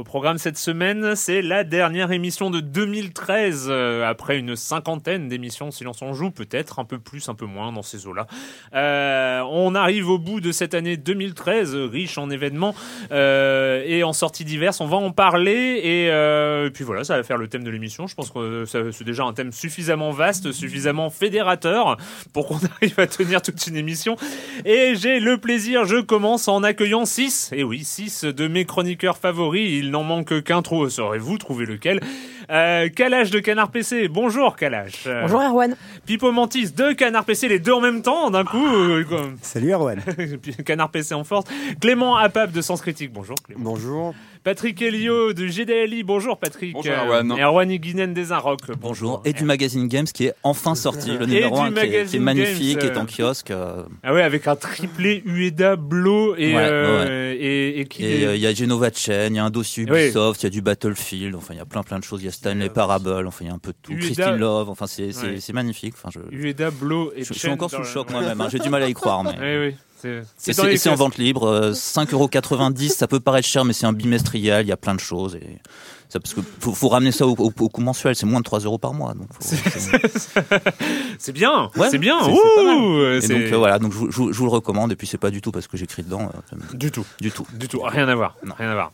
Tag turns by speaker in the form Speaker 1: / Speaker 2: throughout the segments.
Speaker 1: Au programme cette semaine, c'est la dernière émission de 2013, euh, après une cinquantaine d'émissions Silence on joue, peut-être un peu plus, un peu moins dans ces eaux-là. Euh, on arrive au bout de cette année 2013, riche en événements euh, et en sorties diverses. On va en parler et, puis voilà, ça va faire le thème de l'émission. Je pense que c'est déjà un thème suffisamment vaste, suffisamment fédérateur pour qu'on arrive à tenir toute une émission. Et j'ai le plaisir, je commence en accueillant 6, et oui, 6 de mes chroniqueurs favoris il n'en manque qu'un trou. Saurez-vous trouver lequel? Euh, Kalash de Canard PC. Bonjour Kalash.
Speaker 2: Bonjour Erwan.
Speaker 1: Pipo Mantis de Canard PC, les deux en même temps, d'un coup. Euh,
Speaker 3: Salut Erwan.
Speaker 1: Canard PC en force. Clément Apap de Sens Critique. Bonjour Clément.
Speaker 3: Bonjour.
Speaker 1: Patrick Elio de GDLI. Bonjour Patrick.
Speaker 4: Bonjour Erwan.
Speaker 1: Erwan Iguinen des Inrocks.
Speaker 5: Bonjour. bonjour. Et du magazine Games qui est enfin sorti. Le numéro 1 qui, est, magnifique, qui est en kiosque. Euh.
Speaker 1: Ah ouais, avec un triplé Ueda, Blo et,
Speaker 5: ouais,
Speaker 1: euh, et, et qui
Speaker 5: il y a Genova Chain, il y a un dossier Ubisoft, il y a du Battlefield, enfin il y a plein plein de choses. Il y a Stanley Parable, enfin il y a un peu de tout. Christine Love, enfin c'est ouais. magnifique. Enfin, je,
Speaker 1: Ueda, Blo et
Speaker 5: Je, je suis encore sous le choc moi-même, hein. j'ai du mal à y croire. Mais... C'est en vente libre, 5,90€, ça peut paraître cher, mais c'est un bimestriel, il y a plein de choses. Et ça, parce que faut, faut, ramener ça au, au, au coût mensuel, c'est moins de 3 euros par mois.
Speaker 1: C'est bien,
Speaker 5: ouais,
Speaker 1: c'est bien.
Speaker 5: Et donc euh, voilà, donc je, je, je, vous le recommande. Et puis c'est pas du tout parce que j'écris dedans. Euh,
Speaker 1: du tout,
Speaker 5: du tout,
Speaker 1: du tout. Rien à voir, non. rien à voir.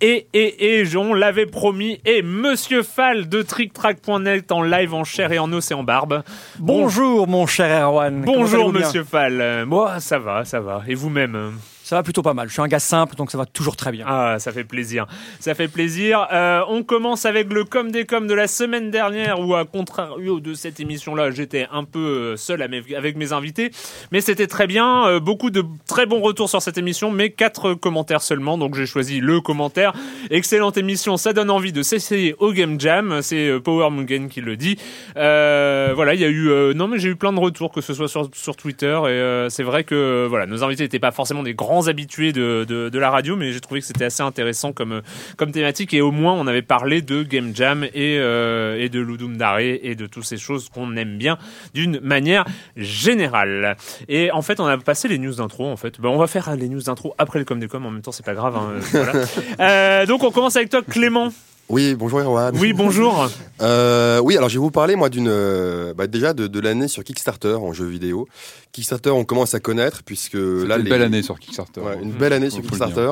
Speaker 1: Et et et on l'avait promis. Et Monsieur Fall de TrickTrack.net en live, en chair et en os et en barbe.
Speaker 3: Bonjour, mon cher Erwan.
Speaker 1: Bonjour Monsieur Fall. Moi, ça va, ça va. Et vous-même?
Speaker 3: Ça va plutôt pas mal. Je suis un gars simple, donc ça va toujours très bien.
Speaker 1: Ah, ça fait plaisir. Ça fait plaisir. Euh, on commence avec le com des com de la semaine dernière, où à contrario de cette émission-là, j'étais un peu seul avec mes invités, mais c'était très bien. Euh, beaucoup de très bons retours sur cette émission, mais quatre commentaires seulement, donc j'ai choisi le commentaire. Excellente émission, ça donne envie de s'essayer au Game Jam. C'est euh, Power Mugen qui le dit. Euh, voilà, il y a eu euh, non mais j'ai eu plein de retours, que ce soit sur, sur Twitter, et euh, c'est vrai que voilà, nos invités n'étaient pas forcément des grands habitués de, de, de la radio, mais j'ai trouvé que c'était assez intéressant comme, comme thématique et au moins on avait parlé de Game Jam et, euh, et de Ludum Dare et de toutes ces choses qu'on aime bien d'une manière générale. Et en fait, on a passé les news d'intro en fait. Ben, on va faire les news d'intro après le com des com. En même temps, c'est pas grave. Hein, voilà. euh, donc on commence avec toi, Clément.
Speaker 4: Oui, bonjour Erwan.
Speaker 1: Oui, bonjour.
Speaker 4: euh, oui, alors je vais vous parler moi d'une, bah, déjà de, de l'année sur Kickstarter en jeu vidéo. Kickstarter, on commence à connaître puisque là,
Speaker 6: une
Speaker 4: les...
Speaker 6: belle année sur Kickstarter.
Speaker 4: Ouais, une belle année sur Kickstarter.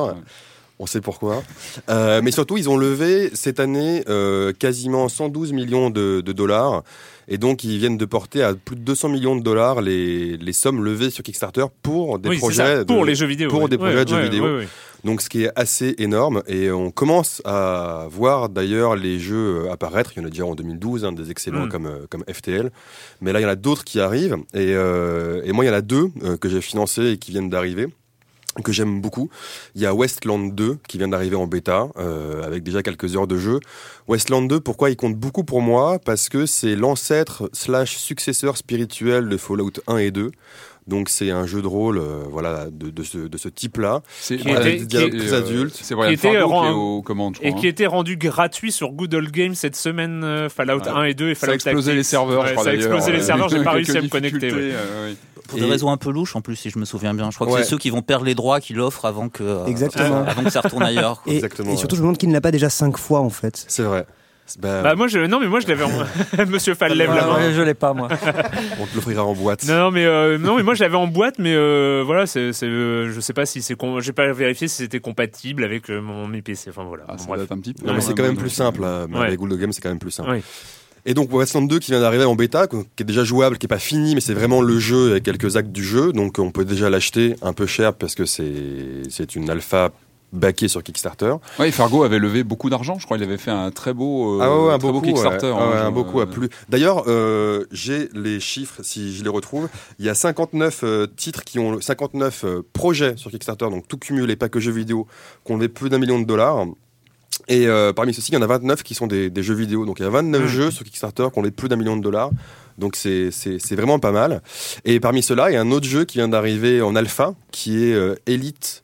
Speaker 4: On sait pourquoi. Euh, mais surtout, ils ont levé cette année euh, quasiment 112 millions de, de, dollars. Et donc, ils viennent de porter à plus de 200 millions de dollars les, les sommes levées sur Kickstarter pour des
Speaker 1: oui,
Speaker 4: projets
Speaker 1: ça, pour
Speaker 4: de,
Speaker 1: les jeux vidéo,
Speaker 4: pour des projets
Speaker 1: ouais,
Speaker 4: de jeux
Speaker 1: ouais,
Speaker 4: vidéo. Donc ce qui est assez énorme et on commence à voir d'ailleurs les jeux apparaître. Il y en a déjà en 2012 hein, des excellents
Speaker 1: Mm.
Speaker 4: comme euh, comme FTL, mais là il y en a d'autres qui arrivent et, euh, et moi il y en a deux euh, que j'ai financés et qui viennent d'arriver que j'aime beaucoup. Il y a Westland 2 qui vient d'arriver en bêta euh, avec déjà quelques heures de jeu. Westland 2, pourquoi il compte beaucoup pour moi? Parce que c'est l'ancêtre slash successeur spirituel de Fallout 1 et 2. Donc c'est un jeu de rôle, euh, voilà, de, de ce, de ce type-là.
Speaker 2: C'est
Speaker 1: Qui était- qui
Speaker 2: plus
Speaker 4: euh,
Speaker 2: adultes. C'est Brian
Speaker 1: qui était
Speaker 2: Fargo qui
Speaker 1: rend-
Speaker 2: est aux commandes, je crois.
Speaker 1: Et qui
Speaker 2: hein.
Speaker 1: était rendu gratuit sur Good Old Games cette semaine, euh, Fallout
Speaker 2: Ouais.
Speaker 1: 1 et 2 et
Speaker 2: Ça
Speaker 1: Fallout
Speaker 2: a explosé
Speaker 1: Tactics.
Speaker 2: les serveurs,
Speaker 1: Ouais,
Speaker 2: je crois
Speaker 1: Ça a explosé les serveurs, j'ai pas réussi à me connecter. ouais.
Speaker 2: euh, oui.
Speaker 5: Pour des
Speaker 4: Et-
Speaker 5: raisons un peu louches en plus, si je me souviens bien. Je crois que c'est ceux qui vont perdre les droits qui l'offrent avant que, euh,
Speaker 6: Exactement.
Speaker 5: avant que ça retourne ailleurs. quoi.
Speaker 6: Et,
Speaker 4: Exactement,
Speaker 6: et surtout,
Speaker 4: ouais.
Speaker 6: je me demande qu'il ne l'a pas déjà cinq fois en fait.
Speaker 4: C'est vrai. Bah,
Speaker 1: Bah moi je non mais moi je l'avais en... Monsieur Fall lève la main.
Speaker 3: ouais, je l'ai pas, moi.
Speaker 4: on te l'offrira en boîte.
Speaker 1: Non, non mais euh, non mais moi je l'avais en boîte mais euh, voilà c'est euh, je sais pas si c'est j'ai pas vérifié si c'était compatible avec euh, mon mes PC enfin voilà
Speaker 2: Ah,
Speaker 1: Bon, bref.
Speaker 2: un petit peu.
Speaker 4: Non, mais
Speaker 2: Ouais,
Speaker 4: c'est quand même plus simple.
Speaker 1: Ouais.
Speaker 4: Avec Good Old Game, c'est quand même plus simple.
Speaker 1: Oui.
Speaker 4: Et donc Westland 2 qui vient d'arriver en bêta, qui est déjà jouable, qui est pas fini, mais c'est vraiment le jeu avec quelques actes du jeu. Donc on peut déjà l'acheter un peu cher parce que c'est c'est une alpha backée sur Kickstarter.
Speaker 2: Ouais, Fargo avait levé beaucoup d'argent, je crois. Il avait fait un très beau, euh,
Speaker 4: ah ouais, un
Speaker 2: très beau Kickstarter.
Speaker 4: ouais.
Speaker 2: hein,
Speaker 4: Ah ouais, un
Speaker 2: genre,
Speaker 4: beaucoup
Speaker 2: euh,
Speaker 4: a plu. D'ailleurs, euh, j'ai les chiffres si je les retrouve. Il y a 59 euh, titres qui ont 59 euh, projets sur Kickstarter, donc tout cumulé, pas que jeux vidéo, qui ont levé plus d'un million de dollars. Et parmi ceux-ci, il y en a 29 qui sont des, des jeux vidéo. Donc il y a 29
Speaker 1: Mhm.
Speaker 4: jeux sur Kickstarter qui ont levé plus d'un million de dollars. Donc c'est vraiment pas mal. Et parmi ceux-là, il y a un autre jeu qui vient d'arriver en alpha, qui est Elite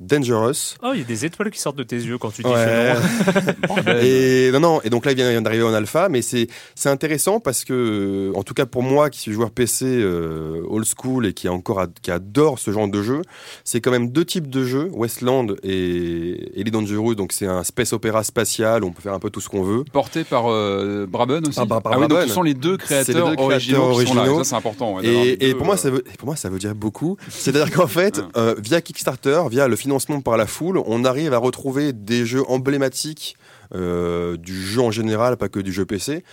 Speaker 4: Dangerous.
Speaker 1: Oh il y a des étoiles qui sortent de tes yeux quand tu dis
Speaker 4: Ouais.
Speaker 1: ce nom.
Speaker 2: bordel.
Speaker 4: Et non, non. Et donc là, il vient, d'arriver en alpha, mais c'est c'est intéressant parce que, euh, en tout cas pour moi, qui suis joueur PC euh, old school et qui a encore ad- qui adore ce genre de jeu, c'est quand même deux types de jeux, Westland et Elite Dangerous. Donc c'est un space opéra spatial, où on peut faire un peu tout ce qu'on veut.
Speaker 2: Porté par euh, Braben aussi.
Speaker 4: Ah, par- par
Speaker 2: oui, donc ce sont les deux créateurs,
Speaker 4: les deux
Speaker 2: originaux,
Speaker 4: créateurs
Speaker 2: qui sont là.
Speaker 4: originaux.
Speaker 2: Et ça, c'est important. ouais, les
Speaker 4: Et, et
Speaker 2: deux,
Speaker 4: pour moi,
Speaker 2: euh,
Speaker 4: ça veut, et pour moi, ça veut dire beaucoup. C'est-à-dire qu'en fait, euh, via Kickstarter, via le financement par la foule, on arrive à retrouver des jeux emblématiques euh, du jeu en général, pas que du jeu PC,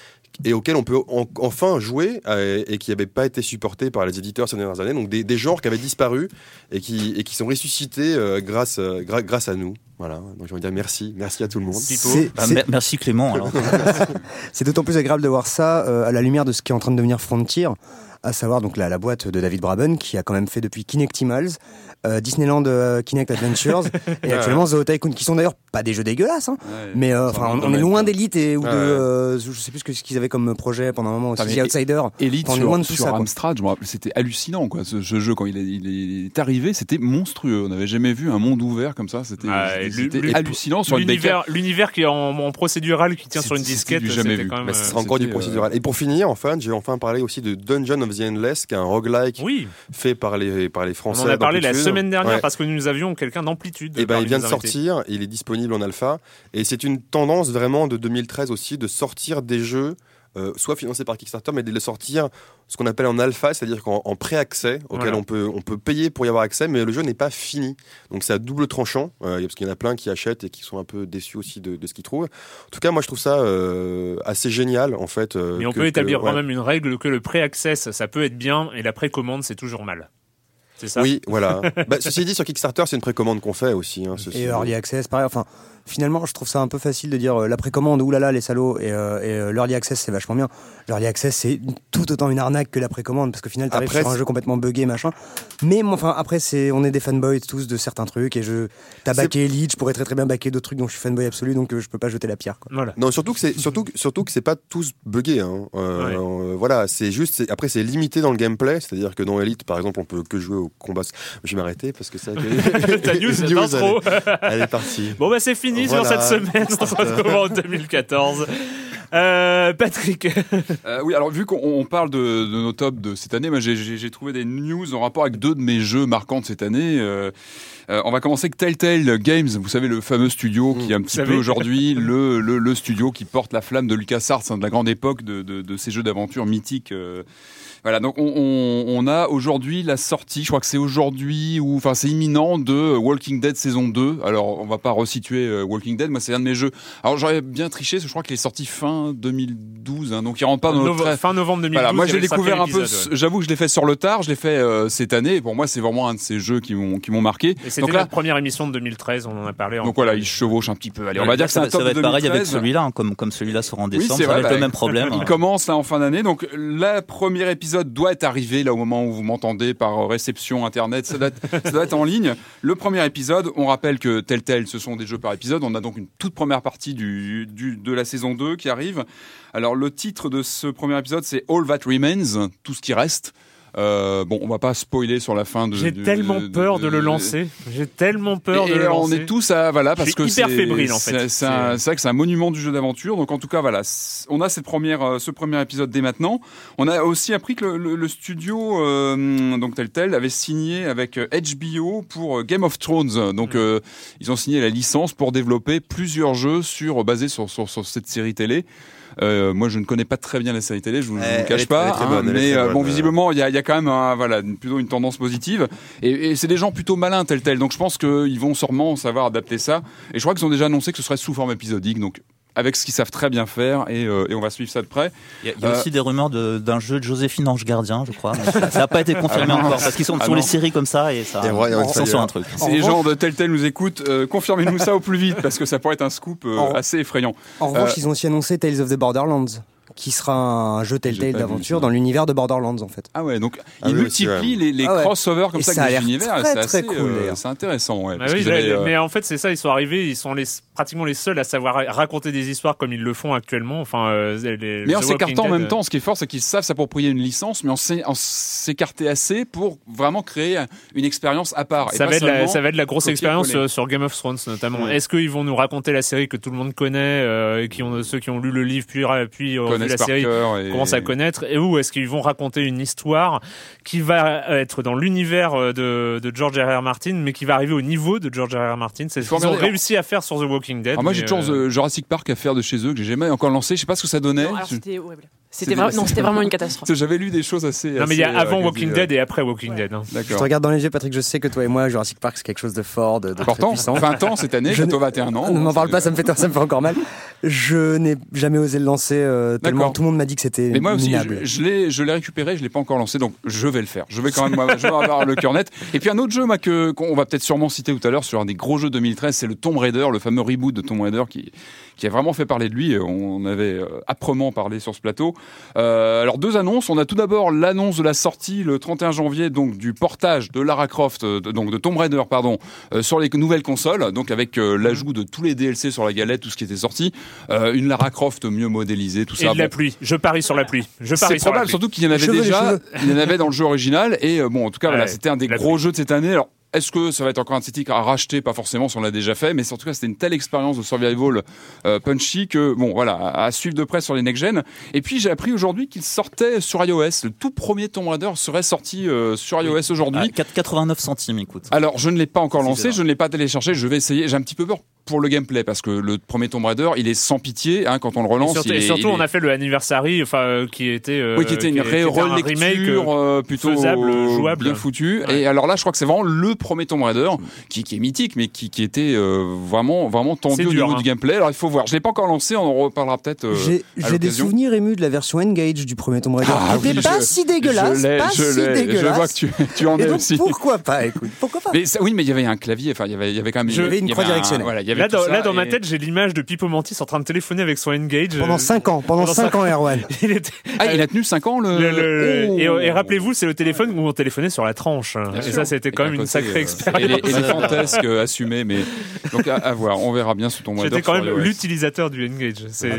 Speaker 4: et auxquels on peut en- enfin jouer euh, et qui n'avaient pas été supportés par les éditeurs ces dernières années. Donc des, des genres qui avaient disparu et qui, et qui sont ressuscités euh, grâce, gra- grâce à nous. Voilà. Donc je veux dire merci, merci à tout le monde.
Speaker 1: Pipo.
Speaker 6: C'est-
Speaker 5: Bah,
Speaker 6: c'est-
Speaker 5: mer- merci Clément.
Speaker 6: C'est d'autant plus agréable de voir ça euh, à la lumière de ce qui est en train de devenir Frontier, à savoir donc la, la boîte de David Braben qui a quand même fait depuis Kinectimals, euh, Disneyland euh, Kinect Adventures et actuellement The Tycoon qui sont d'ailleurs pas des jeux dégueulasses, hein,
Speaker 2: ouais,
Speaker 6: mais euh, enfin on, on est loin d'élite et ou de
Speaker 4: ouais.
Speaker 6: euh, je sais plus ce que- ce qu'ils avaient comme projet pendant un moment aussi
Speaker 2: Ah,
Speaker 6: The Outsider.
Speaker 2: Elite
Speaker 6: On est
Speaker 2: sur,
Speaker 6: loin de tout
Speaker 2: sur
Speaker 6: ça.
Speaker 2: Amstrad, je me rappelle, c'était hallucinant quoi. Ce, ce jeu quand il est, il est arrivé, c'était monstrueux. On n'avait jamais vu un monde ouvert comme ça. C'était hallucinant sur
Speaker 1: L'univers l'univers qui est en, en procédural qui tient sur une disquette
Speaker 2: jamais vu.
Speaker 1: quand même
Speaker 4: sera encore du procédural. Et pour finir, enfin, j'ai enfin parlé aussi de Dungeon of the Endless, qui est un roguelike
Speaker 1: oui
Speaker 4: fait par les, par les
Speaker 1: on
Speaker 4: Français.
Speaker 1: en a parlé la. Semaine dernière
Speaker 4: Ouais.
Speaker 1: parce que nous avions quelqu'un d'amplitude
Speaker 4: Et ben,
Speaker 1: parmi
Speaker 4: il vient de sortir, il est disponible en alpha, et c'est une tendance vraiment de 2013 aussi de sortir des jeux, euh, soit financés par Kickstarter, mais de les sortir ce qu'on appelle en alpha, c'est-à-dire qu'en en pré-accès, auquel
Speaker 1: Voilà.
Speaker 4: on peut on peut payer pour y avoir accès, mais le jeu n'est pas fini. Donc c'est à double tranchant, euh, parce qu'il y en a plein qui achètent et qui sont un peu déçus aussi de, de ce qu'ils trouvent. En tout cas, moi je trouve ça euh, assez génial en fait.
Speaker 1: mais on
Speaker 4: que-
Speaker 1: peut établir
Speaker 4: que-
Speaker 1: quand même une règle que le pré-access ça peut être bien et la précommande c'est toujours mal c'est ça
Speaker 4: Oui, voilà. bah, ceci dit, sur Kickstarter, c'est une précommande qu'on fait aussi. Hein, ceci
Speaker 6: Et. Early Access, pareil. Enfin, finalement, je trouve ça un peu facile de dire euh, la précommande, oulala, les salauds, et, euh, et euh, l'Early Access, c'est vachement bien. L'Early Access, c'est tout autant une arnaque que la précommande, parce qu'au final, t'arrives
Speaker 4: Après,
Speaker 6: sur un
Speaker 4: c'est-
Speaker 6: jeu complètement buggé, machin. Mais enfin, après, c'est, on est des fanboys tous de certains trucs, et je, t'as backé Elite, je pourrais très très bien backer d'autres trucs dont je suis fanboy absolu, donc euh, je peux pas jeter la pierre, quoi.
Speaker 1: voilà
Speaker 4: Non, surtout que c'est surtout que- surtout que c'est pas tous buggé. Hein. Euh,
Speaker 1: Ouais.
Speaker 4: euh, voilà, c'est juste. c'est- Après, c'est limité dans le gameplay, c'est-à-dire que dans Elite, par exemple, on peut que jouer au combat. Je vais m'arrêter parce que c'est que
Speaker 1: ta news
Speaker 4: News,
Speaker 1: d'intro
Speaker 4: elle, elle est partie.
Speaker 1: bon bah c'est fini
Speaker 4: Voilà.
Speaker 1: sur cette semaine on se retrouve en 2014 euh, Patrick
Speaker 2: Euh, oui, alors vu qu'on on parle de, de nos tops de cette année, moi j'ai- trouvé des news en rapport avec deux de mes jeux marquants de cette année. Euh, euh, on va commencer avec Telltale Games, vous savez le fameux studio qui est un petit
Speaker 1: Mmh. Vous
Speaker 2: peu aujourd'hui le, le, le studio qui porte la flamme de LucasArts hein, de la grande époque de, de, de ces jeux d'aventure mythiques. Voilà, donc on, on, on a aujourd'hui la sortie, je crois que c'est aujourd'hui ou enfin c'est imminent de Walking Dead saison 2. Alors on va pas resituer euh, Walking Dead, moi c'est un de mes jeux. Alors j'aurais bien triché, parce que je crois qu'il est sorti fin fin 2012, hein, donc il rentre pas dans
Speaker 1: Nove-
Speaker 2: notre
Speaker 1: fin novembre 2012.
Speaker 2: voilà, moi j'ai découvert un peu.
Speaker 1: ouais.
Speaker 2: J'avoue que je l'ai fait sur le tard. Je l'ai fait euh, cette année. Et pour moi, c'est vraiment un de ces jeux qui m'ont qui m'ont marqué.
Speaker 1: Et c'était la première émission de 2013, on en a parlé. en-
Speaker 2: donc voilà, il chevauche un petit peu. Allez, on va dire que c'est
Speaker 5: ça,
Speaker 2: un
Speaker 5: va-
Speaker 2: top
Speaker 5: ça va
Speaker 2: de
Speaker 5: être pareil avec
Speaker 2: 2013.
Speaker 5: celui-là, hein, comme, comme celui-là sera en
Speaker 2: Oui,
Speaker 5: décembre,
Speaker 2: c'est
Speaker 5: ça va être
Speaker 2: bah,
Speaker 5: le même problème.
Speaker 2: Il commence là en fin d'année, donc le premier épisode doit être arrivé là au moment où vous m'entendez par réception internet, ça doit, être, ça doit être en ligne. Le premier épisode, on rappelle que tel tel, ce sont des jeux par épisode. On a donc une toute première partie du, du de la saison 2 qui arrive. Alors le titre de ce premier épisode, c'est All That Remains, tout ce qui reste. Euh, bon, on va pas spoiler sur la fin de.
Speaker 1: J'ai tellement peur de, le lancer. J'ai tellement peur de le
Speaker 2: on
Speaker 1: lancer.
Speaker 2: est tous à voilà parce que
Speaker 1: hyper
Speaker 2: c'est-
Speaker 1: fébrile, en fait.
Speaker 2: c'est- vrai que c'est un monument du jeu d'aventure. Donc en tout cas voilà, on a cette première, euh, ce premier épisode dès maintenant. On a aussi appris que le, le- le studio euh, donc tel tel avait signé avec HBO pour Game of Thrones. Donc euh, ils ont signé la licence pour développer plusieurs jeux sur basés sur, sur, sur cette série télé. Euh, moi, je ne connais pas très bien la série télé, je vous, je vous cache
Speaker 4: est-
Speaker 2: pas, hein,
Speaker 4: bonne,
Speaker 2: mais euh, bon, visiblement, il y a, y a quand même un, voilà, une- plutôt une tendance positive, et, et c'est des gens plutôt malins tel tel, donc je pense qu'ils vont sûrement savoir adapter ça, et je crois qu'ils ont déjà annoncé que ce serait sous forme épisodique, donc avec ce qu'ils savent très bien faire, et, euh, et on va suivre ça de près.
Speaker 5: Il y a, il y a
Speaker 2: Euh,
Speaker 5: aussi des rumeurs de- d'un jeu de Joséphine Ange Gardien, je crois. Ça n'a pas été confirmé
Speaker 2: Ah
Speaker 5: encore parce qu'ils sont
Speaker 2: Ah
Speaker 5: sur les séries comme ça et ça.
Speaker 4: Et ouais, ouais,
Speaker 5: ils
Speaker 4: ça
Speaker 5: sont
Speaker 4: y est.
Speaker 5: sur un truc.
Speaker 2: Si les gens de tel tel nous écoutent, euh, confirmez-nous ça au plus vite, parce que ça pourrait être un scoop euh, assez effrayant.
Speaker 6: En revanche,
Speaker 2: Euh,
Speaker 6: ils ont aussi annoncé Tales of the Borderlands, qui sera un jeu Telltale d'aventure dans l'univers de Borderlands en fait.
Speaker 2: Ah ouais, donc
Speaker 4: Ah oui, aussi,
Speaker 2: multiplient les, les
Speaker 6: Ah ouais.
Speaker 2: crossovers comme
Speaker 6: Et
Speaker 2: ça
Speaker 6: ça a
Speaker 2: avec
Speaker 6: l'air
Speaker 2: les univers,
Speaker 6: très,
Speaker 2: c'est
Speaker 6: très
Speaker 2: assez,
Speaker 6: cool,
Speaker 2: euh, c'est intéressant. Ouais,
Speaker 1: Bah
Speaker 2: parce
Speaker 1: oui,
Speaker 2: qu'ils avaient,
Speaker 1: là,
Speaker 2: euh,
Speaker 1: mais en fait c'est ça, ils sont arrivés, ils sont les, pratiquement les seuls à savoir raconter des histoires comme ils le font actuellement. Enfin, euh, les,
Speaker 2: Mais en
Speaker 1: The
Speaker 2: s'écartant en même temps, ce qui est fort, c'est qu'ils savent s'approprier une licence, mais en s'é- en s'écarter assez pour vraiment créer une expérience à part. et
Speaker 1: Ça
Speaker 2: pas
Speaker 1: va, être la, ça va être la grosse expérience sur, sur Game of Thrones notamment.
Speaker 2: Ouais.
Speaker 1: Est-ce qu'ils vont nous raconter la série que tout le monde connaît, euh, et qui ont ceux qui ont lu le livre puis puis vu la série
Speaker 2: et-
Speaker 1: commencent à connaître et où est-ce qu'ils vont raconter une histoire qui va être dans l'univers euh, de, de George R. R. Martin mais qui va arriver au niveau de George R. R. Martin c'est ce qu'ils ont réussi à faire sur The Walking Dead
Speaker 2: Alors moi, j'ai toujours
Speaker 1: euh,
Speaker 2: Jurassic Park à faire de chez eux que j'ai jamais encore lancé. Je sais pas ce que ça donnait.
Speaker 7: Non, alors
Speaker 2: Je-
Speaker 7: c'était vraiment, non, c'était vraiment une catastrophe.
Speaker 2: J'avais lu des choses assez.
Speaker 1: non mais il y a
Speaker 2: assez,
Speaker 1: avant
Speaker 2: euh,
Speaker 1: Walking
Speaker 2: euh,
Speaker 1: Dead et après Walking Dead hein.
Speaker 6: Je te regarde dans les yeux, Patrick. Je sais que toi et moi, Jurassic Park, c'est quelque chose de fort, de, de très
Speaker 2: Important.
Speaker 6: puissant.
Speaker 2: 20 ans cette année,
Speaker 6: Je
Speaker 2: bientôt
Speaker 6: n'ai-
Speaker 2: 21 ans.
Speaker 6: Ne m'en parle
Speaker 2: C'est-
Speaker 6: pas, ça me fait ça me fait encore mal. Je n'ai jamais osé le lancer euh, tellement tout le monde m'a dit que c'était
Speaker 2: Mais moi aussi,
Speaker 6: minable.
Speaker 2: je, l'ai, je l'ai récupéré, je l'ai pas encore lancé, donc je vais le faire. Je vais quand même, je vais avoir le cœur net. Et puis un autre jeu, moi, que qu'on va peut-être sûrement citer tout à l'heure sur un des gros jeux 2013, c'est le Tomb Raider, le fameux reboot de Tomb Raider qui qui a vraiment fait parler de lui. On avait euh, âprement parlé sur ce plateau. Euh, alors deux annonces. On a tout d'abord l'annonce de la sortie le 31 janvier, donc du portage de Lara Croft, euh, de- donc de Tomb Raider, pardon, euh, sur les nouvelles consoles, donc avec euh, l'ajout de tous les DLC sur la galette, tout ce qui était sorti, Euh, une Lara Croft mieux modélisée, tout
Speaker 1: et
Speaker 2: ça.
Speaker 1: de la pluie je parie sur la pluie je
Speaker 2: c'est
Speaker 1: parie sur la
Speaker 2: probable,
Speaker 1: pluie
Speaker 2: surtout qu'il y en avait déjà, il y en avait dans le jeu original, et euh, bon, en tout cas, voilà, c'était un des
Speaker 1: la
Speaker 2: gros
Speaker 1: pluie.
Speaker 2: jeux de cette année. Alors, est-ce que ça va être encore un titre à racheter? Pas forcément, si on l'a déjà fait, mais en tout cas, c'était une telle expérience de survival euh, punchy que, bon, voilà, à, suivre de près sur les next-gen. Et puis, j'ai appris aujourd'hui qu'il sortait sur iOS. Le tout premier Tomb Raider serait sorti euh, sur iOS
Speaker 5: Ah,
Speaker 2: aujourd'hui.
Speaker 5: 4 89 centimes, écoute.
Speaker 2: Alors, je ne l'ai pas encore lancé, je ne l'ai pas téléchargé, je vais essayer. J'ai un petit peu peur pour le gameplay parce que le premier Tomb Raider, il est sans pitié hein, quand on le
Speaker 1: et
Speaker 2: relance.
Speaker 1: surtout,
Speaker 2: il
Speaker 1: et surtout,
Speaker 2: il
Speaker 1: on a fait le anniversary, enfin, euh, qui était, euh,
Speaker 2: oui, qui était une ré-
Speaker 1: un remake,
Speaker 2: relecture
Speaker 1: euh,
Speaker 2: euh, plutôt
Speaker 1: faisable, jouable.
Speaker 2: bien foutu.
Speaker 1: Ouais.
Speaker 2: Et alors là, je crois que c'est vraiment le premier Tomb Raider qui, qui est mythique, mais qui, qui était euh, vraiment vraiment tendu au niveau
Speaker 1: hein.
Speaker 2: du gameplay. Alors il faut voir. Je l'ai pas encore lancé. On en reparlera peut-être. euh,
Speaker 6: J'ai des souvenirs émus de la version Engage du premier Tomb Raider.
Speaker 2: Ah
Speaker 6: qui
Speaker 2: oui,
Speaker 6: pas
Speaker 2: je-
Speaker 6: si dégueulasse,
Speaker 2: je l'ai,
Speaker 6: pas
Speaker 2: je
Speaker 6: si
Speaker 2: l'ai.
Speaker 6: dégueulasse.
Speaker 2: Je vois que tu, tu en es aussi.
Speaker 6: pourquoi pas Écoute, pourquoi pas
Speaker 2: Mais ça- oui, mais il y avait un clavier. Enfin, il y avait, il y avait quand même. Avait
Speaker 6: une croix directionnelle.
Speaker 2: Y avait
Speaker 1: Là,
Speaker 2: tout
Speaker 1: dans,
Speaker 2: ça
Speaker 1: là, dans ma
Speaker 2: et-
Speaker 1: tête, j'ai l'image de Pipo Mantis en train de téléphoner avec son Engage.
Speaker 6: Pendant
Speaker 1: euh,
Speaker 6: 5 ans, pendant
Speaker 1: pendant
Speaker 6: 5 ans, Erwan.
Speaker 1: il était-
Speaker 2: Ah, il a tenu 5 ans le.
Speaker 1: Le- le-
Speaker 2: Oh.
Speaker 1: et, et rappelez-vous, c'est le téléphone où on téléphonait sur la tranche.
Speaker 2: Bien
Speaker 1: et
Speaker 2: sûr.
Speaker 1: ça, c'était quand
Speaker 2: Et
Speaker 1: même une sacrée
Speaker 2: euh,
Speaker 1: expérience.
Speaker 2: éle- éléphantesque euh, assumé, mais donc à, à voir. On verra bien sous ton
Speaker 1: J'étais quand même l'utilisateur du Engage. C'est-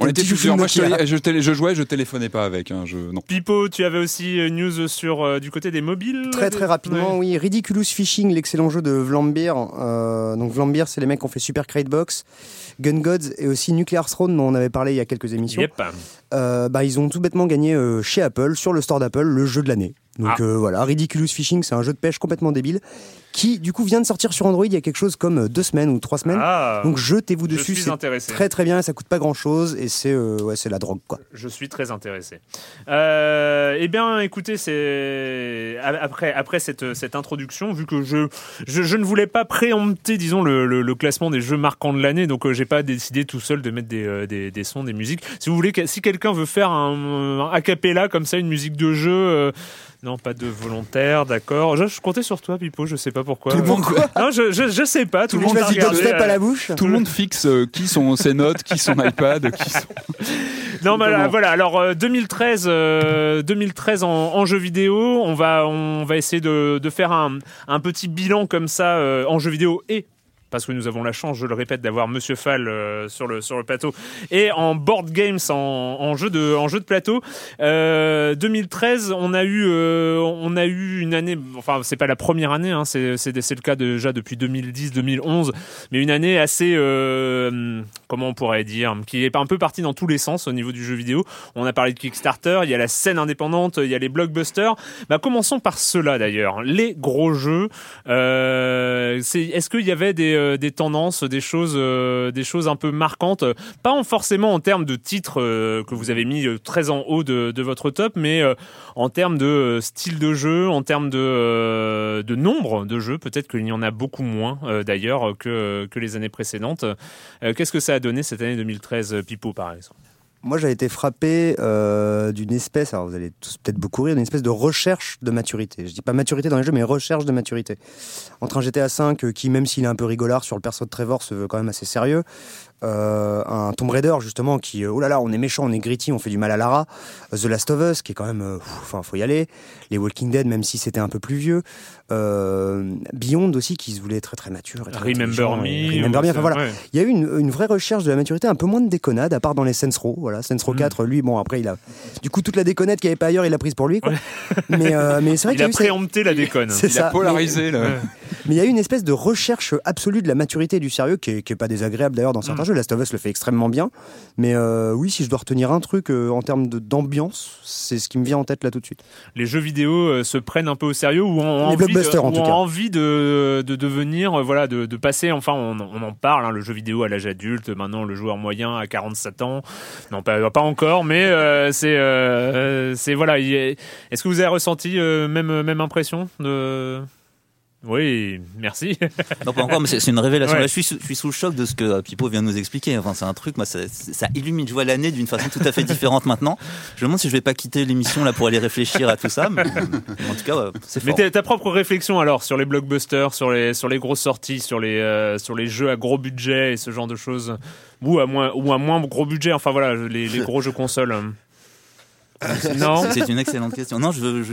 Speaker 2: On était plusieurs. Moi, je, télé- je, jouais, je téléphonais pas avec. Hein, je, non.
Speaker 1: Pipo, tu avais aussi euh, news sur euh, du côté des mobiles?
Speaker 6: Très très rapidement, oui. Ridiculous Fishing, l'excellent jeu de Vlambeer. Euh, donc Vlambeer, c'est les mecs qui ont fait Super Crate Box, Gun Gods et aussi Nuclear Throne dont on avait parlé il y a quelques émissions.
Speaker 1: Yep.
Speaker 6: Euh, bah, ils ont tout bêtement gagné euh, chez Apple, sur le store d'Apple, le jeu de l'année. Donc
Speaker 1: Ah.
Speaker 6: euh, voilà, Ridiculous Fishing, c'est un jeu de pêche complètement débile qui du coup vient de sortir sur Android il y a quelque chose comme euh, deux semaines ou trois semaines.
Speaker 1: Ah,
Speaker 6: Donc jetez-vous
Speaker 1: je
Speaker 6: dessus, c'est très très bien, ça coûte pas grand chose et c'est euh, ouais, c'est la drogue quoi.
Speaker 1: Je suis très intéressé. Euh, eh bien, écoutez, c'est après après cette, cette introduction, vu que je, je je ne voulais pas préempter, disons, le, le, le classement des jeux marquants de l'année, donc euh, j'ai pas décidé tout seul de mettre des, euh, des, des sons, des musiques. Si vous voulez, si quelqu'un veut faire un, un a cappella comme ça, une musique de jeu. Euh, non, pas de volontaire, d'accord. Je, je comptais sur toi, Pipo, je sais pas pourquoi.
Speaker 2: Tout le monde,
Speaker 1: Non, je, je, je sais pas. Tout le monde regardé, euh,
Speaker 6: à la bouche.
Speaker 2: tout le monde fixe euh, qui sont ses notes, qui son iPad, qui sont...
Speaker 1: Non, mais voilà. Alors euh, 2013, euh, 2013 en, en jeu vidéo, on va on va essayer de, de faire un, un petit bilan comme ça euh, en jeu vidéo et parce que nous avons la chance, je le répète, d'avoir Monsieur Fall euh, sur le plateau et en board games, en, jeu de en jeu de plateau. Euh, 2013, on a eu euh, on a eu une année, enfin c'est pas la première année, hein, c'est le cas déjà depuis 2010-2011, mais une année assez euh, comment on pourrait dire, qui est un peu partie dans tous les sens au niveau du jeu vidéo. On a parlé de Kickstarter, il y a la scène indépendante, il y a les blockbusters. Bah, commençons par cela d'ailleurs, les gros jeux. Euh, Est-ce qu'il y avait des, euh, des tendances, des choses, euh, des choses un peu marquantes, pas en- forcément en termes de titres euh, que vous avez mis très en haut de, votre top, mais en termes de style de jeu, en termes de, nombre de jeux. Peut-être qu'il y en a beaucoup moins d'ailleurs que, que les années précédentes. Qu'est-ce que ça a donné cette année 2013, euh, Pipo par exemple?
Speaker 6: Moi, j'ai été frappé euh, d'une espèce, alors vous allez tous peut-être beaucoup rire, d'une espèce de recherche de maturité. Je dis pas maturité dans les jeux, mais recherche de maturité. Entre un GTA V euh, qui, même s'il est un peu rigolard sur le perso de Trevor, se veut quand même assez sérieux, euh, un Tomb Raider justement qui, euh, oh là là, on est méchant, on est gritty, on fait du mal à Lara, The Last of Us qui est quand même, euh, enfin, faut y aller, les Walking Dead, même si c'était un peu plus vieux, euh, Beyond aussi qui se voulait très très mature. et très
Speaker 1: Remember Me.
Speaker 6: et Remember Me, enfin voilà.
Speaker 1: Ouais.
Speaker 6: Il y a eu une, une vraie recherche de la maturité, un peu moins de déconnade, à part dans les Saints Row. Voilà, Saints
Speaker 1: Mm.
Speaker 6: Row 4, lui, bon, après, il a. Du coup, toute la déconnade qu'il n'y avait pas ailleurs, il l'a prise pour lui, quoi. Mais, euh, mais c'est vrai
Speaker 1: Il
Speaker 6: qu'il a
Speaker 1: a
Speaker 6: cette-
Speaker 1: préempté la déconne.
Speaker 6: C'est
Speaker 2: Il a
Speaker 6: ça.
Speaker 2: polarisé. là.
Speaker 6: Mais il y a une espèce de recherche absolue de la maturité et du sérieux qui est, qui est pas désagréable d'ailleurs dans
Speaker 1: Mm.
Speaker 6: certains jeux. Last of Us le fait extrêmement bien. Mais euh, oui, si je dois retenir un truc euh, en termes d'ambiance, c'est ce qui me vient en tête là tout de suite.
Speaker 1: les jeux vidéo euh, se prennent un peu au sérieux ou ont
Speaker 6: Les
Speaker 1: envie, de,
Speaker 6: en
Speaker 1: ou
Speaker 6: tout
Speaker 1: ont
Speaker 6: cas.
Speaker 1: envie de, de devenir, voilà, de, de passer, enfin, on, on en parle, hein, le jeu vidéo à l'âge adulte, maintenant le joueur moyen à 47 ans, non pas, pas encore, mais c'est, c'est voilà, il est- est-ce que vous avez ressenti même, même impression de... Oui, merci.
Speaker 5: Non, pas encore, mais c'est une révélation.
Speaker 1: Ouais.
Speaker 5: Là, je suis, sous, je suis sous le choc de ce que euh, Pipo vient de nous expliquer. Enfin, c'est un truc, moi, ça, ça illumine. Je vois l'année d'une façon tout à fait différente maintenant. Je me demande si je vais pas quitter l'émission là pour aller réfléchir à tout ça. Mais, en tout cas, c'est
Speaker 1: Mais
Speaker 5: fort.
Speaker 1: ta, ta propre réflexion alors sur les blockbusters, sur les sur les grosses sorties, sur les euh, sur les jeux à gros budget et ce genre de choses, ou à moins ou à moins gros budget. Enfin voilà, les, les gros jeux consoles. non?
Speaker 5: C'est une excellente question. Non, je veux. je-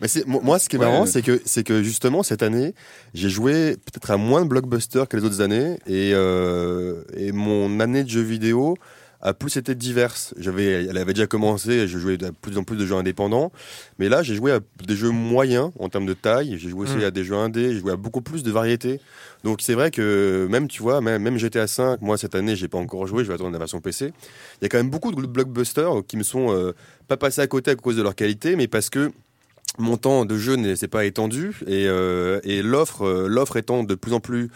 Speaker 4: Mais c'est, moi- ce qui est
Speaker 2: Ouais.
Speaker 4: marrant, c'est que, c'est que justement, cette année, j'ai joué peut-être à moins de blockbusters que les autres années. Et, euh, et mon année de jeux vidéo a plus été diverse. J'avais, elle avait déjà commencé, je jouais à plus en plus de jeux indépendants. Mais là, j'ai joué à des jeux moyens en termes de taille. J'ai joué aussi
Speaker 1: Mm.
Speaker 4: à des jeux indés. J'ai joué à beaucoup plus de variétés. Donc c'est vrai que même, tu vois, même, même GTA 5, moi, cette année, j'ai pas encore joué. Je vais attendre la version PC. Il y a quand même beaucoup de blockbusters qui me sont euh, pas passés à côté à cause de leur qualité, mais parce que mon temps de jeu n'est pas étendu et, euh, et l'offre euh, l'offre étant de plus en plus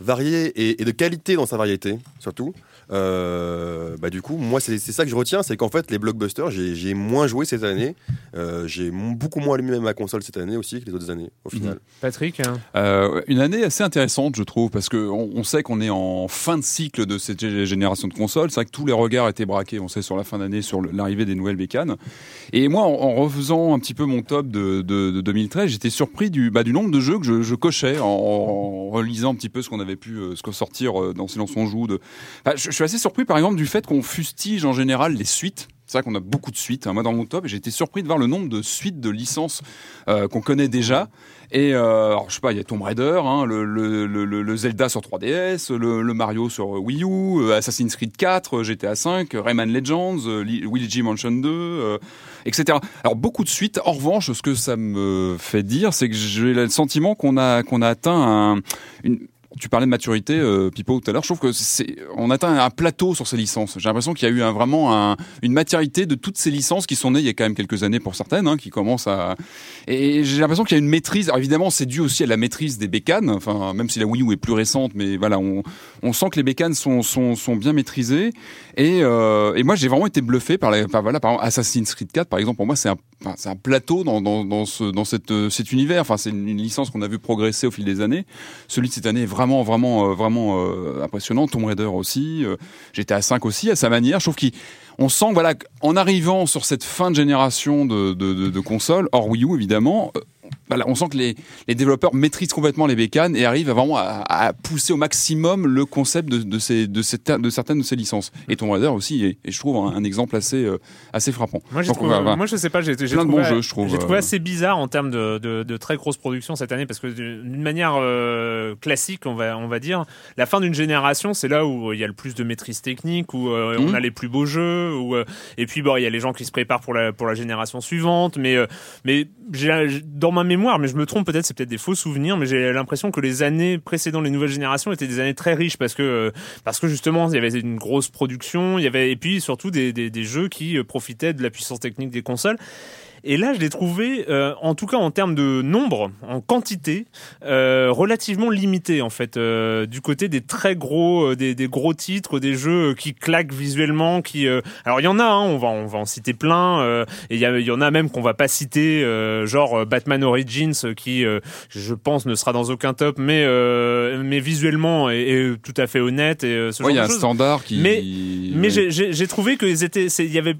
Speaker 4: variée et, et de qualité dans sa variété surtout euh, bah du coup moi c'est c'est ça que je retiens c'est qu'en fait les blockbusters j'ai j'ai moins joué cette année euh, j'ai beaucoup moins allumé ma console cette année aussi que les autres années au final
Speaker 1: Patrick. hein.
Speaker 2: Euh, une année assez intéressante, je trouve, parce que on, sait qu'on est en fin de cycle de cette gé- génération de consoles. C'est vrai que tous les regards étaient braqués, on sait, sur la fin d'année, sur l'arrivée des nouvelles bécanes. Et moi, en, en refaisant un petit peu mon top de, de, de 2013, j'étais surpris du, bah, du nombre de jeux que je, je cochais en, en relisant un petit peu ce qu'on avait pu euh, qu'on sortir euh, dans Silence on joue. De... Je, suis assez surpris, par exemple, du fait qu'on fustige en général les suites. C'est vrai qu'on a beaucoup de suites. hein. Moi, dans mon top, j'ai été surpris de voir le nombre de suites de licences euh, qu'on connaît déjà. Et euh, je sais pas, il y a Tomb Raider, hein, le, le, le, Zelda sur 3DS, le, Mario sur Wii U, Assassin's Creed 4, euh, GTA 5, Rayman Legends, Luigi Mansion 2, euh, etc. Alors beaucoup de suites. En revanche, ce que ça me fait dire, c'est que j'ai le sentiment qu'on a qu'on a atteint un, une tu parlais de maturité, euh, Pipo, tout à l'heure. Je trouve que c'est, on atteint un plateau sur ces licences. J'ai l'impression qu'il y a eu un, vraiment un, une maturité de toutes ces licences qui sont nées il y a quand même quelques années pour certaines, hein, qui commencent à. Et j'ai l'impression qu'il y a une maîtrise. Alors évidemment, c'est dû aussi à la maîtrise des bécanes. Enfin, même si la Wii U est plus récente, mais voilà, on, sent que les bécanes sont, sont, sont bien maîtrisées. Et, euh, et moi, j'ai vraiment été bluffé par, par, voilà, par Assassin's Creed 4, par exemple. Pour moi, c'est un, c'est un plateau dans, dans, dans, ce, dans cette, euh, cet univers. Enfin, c'est une, licence qu'on a vu progresser au fil des années. Celui de cette année est vraiment, vraiment, euh, vraiment euh, impressionnant. Tomb Raider aussi. J'étais à 5 aussi, à sa manière. Je trouve qu'on sent, voilà, en arrivant sur cette fin de génération de, de, consoles, hors Wii U évidemment, voilà, on sent que les, les développeurs maîtrisent complètement les bécanes et arrivent à vraiment à, à pousser au maximum le concept de, de, ces, de, ces, de certaines de ces licences. Et Tomb Raider aussi, et, et je trouve un, un exemple assez, euh, assez frappant.
Speaker 1: Moi,
Speaker 2: voilà, voilà.
Speaker 1: moi, je sais pas, j'ai
Speaker 2: Plein de bons jeux, je trouve,
Speaker 1: J'ai trouvé
Speaker 2: euh.
Speaker 1: assez bizarre en termes de, de, de très grosses productions cette année parce que d'une manière euh, classique, on va, on va dire, la fin d'une génération, c'est là où il y a le plus de maîtrise technique, où euh, on
Speaker 2: Mhm.
Speaker 1: a les plus beaux jeux, où, et puis bon, il y a les gens qui se préparent pour la, pour la génération suivante, mais, j'ai- ma mémoire, mais je me trompe peut-être, c'est peut-être des faux souvenirs, mais j'ai l'impression que les années précédentes, les nouvelles générations étaient des années très riches parce que, euh, parce que justement, il y avait une grosse production, il y avait, et puis surtout des, des, des jeux qui euh, profitaient de la puissance technique des consoles. Et là, je l'ai trouvé, euh, en tout cas en termes de nombre, en quantité, euh, relativement limité en fait, euh, du côté des très gros, euh, des, des gros titres, des jeux qui claquent visuellement, qui, euh, alors il y en a, hein, on va, on va en citer plein, euh, et il y, en a même qu'on va pas citer, euh, genre Batman Origins, qui, euh, je pense, ne sera dans aucun top, mais, euh, mais visuellement est, est tout à fait honnête et euh, ce
Speaker 2: Ouais, il y
Speaker 1: genre
Speaker 2: a
Speaker 1: de
Speaker 2: un standard qui.
Speaker 1: Mais- Mais j'ai- trouvé que c'est- il y avait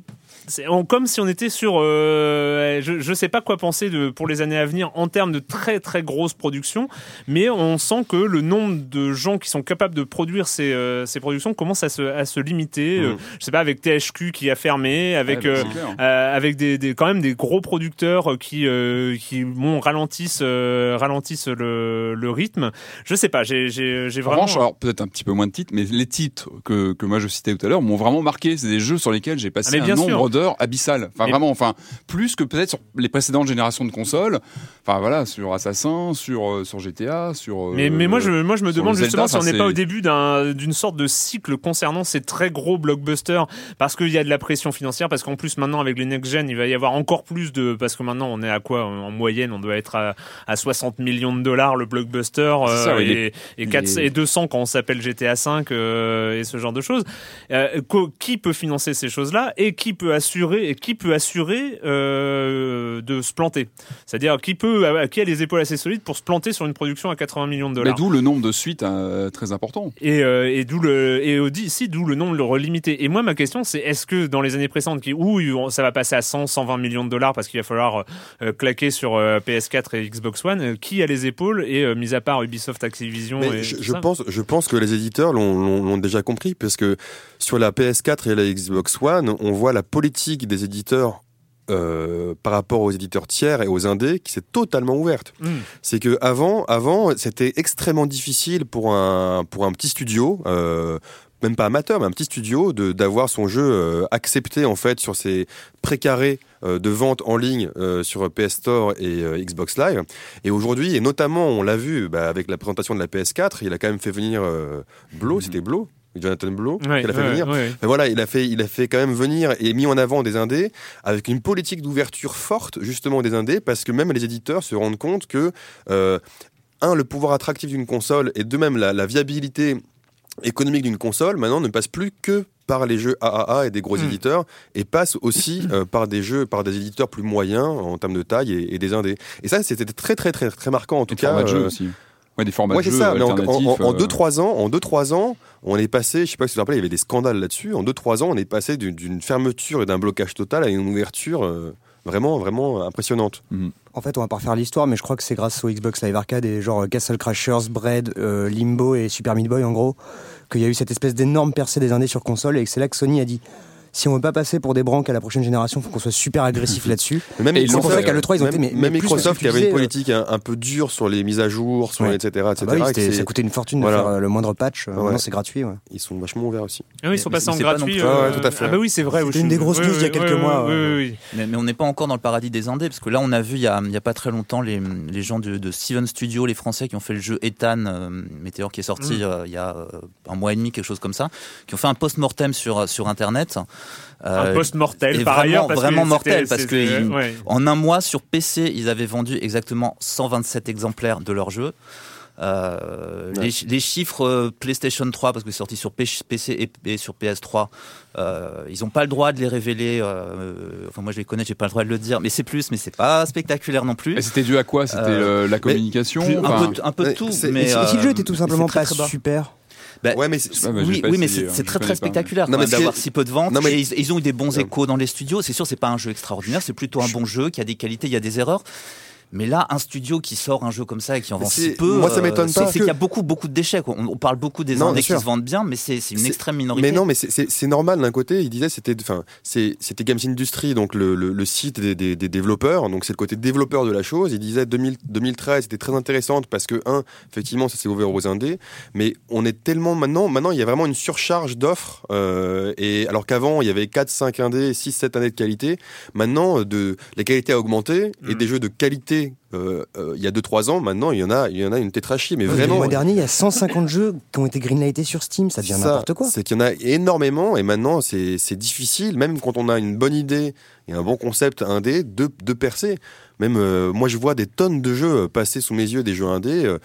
Speaker 1: c'est comme si on était sur, euh, je, je sais pas quoi penser de pour les années à venir en termes de très très grosses productions, mais on sent que le nombre de gens qui sont capables de produire ces, euh, ces productions commence à se, à se limiter.
Speaker 4: Mhm.
Speaker 1: Euh, je sais pas avec THQ qui a fermé, avec
Speaker 2: Ouais, bah,
Speaker 1: euh,
Speaker 2: clair.
Speaker 1: euh, avec des, des quand même des gros producteurs qui euh, qui bon ralentissent euh, ralentissent le, le rythme. Je sais pas, j'ai j'ai j'ai
Speaker 2: En
Speaker 1: vraiment
Speaker 2: revanche, alors peut-être un petit peu moins de titres, mais les titres que, que moi je citais tout à l'heure m'ont vraiment marqué. C'est des jeux sur lesquels j'ai passé
Speaker 1: Ah,
Speaker 2: un nombre
Speaker 1: sûr.
Speaker 2: d'heures abyssal. Enfin vraiment, enfin plus que peut-être sur les précédentes générations de consoles. Enfin voilà, sur Assassin, sur euh, sur GTA, sur. euh,
Speaker 1: Mais, mais moi, je, moi, je me demande justement
Speaker 2: Zelda,
Speaker 1: si on n'est pas au début d'un- d'une sorte de cycle concernant ces très gros blockbusters, parce qu'il y a de la pression financière, parce qu'en plus, maintenant, avec les next-gen, il va y avoir encore plus de... Parce que maintenant, on est à quoi? En moyenne, on doit être à, à 60 millions de dollars le blockbuster,
Speaker 2: ça,
Speaker 1: euh,
Speaker 2: oui,
Speaker 1: et, et, 400
Speaker 2: les-
Speaker 1: et 200 quand on s'appelle GTA 5 euh, et ce genre de choses. Qui peut financer ces choses-là et qui peut assurer et qui peut assurer euh, de se planter? C'est-à-dire qui peut qui a les épaules assez solides pour se planter sur une production à 80 millions de
Speaker 2: Mais
Speaker 1: dollars
Speaker 2: d'où le nombre de suites euh, très important.
Speaker 1: et, euh, et d'où le et aussi d'où le nombre limité. Et moi ma question c'est est-ce que dans les années précédentes qui où ça va passer à 100 120 millions de dollars parce qu'il va falloir euh, claquer sur euh, PS4 et Xbox One euh, qui a les épaules et euh, mis à part Ubisoft Activision
Speaker 4: Mais
Speaker 1: et
Speaker 4: je, je pense, je pense que les éditeurs l'ont- l'ont l'ont déjà compris, parce que sur la PS4 et la Xbox One, on voit la politique des éditeurs euh, par rapport aux éditeurs tiers et aux indés qui s'est totalement ouverte.
Speaker 1: Mm.
Speaker 4: C'est que avant, avant, c'était extrêmement difficile pour un pour un petit studio. Euh, même pas amateur, mais un petit studio, de d'avoir son jeu euh, accepté en fait sur ces précarés euh, de vente en ligne euh, sur PS Store et Xbox Live. Et aujourd'hui, et notamment, on l'a vu bah, avec la présentation de la PS4, il a quand même fait venir euh, Blow, c'était Blow, Jonathan Blow,
Speaker 1: Ouais,
Speaker 4: qu'il a fait
Speaker 1: ouais,
Speaker 4: venir.
Speaker 1: ouais.
Speaker 4: Voilà, il a fait, il a fait quand même venir et mis en avant des indés avec une politique d'ouverture forte justement des indés parce que même les éditeurs se rendent compte que euh, un, le pouvoir attractif d'une console et de même la, la viabilité économique d'une console maintenant ne passe plus que par les jeux AAA et des gros
Speaker 1: Mm.
Speaker 4: éditeurs et passe aussi euh, par des jeux, par des éditeurs plus moyens en termes de taille et, et des indés. Et ça, c'était très très très très marquant en tout cas.
Speaker 2: Ouais, des formats
Speaker 4: Ouais,
Speaker 2: de
Speaker 4: c'est
Speaker 2: jeux
Speaker 4: ça. Mais en,
Speaker 2: alternatifs.
Speaker 4: en, en
Speaker 2: euh,
Speaker 4: deux trois ans, en deux trois ans, on est passé. Je sais pas si vous vous rappelez, il y avait des scandales là-dessus. En deux trois ans, on est passé d'une- fermeture et d'un blocage total à une ouverture euh, vraiment vraiment impressionnante.
Speaker 6: En fait, on va pas refaire l'histoire, mais je crois que c'est grâce au Xbox Live Arcade et genre euh, Castle Crashers, Bread, euh, Limbo et Super Meat Boy en gros, qu'il y a eu cette espèce d'énorme percée des indés sur console et que c'est là que Sony a dit si on veut pas passer pour des branques à la prochaine génération, faut qu'on soit super agressif là-dessus.
Speaker 4: Mais Même
Speaker 6: C'est pour ça qu'à l'E3, ils ont
Speaker 4: même,
Speaker 6: été. Mais,
Speaker 4: même
Speaker 6: mais
Speaker 4: Microsoft qui avait une
Speaker 6: disais,
Speaker 4: politique un, un peu dure sur les mises à jour, sur
Speaker 6: Ouais.
Speaker 4: etc. etc.
Speaker 6: ah bah oui,
Speaker 4: et
Speaker 6: ça coûtait une fortune
Speaker 4: Voilà.
Speaker 6: de faire euh, le moindre patch. Euh,
Speaker 4: Ouais.
Speaker 6: Maintenant, c'est gratuit. ouais.
Speaker 4: Ils sont vachement ouverts aussi.
Speaker 1: Ah oui, ils sont
Speaker 5: Mais
Speaker 1: passés en
Speaker 5: pas
Speaker 1: gratuit.
Speaker 5: plus-
Speaker 1: euh,
Speaker 4: tout à fait.
Speaker 1: Ah bah oui, c'est vrai.
Speaker 6: C'était une des grosses news il y a quelques mois.
Speaker 5: Mais, on n'est pas encore dans le paradis des indés, parce que là, on a vu il y a, pas très longtemps les, gens de, Steven Studio, les Français qui ont fait le jeu Ethan, euh, Météor, qui est sorti
Speaker 1: Mm.
Speaker 5: euh, il y a euh, un mois et demi, quelque chose comme ça, qui ont fait un post-mortem sur, sur Internet.
Speaker 1: Un
Speaker 5: Euh,
Speaker 1: post mortel
Speaker 5: et
Speaker 1: par
Speaker 5: vraiment-
Speaker 1: ailleurs. parce
Speaker 5: vraiment mortel, parce que
Speaker 1: ouais.
Speaker 5: En un mois, sur PC, ils avaient vendu exactement 127 exemplaires de leur jeu. Euh,
Speaker 4: Ouais.
Speaker 5: les, les chiffres euh, PlayStation 3, parce que c'est sorti sur PC et, et sur PS3, euh, ils n'ont pas le droit de les révéler. euh, enfin, moi, je les connais, j'ai pas le droit de le dire, mais c'est plus, mais c'est pas spectaculaire non plus.
Speaker 2: Et c'était dû à quoi? C'était
Speaker 5: Euh,
Speaker 2: la communication
Speaker 5: Plus-
Speaker 2: enfin,
Speaker 5: un, peu, un peu de tout, mais
Speaker 6: si, le jeu était tout simplement
Speaker 5: très,
Speaker 6: pas
Speaker 5: très bas.
Speaker 6: super.
Speaker 5: Bah,
Speaker 4: Ouais, mais
Speaker 2: bah,
Speaker 5: oui, oui, mais c'est
Speaker 2: hein,
Speaker 5: c'est très très spectaculaire
Speaker 4: mais
Speaker 5: d'avoir si peu de ventes.
Speaker 4: Non, mais-
Speaker 5: Et ils, ils ont eu des bons échos dans les studios. C'est sûr, c'est pas un jeu extraordinaire, c'est plutôt un bon jeu qui a des qualités, il y a des erreurs. Mais là, un studio qui sort un jeu comme ça et qui en vend si peu,
Speaker 4: moi, ça
Speaker 5: euh,
Speaker 4: m'étonne pas
Speaker 5: c'est qu'il y a beaucoup beaucoup de déchets. quoi. On, on parle beaucoup des indés qui se vendent bien, mais c'est une extrême minorité.
Speaker 4: Mais non, mais c'est- normal d'un côté. Il disait c'était, enfin, c'était Games Industry, donc le, le, le site des, des, des développeurs. Donc c'est le côté développeur de la chose. Il disait 2000 2013 c'était très intéressante parce que un, effectivement, ça s'est ouvert aux indés. Mais on est tellement maintenant, maintenant il y a vraiment une surcharge d'offres. euh, et alors qu'avant il y avait 4, 5 indés, 6, 7 années de qualité. Maintenant, de la qualité a augmenté et
Speaker 1: Mm.
Speaker 4: des jeux de qualité. Euh, euh, il y a 2-3 ans, maintenant il y en a, il y en a une tétrachie, mais
Speaker 6: Le
Speaker 4: vraiment.
Speaker 6: mois dernier, il y a 150 jeux qui ont été greenlightés sur Steam. Ça devient n'importe quoi.
Speaker 4: C'est qu'il y en a énormément et maintenant c'est c'est difficile, même quand on a une bonne idée et un bon concept indé, de, de percer. Même euh, moi je vois des tonnes de jeux passer sous mes yeux, des jeux indés.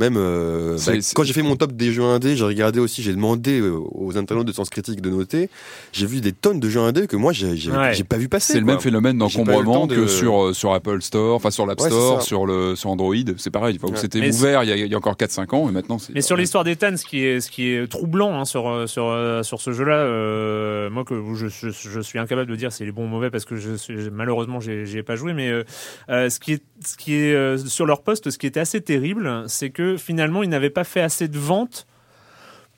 Speaker 4: Même euh,
Speaker 2: C'est-
Speaker 4: bah,
Speaker 2: c'est-
Speaker 4: quand j'ai fait mon top des jeux indés, j'ai regardé aussi, j'ai demandé euh, aux internautes de Sens Critique de noter. J'ai vu des tonnes de jeux indés que moi j'ai
Speaker 1: Ouais.
Speaker 4: pas vu passer.
Speaker 2: C'est le même phénomène d'encombrement
Speaker 4: de-
Speaker 2: que sur, euh, sur Apple Store, enfin sur l'App
Speaker 4: Ouais, c'est
Speaker 2: Store, sur, le, sur Android. C'est pareil. Enfin. C'était ouvert il y, a, il y a encore 4-5 ans et maintenant c'est.
Speaker 1: Mais sur l'histoire d'Ethan, ce qui est ce qui est troublant hein, sur sur sur ce jeu-là, euh, moi que je, je, je suis incapable de dire s'il est bon ou mauvais parce que je suis, malheureusement j'ai j'y ai pas joué, mais euh, ce qui est ce qui est euh, sur leur poste, ce qui était assez terrible, c'est que finalement ils n'avaient pas fait assez de ventes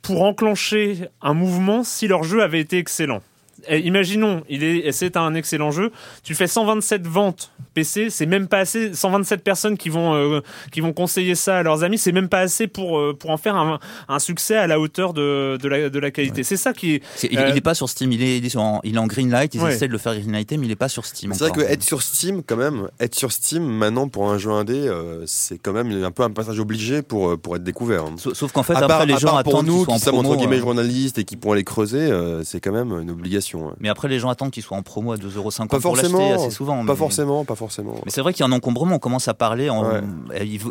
Speaker 1: pour enclencher un mouvement si leur jeu avait été excellent. Et imaginons, il est, c'est un excellent jeu. Tu fais 127 ventes PC, c'est même pas assez. 127 personnes qui vont euh, qui vont conseiller ça à leurs amis, c'est même pas assez pour euh, pour en faire un, un succès à la hauteur de de la de la qualité. C'est ça qui est.
Speaker 5: Il,
Speaker 1: Euh,
Speaker 5: il est pas sur Steam, il est, il est, en, il est en Greenlight. Ils
Speaker 1: Ouais.
Speaker 5: essaient de le faire Greenlighter, mais il est pas sur Steam.
Speaker 4: C'est vrai que être sur Steam, quand même, être sur Steam maintenant pour un jeu indé, euh, c'est quand même un peu un passage obligé pour, euh, pour être découvert. hein.
Speaker 5: Sauf sauf qu'en fait,
Speaker 4: à
Speaker 5: après,
Speaker 4: part,
Speaker 5: les
Speaker 4: à
Speaker 5: gens
Speaker 4: part pour
Speaker 5: attendent qu'ils
Speaker 4: nous qui sommes entre guillemets
Speaker 5: euh,
Speaker 4: journalistes et qui pourront les creuser, euh, c'est quand même une obligation. Ouais.
Speaker 5: Mais après, les gens attendent qu'ils soient en promo à 2,50€
Speaker 4: Pas
Speaker 5: pour l'acheter
Speaker 4: forcément,
Speaker 5: assez souvent.
Speaker 4: Pas
Speaker 5: mais-
Speaker 4: forcément, pas forcément.
Speaker 5: Mais c'est vrai qu'il y a un encombrement. On commence à parler, en,
Speaker 4: Ouais.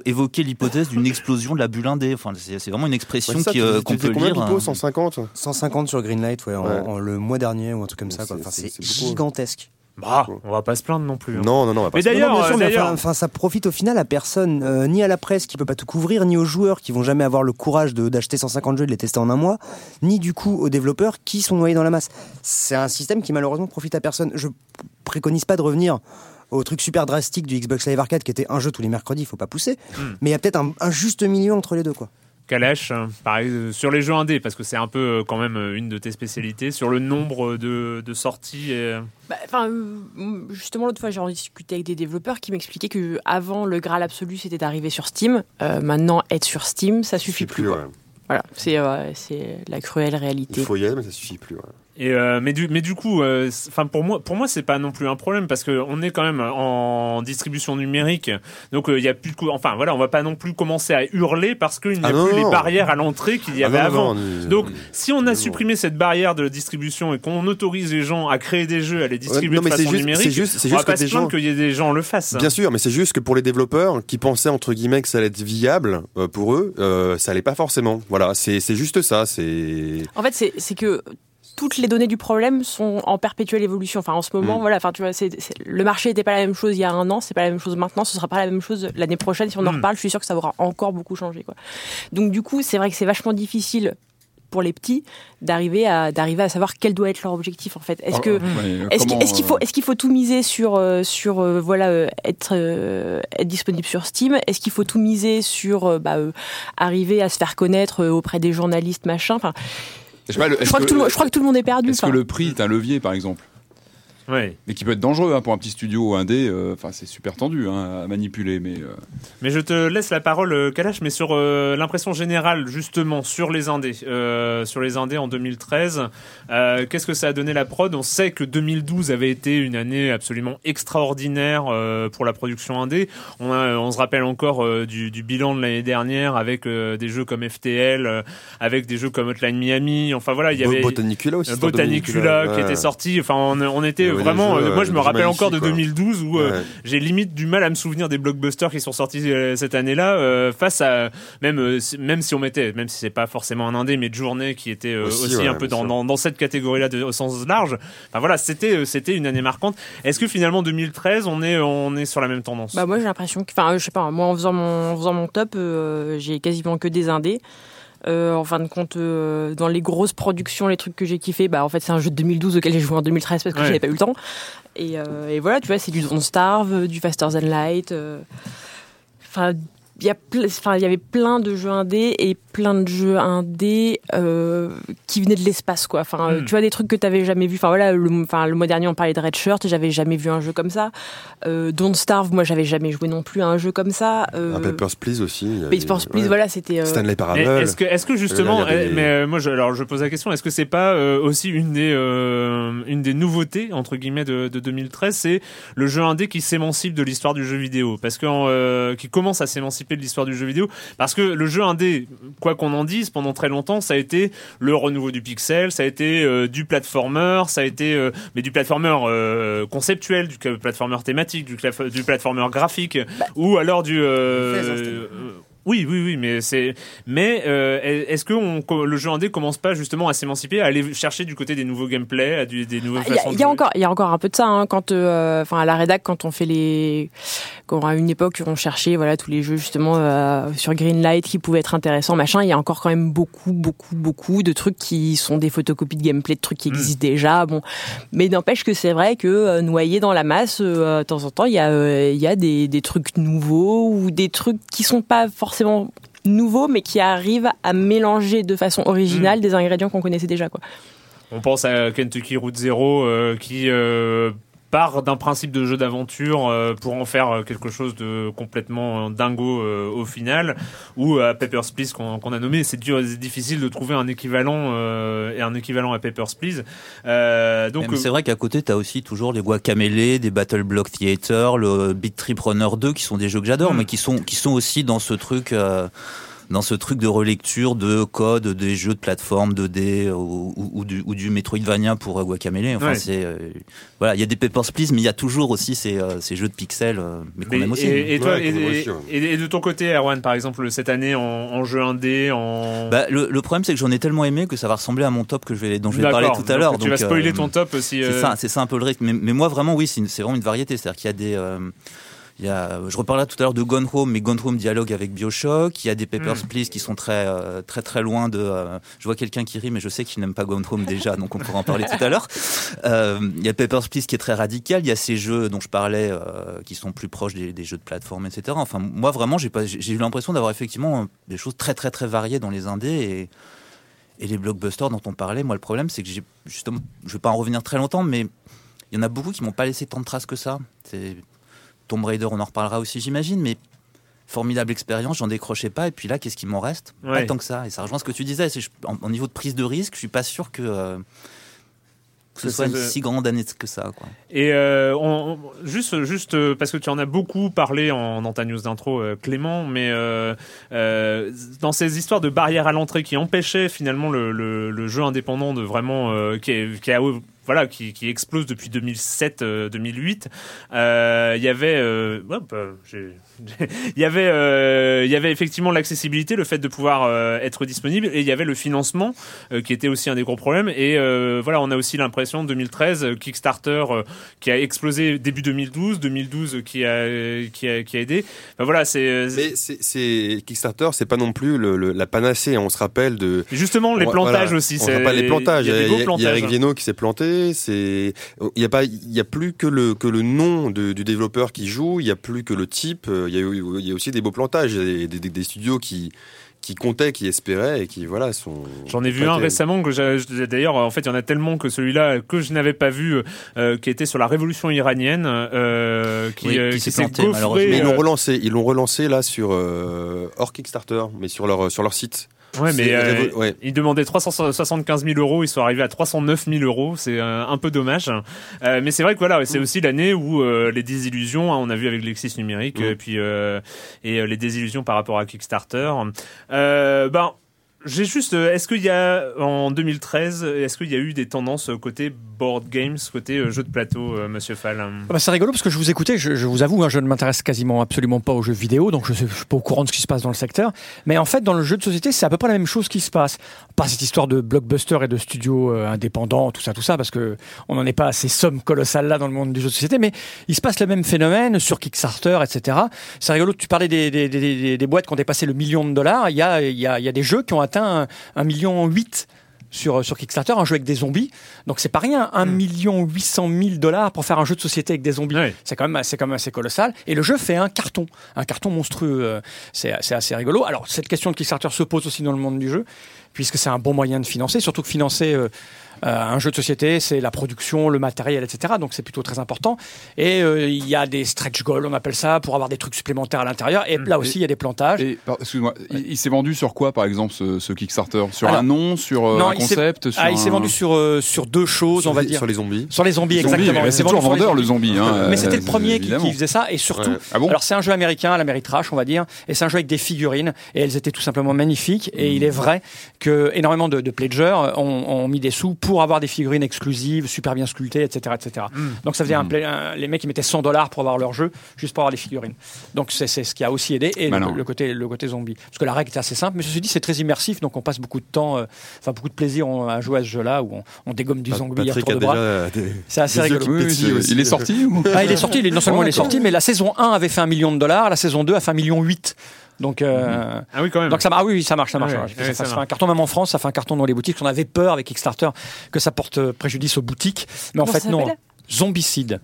Speaker 5: évoquer l'hypothèse d'une explosion de la bulle indé. Enfin, c'est vraiment une expression
Speaker 4: Ouais, ça,
Speaker 5: qui,
Speaker 4: tu-
Speaker 5: euh,
Speaker 4: tu
Speaker 5: qu'on peut
Speaker 4: combien,
Speaker 5: lire. Hein.
Speaker 4: 150
Speaker 6: 150 sur Greenlight, ouais, en-
Speaker 4: Ouais.
Speaker 6: en- le mois dernier ou un truc comme ça. Enfin,
Speaker 4: c'est-
Speaker 6: c'est
Speaker 4: c'est beaucoup.
Speaker 6: gigantesque.
Speaker 1: Bah, on va pas se plaindre non plus. hein.
Speaker 4: Non, non, non. on va pas
Speaker 1: Mais
Speaker 4: se-
Speaker 1: d'ailleurs,
Speaker 6: Non, non, bien sûr,
Speaker 1: euh,
Speaker 6: mais
Speaker 1: d'ailleurs-
Speaker 6: enfin, ça profite au final à personne, euh, ni à la presse qui peut pas tout couvrir, ni aux joueurs qui vont jamais avoir le courage de- d'acheter 150 jeux et de les tester en un mois, ni du coup aux développeurs qui sont noyés dans la masse. C'est un système qui malheureusement profite à personne. Je préconise pas de revenir au truc super drastique du Xbox Live Arcade qui était un jeu tous les mercredis, il faut pas pousser.
Speaker 1: Hmm.
Speaker 6: Mais il y a peut-être un, un juste milieu entre les deux quoi.
Speaker 1: Kalash, hein, pareil, euh, sur les jeux indés, parce que c'est un peu euh, quand même euh, une de tes spécialités, sur le nombre de, de sorties. Et...
Speaker 7: Bah, Enfin, justement, l'autre fois, j'ai discuté avec des développeurs qui m'expliquaient que avant le Graal absolu, c'était d'arriver sur Steam. Euh, maintenant, être sur Steam, ça suffit plus.
Speaker 4: ouais.
Speaker 7: Voilà, c'est euh, la cruelle réalité.
Speaker 4: Il faut y aller, mais ça suffit plus. ouais.
Speaker 1: Et euh, mais du mais du coup, euh, enfin pour moi pour moi c'est pas non plus un problème parce que on est quand même en distribution numérique, donc euh, il y a plus de cou- enfin voilà on va pas non plus commencer à hurler parce qu'il n'y a
Speaker 4: Ah non,
Speaker 1: plus les
Speaker 4: non.
Speaker 1: barrières à l'entrée qu'il y
Speaker 4: Ah
Speaker 1: avait
Speaker 4: non,
Speaker 1: avant.
Speaker 4: non, non,
Speaker 1: Donc, si on a
Speaker 4: non.
Speaker 1: supprimé cette barrière de distribution et qu'on autorise les gens à créer des jeux, à les distribuer
Speaker 4: non, mais
Speaker 1: de
Speaker 4: c'est
Speaker 1: façon
Speaker 4: juste- c'est
Speaker 1: numérique,
Speaker 4: juste- c'est
Speaker 1: on va
Speaker 4: juste
Speaker 1: pas
Speaker 4: que
Speaker 1: se
Speaker 4: gens-
Speaker 1: qu'il y ait des gens le fassent.
Speaker 4: Bien sûr, mais c'est juste que pour les développeurs qui pensaient entre guillemets que ça allait être viable euh, pour eux, euh, ça allait pas forcément. Voilà, c'est c'est juste ça. C'est
Speaker 7: En fait, c'est c'est que toutes les données du problème sont en perpétuelle évolution. Enfin, en ce moment,
Speaker 4: Mm.
Speaker 7: voilà, enfin, tu vois, le marché n'était pas la même chose il y a un an, c'est pas la même chose maintenant, ce sera pas la même chose l'année prochaine. Si on en
Speaker 1: Mm.
Speaker 7: reparle, je suis sûr que ça aura encore beaucoup changé, quoi. Donc, du coup, c'est vrai que c'est vachement difficile pour les petits d'arriver à d'arriver à savoir quel doit être leur objectif en fait. Est-ce
Speaker 2: Ah,
Speaker 7: que est-ce qu'il faut
Speaker 2: euh,
Speaker 7: est-ce qu'il faut tout miser sur euh, sur euh, voilà être être disponible sur Steam? Est-ce qu'il faut tout miser sur bah, euh, arriver à se faire connaître auprès des journalistes machin? Enfin,
Speaker 2: Je, pas,
Speaker 7: crois que,
Speaker 2: que-
Speaker 7: tout le, monde- je crois que tout le monde est perdu.
Speaker 2: Est-ce que le prix est un levier, par exemple?
Speaker 1: Ouais.
Speaker 2: Mais qui peut être dangereux hein, pour un petit studio indé. euh, Enfin, c'est super tendu hein, à manipuler. Mais euh,
Speaker 1: Mais je te laisse la parole, euh, Kalash, mais sur euh, l'impression générale, justement, sur les indés, euh, sur les indés en 2013, euh, qu'est-ce que ça a donné la prod? On sait que 2012 avait été une année absolument extraordinaire euh, pour la production indé. On, a- on se rappelle encore euh, du, du bilan de l'année dernière avec euh, des jeux comme FTL, euh, avec des jeux comme Hotline Miami. Enfin voilà, il y avait
Speaker 4: Botanicula aussi.
Speaker 1: Botanicula qui
Speaker 4: ouais.
Speaker 1: était sorti. Enfin, on, on était Vraiment.
Speaker 4: jeux,
Speaker 1: euh, moi, je
Speaker 4: euh,
Speaker 1: me rappelle encore de
Speaker 4: magnifiques,
Speaker 1: 2012 où euh,
Speaker 4: Ouais.
Speaker 1: j'ai limite du mal à me souvenir des blockbusters qui sont sortis euh, cette année-là euh, face à même euh, si- même si on mettait même si c'est pas forcément un indé mais de journée qui était euh, aussi,
Speaker 4: Aussi, ouais,
Speaker 1: un peu dans, dans, dans cette catégorie-là au sens large. Enfin voilà, c'était euh, c'était une année marquante. Est-ce que finalement 2013 on est on est sur la même tendance?
Speaker 7: Bah moi j'ai l'impression que, enfin je sais pas, moi en faisant mon, en faisant mon top, euh, j'ai quasiment que des indés. Euh, en fin de compte, euh, dans les grosses productions, les trucs que j'ai kiffé, bah en fait c'est un jeu de 2012 auquel j'ai joué en 2013 parce que
Speaker 1: Ouais.
Speaker 7: j'avais pas eu le temps. Et, euh, et voilà, tu vois, c'est du Don't Starve, du Faster Than Light. Enfin, il y a, ple- enfin, il y avait plein de jeux indés et plein de jeux indés euh, qui venaient de l'espace, quoi. Enfin, euh,
Speaker 1: Mm.
Speaker 7: tu vois des trucs que t'avais jamais vu. Enfin voilà, le, enfin le mois dernier on parlait de Red Shirt, j'avais jamais vu un jeu comme ça. Euh, Don't Starve, moi j'avais jamais joué non plus à un jeu comme ça. Euh,
Speaker 4: Un Papers, Please aussi.
Speaker 7: Papers, Please,
Speaker 4: ouais.
Speaker 7: voilà, c'était. euh,
Speaker 4: Stanley Parable.
Speaker 1: Est-ce que, est-ce que justement,
Speaker 4: y avait
Speaker 1: eh,
Speaker 4: des-
Speaker 1: mais euh, moi, je, alors je pose la question, est-ce que c'est pas euh, aussi une des euh, une des nouveautés entre guillemets de, de 2013, c'est le jeu indé qui s'émancipe de l'histoire du jeu vidéo, parce que euh, qui commence à s'émanciper de l'histoire du jeu vidéo, parce que le jeu indé, quoi qu'on en dise, pendant très longtemps, ça a été le renouveau du pixel, ça a été euh, du platformer, ça a été euh, mais du platformer euh, conceptuel, du platformer thématique, du, du platformer graphique, ou alors du oui, oui, oui, mais c'est. Mais euh, est-ce que on, le jeu indé commence pas justement à s'émanciper, à aller chercher du côté des nouveaux gameplays, à du- des nouvelles
Speaker 7: Il y, a,
Speaker 1: façons de
Speaker 7: y a encore, il y a encore un peu de ça, hein, quand, euh, enfin, à la rédac, quand on fait les, quand à une époque, on cherchait, voilà, tous les jeux justement euh, sur Greenlight qui pouvaient être intéressants, machin. Il y a encore quand même beaucoup, beaucoup, beaucoup de trucs qui sont des photocopies de gameplay, de trucs qui existent déjà. Bon, mais n'empêche que c'est vrai que euh, noyé dans la masse, de temps en temps, il y a, il y a des, des trucs nouveaux ou des trucs qui sont pas forcément nouveaux, mais qui arrivent à mélanger de façon originale des ingrédients qu'on connaissait déjà, quoi.
Speaker 1: On pense à Kentucky Route Zero euh, qui euh, part d'un principe de jeu d'aventure euh, pour en faire euh, quelque chose de complètement euh, dingo euh, au final, ou à Papers, Please qu'on qu'on a nommé. C'est dur, c'est difficile de trouver un équivalent euh, et un équivalent à Papers, Please. Euh, donc
Speaker 5: c'est vrai qu'à côté, t'as aussi toujours des Guacamelee, des Battle Block Theater, le Beat Trip Runner 2, qui sont des jeux que j'adore,
Speaker 1: Mm.
Speaker 5: mais qui sont, qui sont aussi dans ce truc, euh, dans ce truc de relecture de code des jeux de plateforme 2D ou, ou, ou du, ou du Metroidvania pour euh, Guacamelee. Enfin,
Speaker 1: Ouais.
Speaker 5: c'est, euh, voilà, il y a des Papers, Please, mais il y a toujours aussi ces, euh, ces jeux de pixels, euh, mais qu'on aime aussi.
Speaker 1: Et, et toi,
Speaker 4: Ouais,
Speaker 1: et, de ton côté, Erwan, par exemple, cette année en, en jeu indé, en.
Speaker 5: Bah, le, le problème, c'est que j'en ai tellement aimé que ça va ressembler à mon top que je vais, dont je vais parler tout à l'heure.
Speaker 1: Donc, Tu vas spoiler
Speaker 5: euh,
Speaker 1: ton top aussi.
Speaker 5: C'est
Speaker 1: euh,
Speaker 5: ça, c'est ça un peu le rythme. Mais, mais moi, vraiment, oui, c'est vraiment une variété. C'est-à-dire qu'il y a des. Il y a, je reparlerai tout à l'heure de Gone Home, mais Gone Home dialogue avec Bioshock. Il y a des Papers,
Speaker 1: Mm.
Speaker 5: Please qui sont très, euh, très, très loin de. euh, je vois quelqu'un qui rit, mais je sais qu'il n'aime pas Gone Home déjà, donc on pourra en parler tout à l'heure. Euh, il y a Papers, Please qui est très radical. Il y a ces jeux dont je parlais euh, qui sont plus proches des, des jeux de plateforme, etc. Enfin, moi, vraiment, j'ai eu l'impression d'avoir effectivement des choses très, très, très variées dans les indés et. Et les blockbusters dont on parlait, moi le problème c'est que j'ai justement, je vais pas en revenir très longtemps, mais il y en a beaucoup qui m'ont pas laissé tant de traces que ça. C'est Tomb Raider, on en reparlera aussi j'imagine, mais formidable expérience, j'en décrochais pas. Et puis là, qu'est-ce qui m'en reste?
Speaker 1: Ouais.
Speaker 5: Pas tant que ça. Et ça rejoint ce que tu disais. c'est- En, en niveau de prise de risque, je suis pas sûr que, euh, que ce soit une si grande année que ça. Quoi.
Speaker 1: Et euh, on- on- juste, juste euh, parce que tu en as beaucoup parlé en, dans ta news d'intro, euh, Clément, mais dans ces histoires de barrières à l'entrée qui empêchaient finalement le, le, le jeu indépendant de vraiment qui, est- qui a voilà, qui, qui explose depuis 2007-2008. Euh, Il y avait, euh, euh, j'ai- il y avait, euh, il y avait effectivement l'accessibilité, le fait de pouvoir euh, être disponible, et il y avait le financement euh, qui était aussi un des gros problèmes. Et voilà, on a aussi l'impression 2013, euh, Kickstarter qui a explosé début 2012, 2012 qui a qui a, qui a aidé. Enfin, voilà, c'est
Speaker 4: Mais c'est- Kickstarter, c'est pas non plus le- le- la panacée. On se rappelle de
Speaker 1: justement les plantages
Speaker 4: voilà.
Speaker 1: aussi. C'est-
Speaker 4: rappelle les plantages.
Speaker 1: Il y a
Speaker 4: y. Eric Viennot qui s'est planté. C'est il y a pas il y a plus que le que le nom de- du développeur qui joue. Il y a plus que le type. Euh, Il y a, eu- il y a aussi des beaux plantages. Des, des- des studios qui qui comptaient, qui espéraient et qui voilà sont.
Speaker 1: J'en ai vu un récemment que d'ailleurs en fait il y en a tellement que celui-là que je n'avais pas vu euh, qui était sur la révolution iranienne euh, qui,
Speaker 5: Oui,
Speaker 1: euh,
Speaker 5: qui
Speaker 1: qui
Speaker 5: s'est planté,
Speaker 1: gaufré,
Speaker 5: malheureusement.
Speaker 4: Mais ils l'ont relancé, ils l'ont relancé là sur euh, hors Kickstarter, mais sur leur sur leur site.
Speaker 1: Ouais, mais euh,
Speaker 4: ouais.
Speaker 1: ils demandaient 375 000 euros, ils sont arrivés à 309 000 euros, c'est euh, un peu dommage. Euh, mais c'est vrai que voilà, c'est aussi l'année où euh, les désillusions, hein, on a vu avec Lexis numérique,
Speaker 4: Mm.
Speaker 1: et puis euh, et euh, les désillusions par rapport à Kickstarter. Euh, ben. J'ai juste, euh, est-ce qu'il y a en 2013, est-ce qu'il y a eu des tendances côté board games, côté euh, jeux de plateau, euh, Monsieur Fall
Speaker 3: Ah bah, c'est rigolo parce que je vous écoutais, je, je vous avoue, hein, je ne m'intéresse quasiment absolument pas aux jeux vidéo, donc je ne suis pas au courant de ce qui se passe dans le secteur. Mais en fait, dans le jeu de société, c'est à peu près la même chose qui se passe. Pas cette histoire de blockbuster et de studios euh, indépendants, tout ça, tout ça, parce que on n'en est pas à ces sommes colossales là dans le monde du jeu de société. Mais il se passe le même phénomène sur Kickstarter, etc. C'est rigolo. Tu parlais des, des, des, boîtes qui ont dépassé le million de dollars. Il y a, il y a, il y a des jeux qui ont atteint un, un million huit sur, sur Kickstarter, un jeu avec des zombies. Donc c'est pas rien, 1 million 800 000 dollars pour faire un jeu de société avec des zombies. C'est quand, même, quand même assez colossal. Et le jeu fait un carton, un carton monstrueux. Euh, c'est assez rigolo. Alors cette question de Kickstarter se pose aussi dans le monde du jeu, puisque c'est un bon moyen de financer, surtout que financer euh, un jeu de société, c'est la production, le matériel, etc. Donc c'est plutôt très important. Et euh, il y a des stretch goals, on appelle ça, pour avoir des trucs supplémentaires à l'intérieur. Et là aussi, il y a des plantages.
Speaker 2: Excuse-moi, il, il s'est vendu sur quoi, par exemple, ce, ce Kickstarter? Sur
Speaker 3: Alors,
Speaker 2: un nom, sur euh,
Speaker 3: non,
Speaker 2: un concept sur
Speaker 3: Ah, il s'est
Speaker 2: un-
Speaker 3: vendu sur, euh, sur deux choses,
Speaker 4: sur
Speaker 3: on va
Speaker 4: les,
Speaker 3: dire.
Speaker 4: sur les zombies.
Speaker 3: Sur les zombies,
Speaker 2: Zombie,
Speaker 3: exactement.
Speaker 2: C'est toujours vendeur,
Speaker 3: zombies.
Speaker 2: le zombie. Hein,
Speaker 3: Mais c'était
Speaker 2: euh,
Speaker 3: le premier qui, faisait ça et surtout.
Speaker 4: Ouais.
Speaker 2: Ah bon?
Speaker 3: alors c'est un jeu américain, l'Améritrash, on va dire, et c'est un jeu avec des figurines et elles étaient tout simplement magnifiques. Et il est vrai que énormément de, de pledgers ont, ont mis des sous pour avoir des figurines exclusives, super bien sculptées, etc., etc. Donc ça faisait un, un- les mecs qui mettaient 100 dollars pour avoir leur jeu juste pour avoir les figurines. Donc c'est ce qui a aussi aidé et le,
Speaker 2: Malin.
Speaker 3: le côté le côté zombie. Parce que la règle est assez simple, mais ceci dit c'est très immersif, donc on passe beaucoup de temps, euh, enfin beaucoup de plaisir on- à jouer à ce jeu-là où on, on dégomme du zombie à
Speaker 4: Patrick
Speaker 3: tour
Speaker 4: a
Speaker 3: de bras.
Speaker 4: des,
Speaker 3: C'est assez rigolo.
Speaker 2: Oui, oui,
Speaker 4: aussi.
Speaker 2: il est sorti ou
Speaker 3: Ah, il est sorti, il est- non seulement
Speaker 2: Oh,
Speaker 3: il est
Speaker 2: d'accord.
Speaker 3: sorti, mais la saison 1 avait fait un million de dollars, la saison 2 a fait un million 8. Donc, euh,
Speaker 1: Ah oui, quand même.
Speaker 3: donc ça, ah oui, oui, ça marche, ça marche.
Speaker 1: Ouais,
Speaker 3: ça, marche.
Speaker 1: ouais,
Speaker 3: Ça-
Speaker 1: ça
Speaker 3: ça fait
Speaker 1: marche.
Speaker 3: un carton même en France, ça fait un carton dans les boutiques. On avait peur avec Kickstarter que ça porte préjudice aux boutiques, mais en fait non. Zombicide.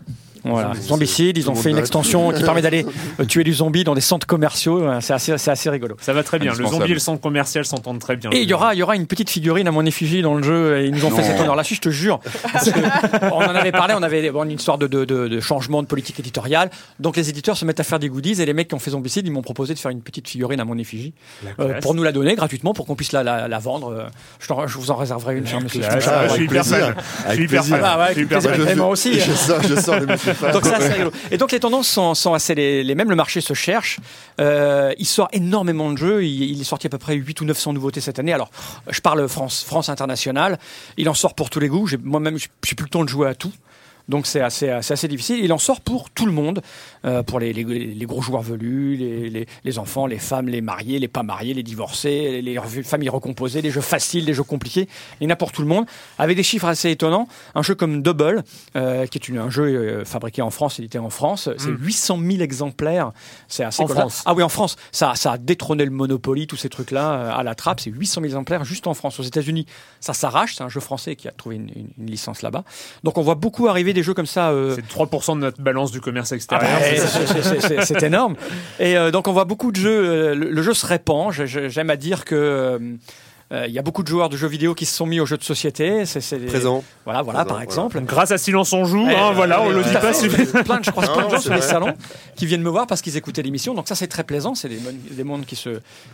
Speaker 3: Voilà,
Speaker 4: Zombicide.
Speaker 3: Ils ont fait une extension qui permet d'aller euh, tuer du zombie dans des centres commerciaux. Euh, C'est assez, c'est assez rigolo.
Speaker 1: Ça va très bien. Le zombie et le centre commercial s'entendent très bien.
Speaker 3: Et il y aura, il y aura une petite figurine à mon effigie dans le jeu et ils nous ont fait cet honneur-là, si je te jure. On en avait parlé, on avait bon, une histoire de, de, de, de changement de politique éditoriale. Donc les éditeurs se mettent à faire des goodies et les mecs qui ont fait Zombicide, ils m'ont proposé de faire une petite figurine à mon effigie euh, pour nous la donner gratuitement pour qu'on puisse la, la, la vendre. Je, vous en réserverai une, cher monsieur.
Speaker 1: Ah, je suis hyper fan. Je suis hyper fan.
Speaker 3: Ah
Speaker 1: fan.
Speaker 4: Moi, je-
Speaker 3: Et moi aussi.
Speaker 4: Je sors, je sors de.
Speaker 3: Donc c'est rigolo. Et donc les tendances sont, assez les, mêmes. Le marché se cherche. Euh, il sort énormément de jeux. Il, il est sorti à peu près 8 ou 900 nouveautés cette année. Alors, je parle France, France internationale. Il en sort pour tous les goûts. Moi-même, j'ai plus le temps de jouer à tout. Donc c'est assez, difficile. Il en sort pour tout le monde, euh, pour les, les, les gros joueurs velus, les, enfants, les femmes, les mariés, les pas mariés, les divorcés, les familles recomposées, les jeux faciles, les jeux compliqués. Il y en a pour tout le monde, avec des chiffres assez étonnants. Un jeu comme Double, euh, qui est une- un jeu euh, fabriqué en France, édité en France, c'est 800 000 exemplaires. C'est assez
Speaker 1: En. France.
Speaker 3: Ah oui, en France. Ça, ça a détrôné le Monopoly, tous ces trucs-là, à la trappe. C'est 800 000 exemplaires juste en France. Aux États-Unis, ça s'arrache. C'est un jeu français qui a trouvé une, une- une licence là-bas. Donc on voit beaucoup arriver des jeux comme ça. euh,
Speaker 1: C'est 3% de notre balance du commerce
Speaker 3: ah
Speaker 1: extérieur.
Speaker 3: bah,
Speaker 1: c'est ça
Speaker 3: c'est- énorme. Et euh, donc on voit beaucoup de jeux. euh, le, le jeu se répand. J'aime à dire que euh, euh, il y a beaucoup de joueurs de jeux vidéo qui se sont mis aux jeux de société. C'est c'est des-
Speaker 4: Présent.
Speaker 3: Voilà, voilà,
Speaker 4: Présent,
Speaker 3: par
Speaker 4: voilà.
Speaker 3: exemple.
Speaker 1: Grâce à Silence on joue, hein, voilà, on
Speaker 3: euh,
Speaker 1: le dit pas.
Speaker 3: Plein de, je croise plein de
Speaker 4: Non,
Speaker 3: gens sur les salons qui viennent me voir parce qu'ils écoutaient l'émission. Donc ça, c'est très plaisant. C'est des, mon- des mondes qui se,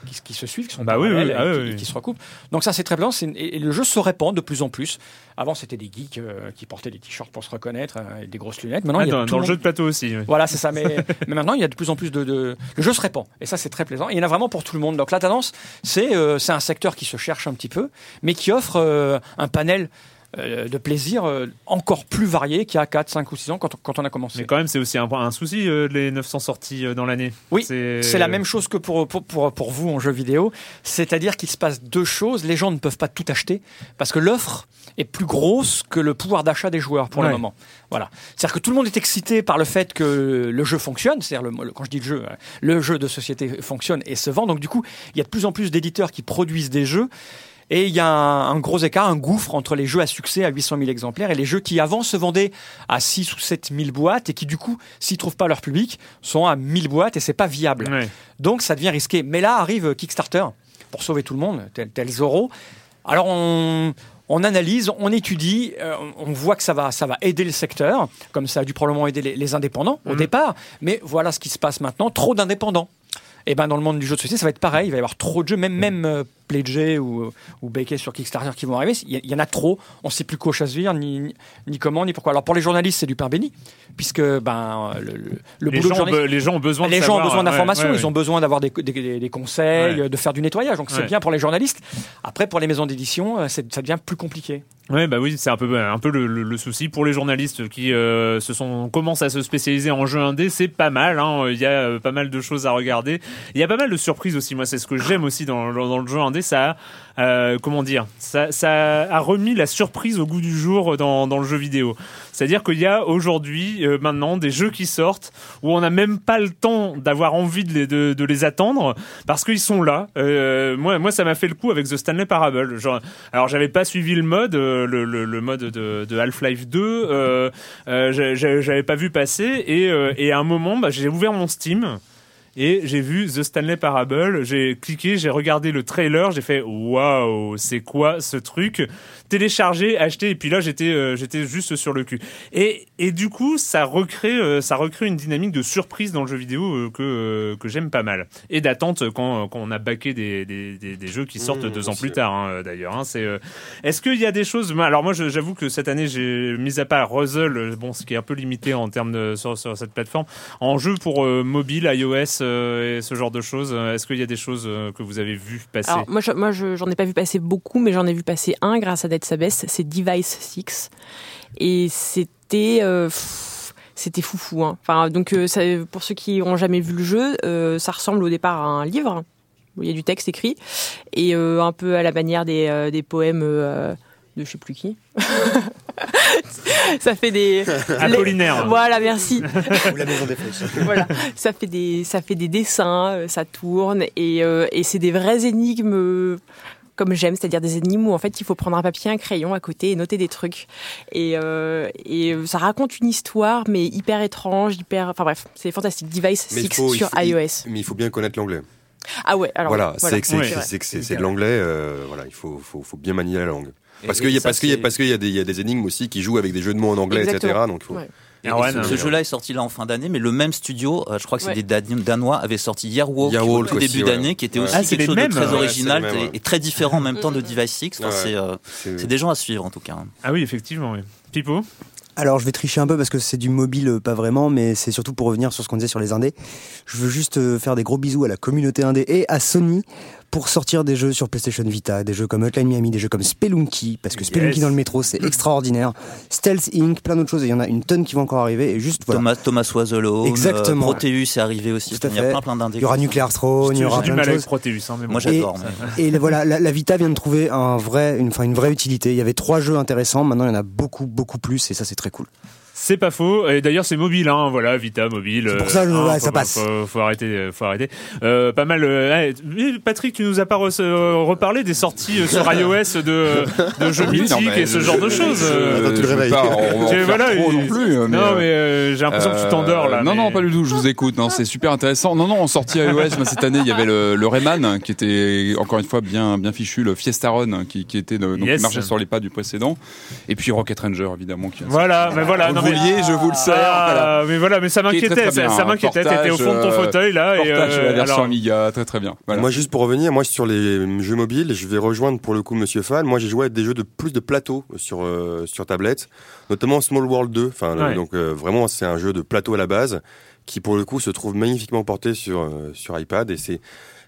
Speaker 3: qui, se- qui se suivent, qui sont
Speaker 1: Bah oui,
Speaker 3: parallèles
Speaker 1: oui,
Speaker 3: et
Speaker 1: ah
Speaker 3: qui,
Speaker 1: oui, oui.
Speaker 3: qui se recoupent. Donc ça, c'est très plaisant. Une- Et, le jeu se répand de plus en plus. Avant, c'était des geeks euh, qui portaient des t-shirts pour se reconnaître euh, et des grosses lunettes. Maintenant,
Speaker 1: Ah,
Speaker 3: il y a
Speaker 1: dans
Speaker 3: tout
Speaker 1: dans
Speaker 3: le
Speaker 1: jeu de plateau aussi.
Speaker 3: voilà, c'est ça. Mais, mais maintenant, il y a de plus en plus de, de- Le jeu se répand. Et ça, c'est très plaisant. Et il y en a vraiment pour tout le monde. Donc la tendance, c'est c'est un secteur qui se cherche un petit peu, mais qui offre euh, un panel euh, de plaisir euh, encore plus varié qu'il y a 4, 5 ou 6 ans quand, on- quand on a commencé.
Speaker 1: Mais quand même, c'est aussi un, un souci, euh, les 900 sorties dans l'année.
Speaker 3: Oui,
Speaker 1: c'est
Speaker 3: C'est la même chose que pour, pour, pour, pour vous en jeu vidéo. C'est-à-dire qu'il se passe deux choses. Les gens ne peuvent pas tout acheter parce que l'offre est plus grosse que le pouvoir d'achat des joueurs pour le moment. Voilà. C'est-à-dire que tout le monde est excité par le fait que le jeu fonctionne. C'est-à-dire, le- le- quand je dis le jeu, euh, le jeu de société fonctionne et se vend. Donc, du coup, il y a de plus en plus d'éditeurs qui produisent des jeux. Et il y a un, un gros écart, un gouffre entre les jeux à succès à 800 000 exemplaires et les jeux qui avant se vendaient à 6 ou 7 000 boîtes et qui du coup, s'ils trouvent pas leur public, sont à 1000 boîtes et c'est pas viable.
Speaker 1: Ouais.
Speaker 3: Donc ça devient risqué. Mais là arrive Kickstarter. pour sauver tout le monde, tel, tel Zorro. Alors on, on analyse, on étudie, euh, on voit que ça va, ça va aider le secteur, comme ça a dû probablement aider les, les indépendants au
Speaker 1: Mhm.
Speaker 3: départ. Mais voilà ce qui se passe maintenant, trop d'indépendants. Et ben dans le monde du jeu de société, ça va être pareil. Il va y avoir trop de jeux, même même Pledgey ou ou sur Kickstarter qui vont arriver. Il y, en a trop. On ne sait plus quoi choisir, ni, ni ni comment, ni pourquoi. Alors pour les journalistes, c'est du pain béni, puisque ben le, le, le
Speaker 1: les,
Speaker 3: boulot
Speaker 1: gens,
Speaker 3: journaliste-
Speaker 1: les gens ont besoin de
Speaker 3: les gens
Speaker 1: savoir,
Speaker 3: ont besoin d'informations,
Speaker 1: ouais,
Speaker 3: ils ont besoin d'avoir des, des- des- des conseils, de faire du nettoyage. Donc c'est bien pour les journalistes. Après, pour les maisons d'édition, euh, ça devient plus compliqué.
Speaker 1: Ouais, bah oui, c'est un peu, un peu le, le- le souci pour les journalistes qui euh, se sont commencent à se spécialiser en jeu indé. C'est pas mal. hein. Il y a euh, pas mal de choses à regarder. Il y a pas mal de surprises aussi. Moi, c'est ce que j'aime aussi dans, dans, dans le jeu indé. Ça, euh, comment dire, ça, a remis la surprise au goût du jour dans, le jeu vidéo. C'est-à-dire qu'il y a aujourd'hui, euh, maintenant, des jeux qui sortent où on n'a même pas le temps d'avoir envie de les, attendre parce qu'ils sont là. Euh, moi, ça m'a fait le coup avec The Stanley Parable. Genre, alors, j'avais pas suivi le mode, le, mode de, Half-Life 2. Euh, euh, j'ai- j'ai- j'avais pas vu passer et, et à un moment, bah, j'ai ouvert mon Steam. Et j'ai vu The Stanley Parable, j'ai cliqué, j'ai regardé le trailer, j'ai fait waouh, c'est quoi ce truc? Télécharger, acheter, et puis là j'étais euh, j'étais juste sur le cul. Et, et du coup, ça recrée euh, ça recrée une dynamique de surprise dans le jeu vidéo euh, que euh, que j'aime pas mal et d'attente quand quand on a baqué des des, des, des jeux qui sortent
Speaker 4: Mmh,
Speaker 1: deux ans plus tard hein, d'ailleurs. Hein, c'est euh, est-ce qu'il y a des choses moi, Alors moi, j'avoue que cette année, j'ai mis à part Ruzzle, bon, ce qui est un peu limité en termes de sur, sur cette plateforme, en jeu pour euh, mobile, iOS euh, et ce genre de choses. Est-ce qu'il y a des choses euh, que vous avez vues passer?
Speaker 7: Alors moi, je- moi, je- ai pas vu passer beaucoup, mais j'en ai vu passer un grâce à Dead Sabes, c'est Device 6. Et c'était... euh, c'était foufou. Hein. Enfin, donc, euh, ça, pour ceux qui n'ont jamais vu le jeu, euh, ça ressemble au départ à un livre où il y a du texte écrit et euh, un peu à la manière des, euh, des poèmes euh, de je sais plus qui. ça fait des
Speaker 1: Apollinaire.
Speaker 7: Voilà, merci.
Speaker 6: Ou la maison des
Speaker 7: voilà, ça fait des ça fait des dessins, ça tourne et euh, et c'est des vraies énigmes euh, comme j'aime, c'est-à-dire des énigmes où en fait il faut prendre un papier, un crayon à côté et noter des trucs. Et euh, et euh, ça raconte une histoire mais hyper étrange, hyper enfin bref, c'est fantastique. Device
Speaker 4: Mais
Speaker 7: 6
Speaker 4: il faut, il
Speaker 7: sur
Speaker 4: faut- il-
Speaker 7: iOS.
Speaker 4: mais il faut bien connaître l'anglais.
Speaker 7: Ah ouais, alors
Speaker 4: voilà,
Speaker 7: voilà.
Speaker 4: c'est que c'est
Speaker 1: Ouais.
Speaker 4: que de l'anglais. euh, voilà, il faut, faut, faut bien manier la langue. Parce qu'il y a parce qu'il y a parce y a des il y a des énigmes aussi qui jouent avec des jeux de mots en anglais, etc. Donc il faut-
Speaker 7: Ouais.
Speaker 5: Et
Speaker 1: Erwan,
Speaker 5: ce, ce jeu-là est sorti là en fin d'année, mais le même studio, euh, je crois que c'est
Speaker 7: Ouais.
Speaker 5: des Dan- Danois, avait sorti Yearwalk
Speaker 4: Yearwalk
Speaker 5: au
Speaker 4: aussi,
Speaker 5: début
Speaker 4: ouais.
Speaker 5: d'année, qui était
Speaker 4: Ouais.
Speaker 5: aussi
Speaker 1: Ah,
Speaker 5: quelque chose
Speaker 1: mêmes
Speaker 5: de très original et,
Speaker 4: ouais.
Speaker 5: et très différent en même temps de Device 6. Enfin,
Speaker 4: Ouais.
Speaker 5: c'est, euh, des gens à suivre en tout cas.
Speaker 1: Ah oui, effectivement. Oui. Pipo.
Speaker 6: Alors je vais tricher un peu parce que c'est du mobile, euh, pas vraiment, mais c'est surtout pour revenir sur ce qu'on disait sur les indés. Je veux juste euh, faire des gros bisous à la communauté indé et à Sony pour sortir des jeux sur PlayStation Vita, des jeux comme Hotline Miami, des jeux comme Spelunky, parce que Spelunky
Speaker 1: Yes.
Speaker 6: dans le métro c'est extraordinaire, Stealth Inc, plein d'autres choses, et il y en a une tonne qui vont encore arriver, et juste voilà.
Speaker 5: Thomas, Thomas Was Alone,
Speaker 6: Exactement.
Speaker 5: euh, Proteus est arrivé aussi. Il y a plein plein d'indés.
Speaker 6: Il y aura Nuclear Throne, il y aura plein de
Speaker 1: mal avec
Speaker 6: choses.
Speaker 1: Proteus. Hein, mais bon.
Speaker 5: Moi j'adore. mais-
Speaker 6: Et voilà, la, la Vita vient de trouver un vrai, une, une vraie utilité. Il y avait trois jeux intéressants, maintenant il y en a beaucoup, beaucoup plus, et ça c'est très cool.
Speaker 1: C'est pas faux. Et d'ailleurs, c'est mobile, hein. Voilà, Vita, mobile.
Speaker 6: C'est pour
Speaker 1: euh,
Speaker 6: ça, je-
Speaker 1: hein,
Speaker 6: ouais,
Speaker 1: faut-
Speaker 6: ça passe.
Speaker 1: Faut, faut arrêter, euh, faut arrêter. Euh, pas mal. euh, ouais, mais Patrick, tu nous as pas re- euh, reparlé des sorties euh, sur iOS de, de jeux
Speaker 2: Oui, non,
Speaker 1: mythiques
Speaker 2: mais
Speaker 1: et ce
Speaker 2: je-
Speaker 1: genre de choses. euh.
Speaker 4: Attends, tu le réveilles.
Speaker 2: pas faire
Speaker 1: voilà,
Speaker 2: trop non plus.
Speaker 1: non, mais euh, j'ai l'impression que tu t'endors là.
Speaker 2: Non,
Speaker 1: mais-
Speaker 2: non, pas du tout. Je vous écoute. Non, c'est super intéressant. Non, non, en sortie iOS, moi, cette année, il y avait le, le Rayman qui était encore une fois bien, bien fichu, le Fiesta Run qui, qui était donc,
Speaker 1: Yes.
Speaker 2: qui marchait sur les pas du précédent, et puis Rocket Ranger évidemment. Qui a
Speaker 1: Voilà, mais voilà. Non, mais-
Speaker 2: je vous le sers.
Speaker 1: Ah,
Speaker 2: voilà.
Speaker 1: mais voilà, mais ça m'inquiétait,
Speaker 2: très
Speaker 1: ça,
Speaker 2: hein.
Speaker 1: m'inquiétait. T'étais au fond de ton
Speaker 2: Portage,
Speaker 1: fauteuil là. et,
Speaker 2: Portage de
Speaker 1: euh,
Speaker 2: la version
Speaker 1: alors-
Speaker 2: Amiga, très très bien. Voilà.
Speaker 4: Moi, juste pour revenir, moi sur les jeux mobiles, je vais rejoindre pour le coup Monsieur Fan. Moi, j'ai joué à des jeux de plus de plateau sur euh, sur tablette, notamment Small World 2. Enfin, le-
Speaker 1: Ouais.
Speaker 4: donc euh, vraiment, c'est un jeu de plateau à la base qui pour le coup se trouve magnifiquement porté sur euh, sur iPad et c'est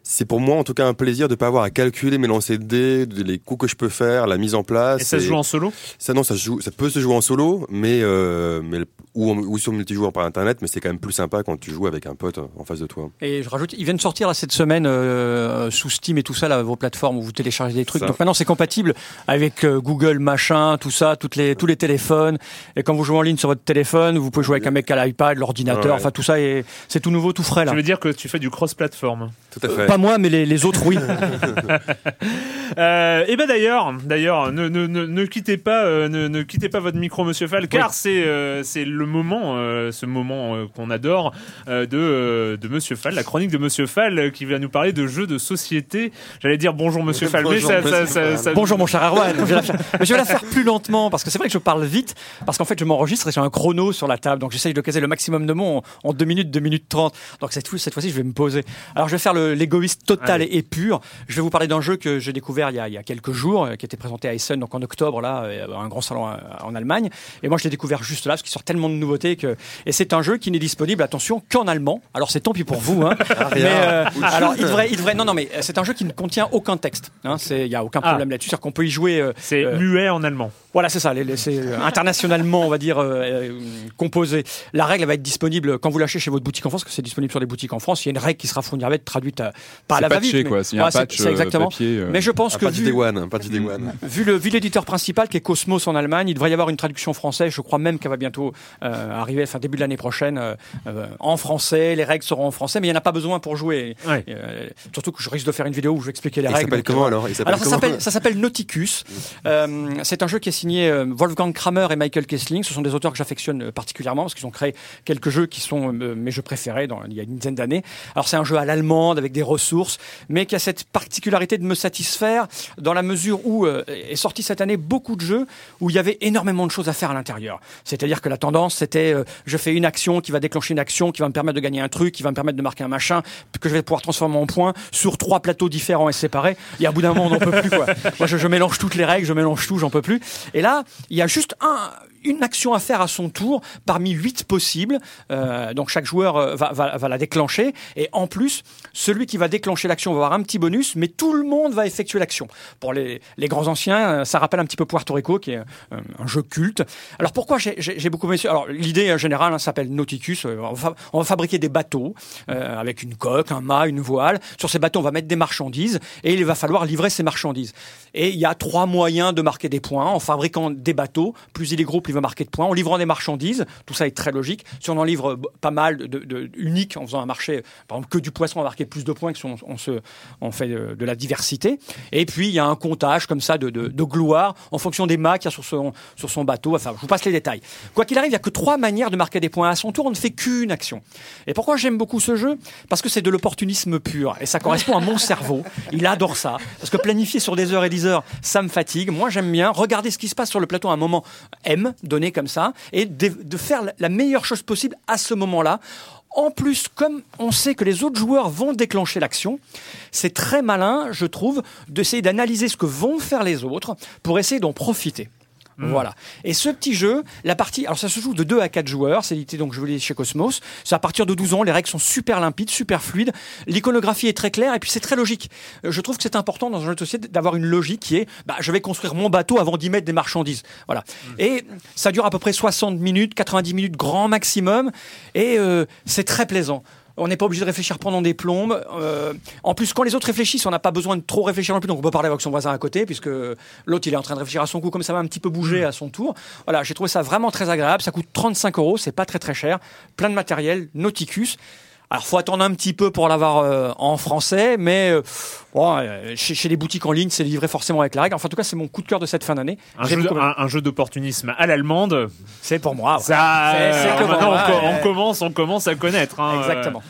Speaker 4: c'est pour moi en tout cas un plaisir de pas avoir à calculer mes lancers de dés, de- les coups que je peux faire, la mise en place.
Speaker 1: Et ça se joue en solo?
Speaker 4: Ça non, ça se joue, ça peut se jouer en solo, mais euh, mais ou, en- ou sur multijoueur par internet, mais c'est quand même plus sympa quand tu joues avec un pote en face de toi.
Speaker 3: Et je rajoute, ils viennent de sortir là cette semaine euh, sous Steam et tout ça, là, vos plateformes où vous téléchargez des trucs.
Speaker 4: Ça.
Speaker 3: Donc maintenant c'est compatible avec euh, Google, machin, tout ça, toutes les, tous les téléphones. Et quand vous jouez en ligne sur votre téléphone, vous pouvez jouer avec un mec à l'iPad, l'ordinateur,
Speaker 4: Ouais.
Speaker 3: enfin tout ça est, c'est tout nouveau, tout frais là.
Speaker 1: Je veux dire que tu fais du cross-platform?
Speaker 4: Tout à fait.
Speaker 3: Pas moi, mais les, les autres, oui.
Speaker 1: Euh, et ben d'ailleurs, d'ailleurs, ne, ne, ne, ne quittez pas, euh, ne, ne quittez pas votre micro, Monsieur Fall, car c'est euh, c'est le moment, euh, ce moment euh, qu'on adore euh, de euh, de Monsieur Fall, la chronique de Monsieur Fall, euh, qui va nous parler de jeux de société. J'allais dire bonjour Monsieur Fall,
Speaker 4: Bonjour,
Speaker 1: ça, ça,
Speaker 4: Monsieur
Speaker 1: ça,
Speaker 4: Fall.
Speaker 1: ça-
Speaker 3: Bonjour mon cher Erwan. Je vais, la faire, mais je vais la faire plus lentement parce que c'est vrai que je parle vite parce qu'en fait je m'enregistre et j'ai un chrono sur la table donc j'essaye de caser le maximum de mots en, en 2 minutes, 2 minutes 30. Donc cette, fois- cette fois-ci je vais me poser. Alors je vais faire le- total
Speaker 1: Allez.
Speaker 3: et, pur. Je vais vous parler d'un jeu que j'ai découvert il y, a, il y a quelques jours euh, qui était présenté à Essen donc en octobre là euh, un grand salon euh, en Allemagne et moi je l'ai découvert juste là parce qu'il sort tellement de nouveautés que et c'est un jeu qui n'est disponible attention qu'en allemand. Alors c'est tant pis pour vous hein. mais euh, alors il devrait il devrait non non mais c'est un jeu qui ne contient aucun texte hein, il y a aucun
Speaker 1: Ah.
Speaker 3: problème là-dessus c'est-à-dire qu'on peut y jouer euh,
Speaker 1: c'est
Speaker 3: euh,
Speaker 1: muet en allemand.
Speaker 3: voilà, c'est ça. les- les- C'est internationalement, on va dire, composé. La règle elle va être disponible quand vous l'achetez chez votre boutique en France, parce que c'est disponible sur des boutiques en France. Il y a une règle qui sera fournie avec, traduite à, pas à la
Speaker 2: C'est
Speaker 3: va-vite.
Speaker 2: quoi. A un
Speaker 3: c'est-
Speaker 2: patch
Speaker 3: c'est exactement.
Speaker 2: euh, papier. euh,
Speaker 3: Mais je pense
Speaker 4: Un
Speaker 3: que
Speaker 4: pas du
Speaker 3: vu,
Speaker 4: Day One, un pas du Day One.
Speaker 3: vu le vu l'éditeur principal qui est Cosmos en Allemagne, il devrait y avoir une traduction française. Je crois même qu'elle va bientôt euh, arriver, enfin début de l'année prochaine, euh, en français. Les règles seront en français, mais il n'y en a pas besoin pour jouer.
Speaker 1: Ouais.
Speaker 3: Euh, surtout que je risque de faire une vidéo où je vais expliquer les
Speaker 4: Il
Speaker 3: règles.
Speaker 4: s'appelle
Speaker 3: donc,
Speaker 4: comment alors? Il s'appelle
Speaker 3: alors ça s'appelle ça s'appelle Nauticus. Euh, c'est un jeu qui est signé euh, Wolfgang Kramer et Michael Kessling. Ce sont des auteurs que j'affectionne particulièrement parce qu'ils ont créé quelques jeux qui sont euh, mes jeux préférés dans, il y a une dizaine d'années. Alors c'est un jeu à l'allemande avec des ressources, mais qui a cette particularité de me satisfaire dans la mesure où euh, est sorti cette année beaucoup de jeux où il y avait énormément de choses à faire à l'intérieur. C'est-à-dire que la tendance c'était euh, je fais une action qui va déclencher une action qui va me permettre de gagner un truc, qui va me permettre de marquer un machin que je vais pouvoir transformer en points sur trois plateaux différents et séparés. Et à bout d'un moment on n'en peut plus quoi. Moi je, je mélange toutes les règles, je mélange tout, j'en peux plus. Et là il y a juste un une action à faire à son tour parmi huit possibles. Euh, donc chaque joueur va, va, va la déclencher. Et en plus, celui qui va déclencher l'action va avoir un petit bonus, mais tout le monde va effectuer l'action. Pour les, les grands anciens, euh, ça rappelle un petit peu Puerto Rico, qui est euh, un jeu culte. Alors pourquoi j'ai- j'ai j'ai beaucoup aimé Alors l'idée euh, générale hein, s'appelle Nauticus. On va, fabriquer des bateaux avec une coque, un mât, une voile. Sur ces bateaux, on va mettre des marchandises et il va falloir livrer ces marchandises. Et il y a trois moyens de marquer des points en fabriquant des bateaux. Plus il est gros, plus il va marquer de points. En livrant des marchandises, tout ça est très logique. Si on en livre pas mal de, de, de- uniques en faisant un marché, par exemple que du poisson, on marquer plus de points que si on, se, fait de, la diversité. Et puis il y a un comptage comme ça de, gloire en fonction des mâts qu'il y a sur son, bateau. Enfin, je vous passe les détails. Quoi qu'il arrive, il y a que trois manières de marquer des points. À son tour, on ne fait qu'une action. Et pourquoi j'aime beaucoup ce jeu? Parce que c'est de l'opportunisme pur. Et ça correspond à mon cerveau. Il adore ça. Parce que planifier sur des heures et des heures, ça me fatigue. Moi, j'aime bien regarder ce qui se passe sur le plateau à un moment M, donné comme ça, et de, faire la meilleure chose possible à ce moment-là. En plus, comme on sait que les autres joueurs vont déclencher l'action, c'est très malin, je trouve, d'essayer d'analyser ce que vont faire les autres pour essayer d'en profiter. Voilà. Et ce petit jeu, la partie, alors ça se joue de 2 à 4 joueurs, c'est édité donc je vous l'ai dit, chez Cosmos. C'est à partir de 12 ans, les règles sont super limpides, super fluides. L'iconographie est très claire et puis c'est très logique. Euh, Je trouve que c'est important dans un jeu de société d'avoir une logique qui est, bah, je vais construire mon bateau avant d'y mettre des marchandises. Voilà. Et ça dure à peu près 60 minutes, 90 minutes grand maximum et euh, c'est très plaisant. On n'est pas obligé de réfléchir pendant des plombes. Euh, en plus, quand les autres réfléchissent, on n'a pas besoin de trop réfléchir non plus. Donc, on peut parler avec son voisin à côté, puisque l'autre, il est en train de réfléchir à son coup, comme ça va un petit peu bouger à son tour. Voilà, j'ai trouvé ça vraiment très agréable. Ça coûte 35 euros, c'est pas très très cher. Plein de matériel, Nauticus. Alors, faut attendre un petit peu pour l'avoir euh, en français, mais euh, bon, euh, chez, chez les boutiques en ligne, c'est livré forcément avec la règle. Enfin, en tout cas, c'est mon coup de cœur de cette fin d'année.
Speaker 1: Un jeu,
Speaker 3: beaucoup aimé.
Speaker 1: un, un jeu d'opportunisme à l'allemande.
Speaker 3: C'est pour moi. ouais.
Speaker 1: Ça,
Speaker 3: que
Speaker 1: maintenant, on, co-
Speaker 3: ouais.
Speaker 1: on commence, on commence à connaître. hein,
Speaker 3: Exactement.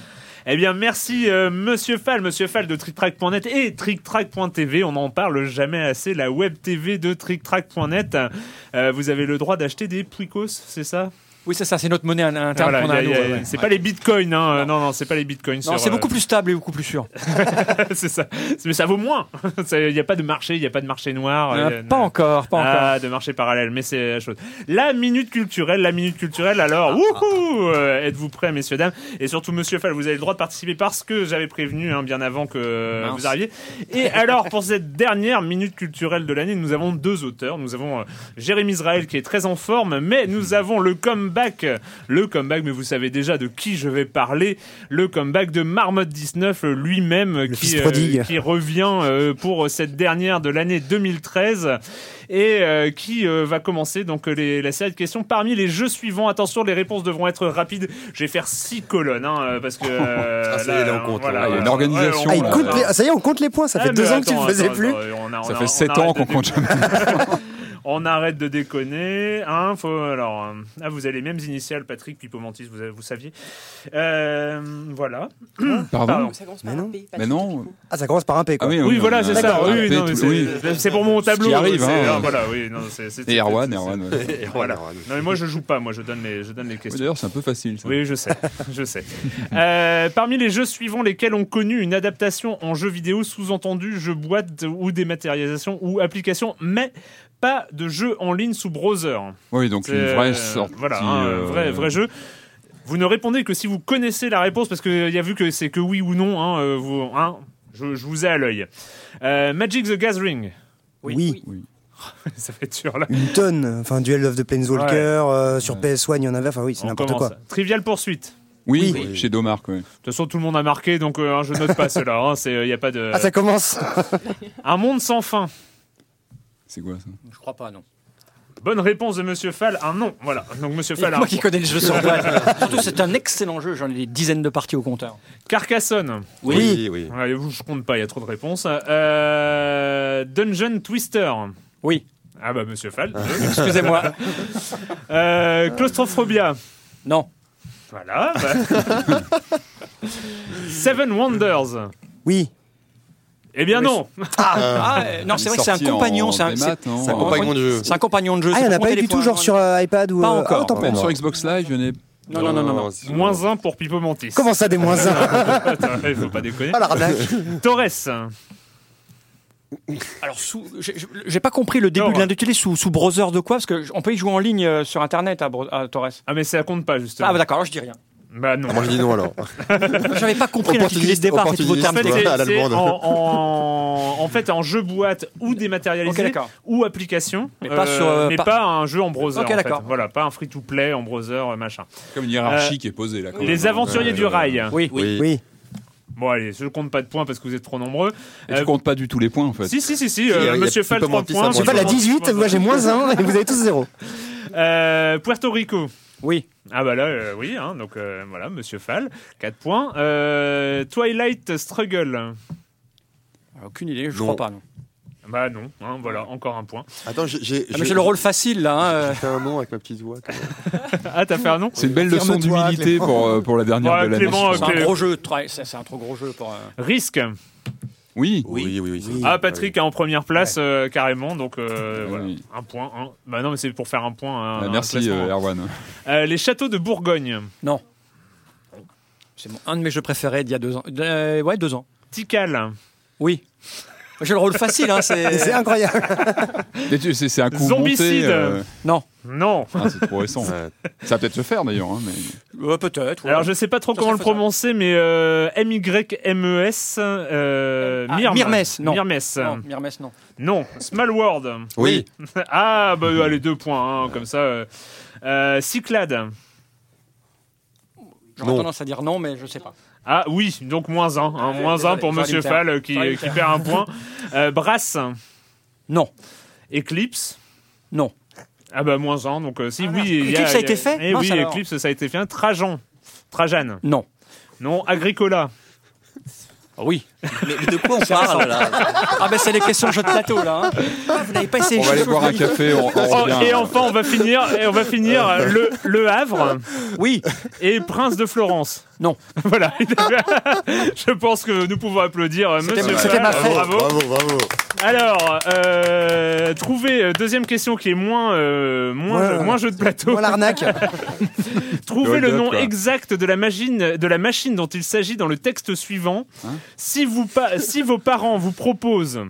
Speaker 1: Eh bien, merci euh, Monsieur Fall, Monsieur Fall de TrickTrack.net et TrickTrack.tv. On n'en parle jamais assez. La web TV de TrickTrack.net. Euh, vous avez le droit d'acheter des Puicos, c'est ça?
Speaker 3: Oui, c'est ça, c'est notre monnaie interne
Speaker 1: Voilà,
Speaker 3: qu'on a. à
Speaker 1: y a-
Speaker 3: nous,
Speaker 1: y a-
Speaker 3: ouais, ouais.
Speaker 1: C'est pas les bitcoins, hein. euh, Non, non, c'est pas les bitcoins.
Speaker 3: Non, c'est
Speaker 1: euh,
Speaker 3: beaucoup plus stable et beaucoup plus sûr.
Speaker 1: c'est ça. Mais ça vaut moins. Il n'y a pas de marché, il n'y a pas de marché noir.
Speaker 3: Euh,
Speaker 1: il y a-
Speaker 3: pas encore, pas encore.
Speaker 1: Ah, de marché parallèle, mais c'est la chose. La minute culturelle, la minute culturelle. Alors, wouhou euh, Êtes-vous prêts, messieurs dames? Et surtout, Monsieur Fall, vous avez le droit de participer parce que j'avais prévenu hein, bien avant que
Speaker 3: Mince.
Speaker 1: vous arriviez. Et alors, pour cette dernière minute culturelle de l'année, nous avons deux auteurs. Nous avons euh, Jérémy Israël qui est très en forme, mais nous avons le comeback comeback. Le comeback, mais vous savez déjà de qui je vais parler. Le comeback de Marmotte 19 lui-même qui,
Speaker 6: fils prodigue.
Speaker 1: qui revient euh, pour cette dernière de l'année 2013 et euh, qui euh, va commencer donc les, la série de questions parmi les jeux suivants. Attention, les réponses devront être rapides. Je vais faire six colonnes hein, euh, parce que euh,
Speaker 4: Ah, ça y est, là, on compte,
Speaker 1: voilà,
Speaker 2: là. Il y a une organisation,
Speaker 1: on-
Speaker 6: Ah,
Speaker 2: là.
Speaker 6: les- ah, ça y est, on compte les points. Ça
Speaker 1: Ah,
Speaker 6: fait deux ans que tu le faisais
Speaker 1: attends,
Speaker 6: plus.
Speaker 1: attends, on a- on
Speaker 2: Ça
Speaker 1: a-
Speaker 2: fait
Speaker 1: on
Speaker 2: 7
Speaker 1: arrête
Speaker 2: ans qu'on compte jamais.
Speaker 1: On arrête de déconner. Hein, faut, alors, euh, ah, vous avez les mêmes initiales, Patrick Pipomantis, vous, vous saviez. Euh, voilà.
Speaker 2: Pardon
Speaker 7: Ça commence
Speaker 6: Mais
Speaker 7: par un
Speaker 6: non.
Speaker 7: P,
Speaker 2: Mais non.
Speaker 6: Ah, ça commence par un P, quoi.
Speaker 2: Ah oui,
Speaker 1: voilà,
Speaker 2: a-
Speaker 1: c'est ça. Oui, non, c'est pour mon tableau.
Speaker 2: qui arrive,
Speaker 1: c'est-
Speaker 2: hein.
Speaker 1: ah, voilà, oui, non,
Speaker 2: Et Erwan, Erwan. ouais.
Speaker 1: Voilà. Non, mais moi je joue pas, moi je donne les, je donne les questions.
Speaker 2: D'ailleurs, c'est un peu facile. ça.
Speaker 1: Oui, je sais, je sais. Euh, parmi les jeux suivants lesquels ont connu une adaptation en jeu vidéo, sous-entendu jeu boîte ou dématérialisation ou application, mais pas de jeu en ligne sous browser.
Speaker 2: Oui, donc une vraie sortie.
Speaker 1: Voilà, un
Speaker 2: euh,
Speaker 1: vrai, vrai jeu. Vous ne répondez que si vous connaissez la réponse, parce qu'il y a vu que c'est que oui ou non. Hein, euh, vous, hein, je, je vous ai à l'œil. Euh, Magic the Gathering.
Speaker 6: Oui.
Speaker 1: Ça fait dur là.
Speaker 6: Une tonne. Enfin, Duel of the Planeswalker.
Speaker 1: Ouais.
Speaker 6: euh, sur PS1, il y en avait. Enfin, oui, c'est n'importe quoi.
Speaker 1: Trivial Poursuite.
Speaker 2: Oui,
Speaker 6: Oui.
Speaker 2: chez Domark, oui.
Speaker 1: De toute façon, tout le monde a marqué, donc euh, hein, je note pas cela. Hein, c'est, il y a pas de.
Speaker 6: Ah, ça commence.
Speaker 1: Un monde sans fin.
Speaker 2: C'est quoi ça
Speaker 3: Je crois pas, non.
Speaker 1: Bonne réponse de Monsieur Fall. Un non. Voilà. Donc Monsieur Fall. a un
Speaker 3: Moi qui
Speaker 1: point.
Speaker 3: connais le jeu sur boîte. Surtout, c'est un excellent jeu. J'en ai des dizaines de parties au compteur.
Speaker 1: Carcassonne.
Speaker 4: Oui, oui.
Speaker 1: Ouais, je compte pas. Il y a trop de réponses. Euh, Dungeon Twister.
Speaker 3: Oui.
Speaker 1: Ah bah Monsieur Fall.
Speaker 3: Excusez-moi.
Speaker 1: Euh, claustrophobia.
Speaker 3: Non.
Speaker 1: Voilà. bah. Seven Wonders.
Speaker 6: Oui.
Speaker 1: Eh bien
Speaker 3: Oui,
Speaker 1: non.
Speaker 3: Ah, euh, non, c'est vrai que c'est un compagnon. C'est un, c'est-
Speaker 4: C'est un compagnon de jeu.
Speaker 3: c'est un compagnon de jeu.
Speaker 6: Ah, il n'y en a pas eu du
Speaker 3: les
Speaker 6: tout, genre sur euh, iPad ou.
Speaker 3: Pas
Speaker 6: euh,
Speaker 3: encore.
Speaker 6: ah,
Speaker 2: Même sur Xbox Live, je n'ai.
Speaker 3: Non, non, non, non. non.
Speaker 4: c'est-
Speaker 1: Moins un pour Pipo Mantis.
Speaker 6: Comment ça, des moins 1
Speaker 1: Attends, Il faut pas déconner.
Speaker 6: Ah, l'arnaque.
Speaker 1: Torres.
Speaker 3: Alors, sous, j'ai- j'ai j'ai pas compris le début
Speaker 1: Non,
Speaker 3: de l'intitulé sous, sous browser de quoi? Parce qu'on peut y jouer en ligne euh, sur internet à, Bro- à Torres.
Speaker 1: Ah mais ça compte pas justement.
Speaker 3: Ah, bah d'accord, alors je dis rien.
Speaker 1: Bah non.
Speaker 4: Moi je dis non alors.
Speaker 3: J'avais pas compris l'intitulé de départ, c'est vos termes.
Speaker 1: En en, en, en fait, en jeu boîte ou dématérialisé ou application,
Speaker 3: Mais pas sur, euh,
Speaker 1: mais
Speaker 3: par-
Speaker 1: pas un jeu en browser.
Speaker 3: Ok,
Speaker 1: en fait. Voilà, pas un free-to-play en browser, euh, machin.
Speaker 2: Comme une hiérarchie qui est posée là. quand
Speaker 1: Les
Speaker 2: même.
Speaker 1: aventuriers
Speaker 2: Euh,
Speaker 1: du rail.
Speaker 3: Oui.
Speaker 4: Oui.
Speaker 6: Oui.
Speaker 1: Bon allez, je compte pas de points parce que vous êtes trop nombreux.
Speaker 2: Et tu
Speaker 1: Euh,
Speaker 2: comptes pas du tout les points en fait.
Speaker 1: Si si si si. euh, Monsieur Fall 3
Speaker 4: Mantis
Speaker 1: points.
Speaker 6: Monsieur Fall a
Speaker 4: un.
Speaker 6: 18, moi j'ai moins 1 et vous avez tous 0.
Speaker 1: Euh, Puerto Rico.
Speaker 3: Oui.
Speaker 1: Ah bah là, euh, oui, hein, donc euh, voilà, Monsieur Fall, 4 points. Euh, Twilight Struggle.
Speaker 3: Aucune idée, je
Speaker 4: Non.
Speaker 3: crois pas. Non.
Speaker 1: Bah non, hein, voilà, encore un point.
Speaker 4: Attends, j'ai.
Speaker 3: Ah, mais
Speaker 4: j'ai-
Speaker 3: j'ai le rôle facile là. hein.
Speaker 4: J'ai fait un nom avec ma petite voix.
Speaker 1: Ah, t'as fait un nom
Speaker 2: C'est une belle leçon d'humilité pour, pour la dernière
Speaker 1: Ouais,
Speaker 2: de l'année.
Speaker 3: C'est un gros jeu. C'est c'est un trop gros jeu pour. euh,
Speaker 1: Risque.
Speaker 2: Oui.
Speaker 4: Oui, oui, oui.
Speaker 6: Oui.
Speaker 1: Ah, Patrick est en première place euh, carrément, donc euh,
Speaker 2: Ah
Speaker 1: voilà, un point. un. Bah non, mais c'est pour faire un point. un-
Speaker 2: Bah,
Speaker 1: un
Speaker 2: merci
Speaker 1: classement.
Speaker 2: euh, Erwan.
Speaker 1: Euh, les châteaux de Bourgogne.
Speaker 3: Non. C'est mon- un de mes jeux préférés d'il y a deux ans. Euh, ouais, deux ans.
Speaker 1: Tikal.
Speaker 3: Oui. J'ai le rôle facile. Hein,
Speaker 6: C'est
Speaker 3: c'est...
Speaker 6: incroyable.
Speaker 2: C'est c'est un coup
Speaker 1: Zombicide.
Speaker 2: monté. euh,
Speaker 3: Non.
Speaker 1: Non.
Speaker 2: ah, c'est trop récent.
Speaker 4: Ouais.
Speaker 2: Ça va peut-être se faire d'ailleurs. hein, mais...
Speaker 3: Euh, peut-être. ouais.
Speaker 1: Alors je sais pas trop
Speaker 3: Ça
Speaker 1: comment le prononcer, mais euh, M-Y-M-E-S. Euh,
Speaker 3: Ah,
Speaker 1: Myrme.
Speaker 3: Myrmes, non.
Speaker 1: Myrmes.
Speaker 3: Non, Myrmes, non.
Speaker 1: Non. Small World.
Speaker 4: Oui.
Speaker 1: ah, bah allez, deux points, hein, comme ça. euh. Euh, Cyclade.
Speaker 3: J'aurais
Speaker 4: Non.
Speaker 3: tendance à dire non, mais je sais pas.
Speaker 1: Ah oui, donc moins un. hein,
Speaker 3: Ouais,
Speaker 1: moins
Speaker 3: désolé,
Speaker 1: un pour Monsieur. Fall euh, qui,
Speaker 3: faire.
Speaker 1: perd un point. Euh, Brass.
Speaker 3: Non.
Speaker 1: Eclipse.
Speaker 3: Non.
Speaker 1: Ah bah moins un, donc euh, si
Speaker 3: Ah,
Speaker 1: oui.
Speaker 3: Eclipse a été fait
Speaker 1: Eh oui,
Speaker 3: alors.
Speaker 1: Eclipse ça a été fait. Trajan. Trajan.
Speaker 3: Non.
Speaker 1: Non, Agricola.
Speaker 3: Oui.
Speaker 5: Mais, mais de quoi on parle là
Speaker 3: Ah ben c'est les questions jeux de plateau là. hein. Ah, vous n'avez pas essayé.
Speaker 2: On va aller boire un café. On, on
Speaker 1: Oh,
Speaker 2: revient.
Speaker 1: et enfin, on va finir, et on va finir euh, le, le Havre
Speaker 3: Oui.
Speaker 1: et Prince de Florence.
Speaker 3: Non.
Speaker 1: Voilà. Je pense que nous pouvons applaudir euh,
Speaker 3: C'était-
Speaker 1: Monsieur
Speaker 3: c'était ma fête.
Speaker 1: Bravo.
Speaker 4: Bravo, bravo.
Speaker 1: Alors, euh, trouver euh, deuxième question qui est moins euh, moins,
Speaker 6: Ouais.
Speaker 1: jeu, moins jeu de plateau.
Speaker 6: Moi l'arnaque.
Speaker 1: Trouver
Speaker 2: Le
Speaker 1: nom
Speaker 2: quoi.
Speaker 1: exact de la machine de la machine dont il s'agit dans le texte suivant.
Speaker 2: Hein
Speaker 1: si vous si vos parents vous proposent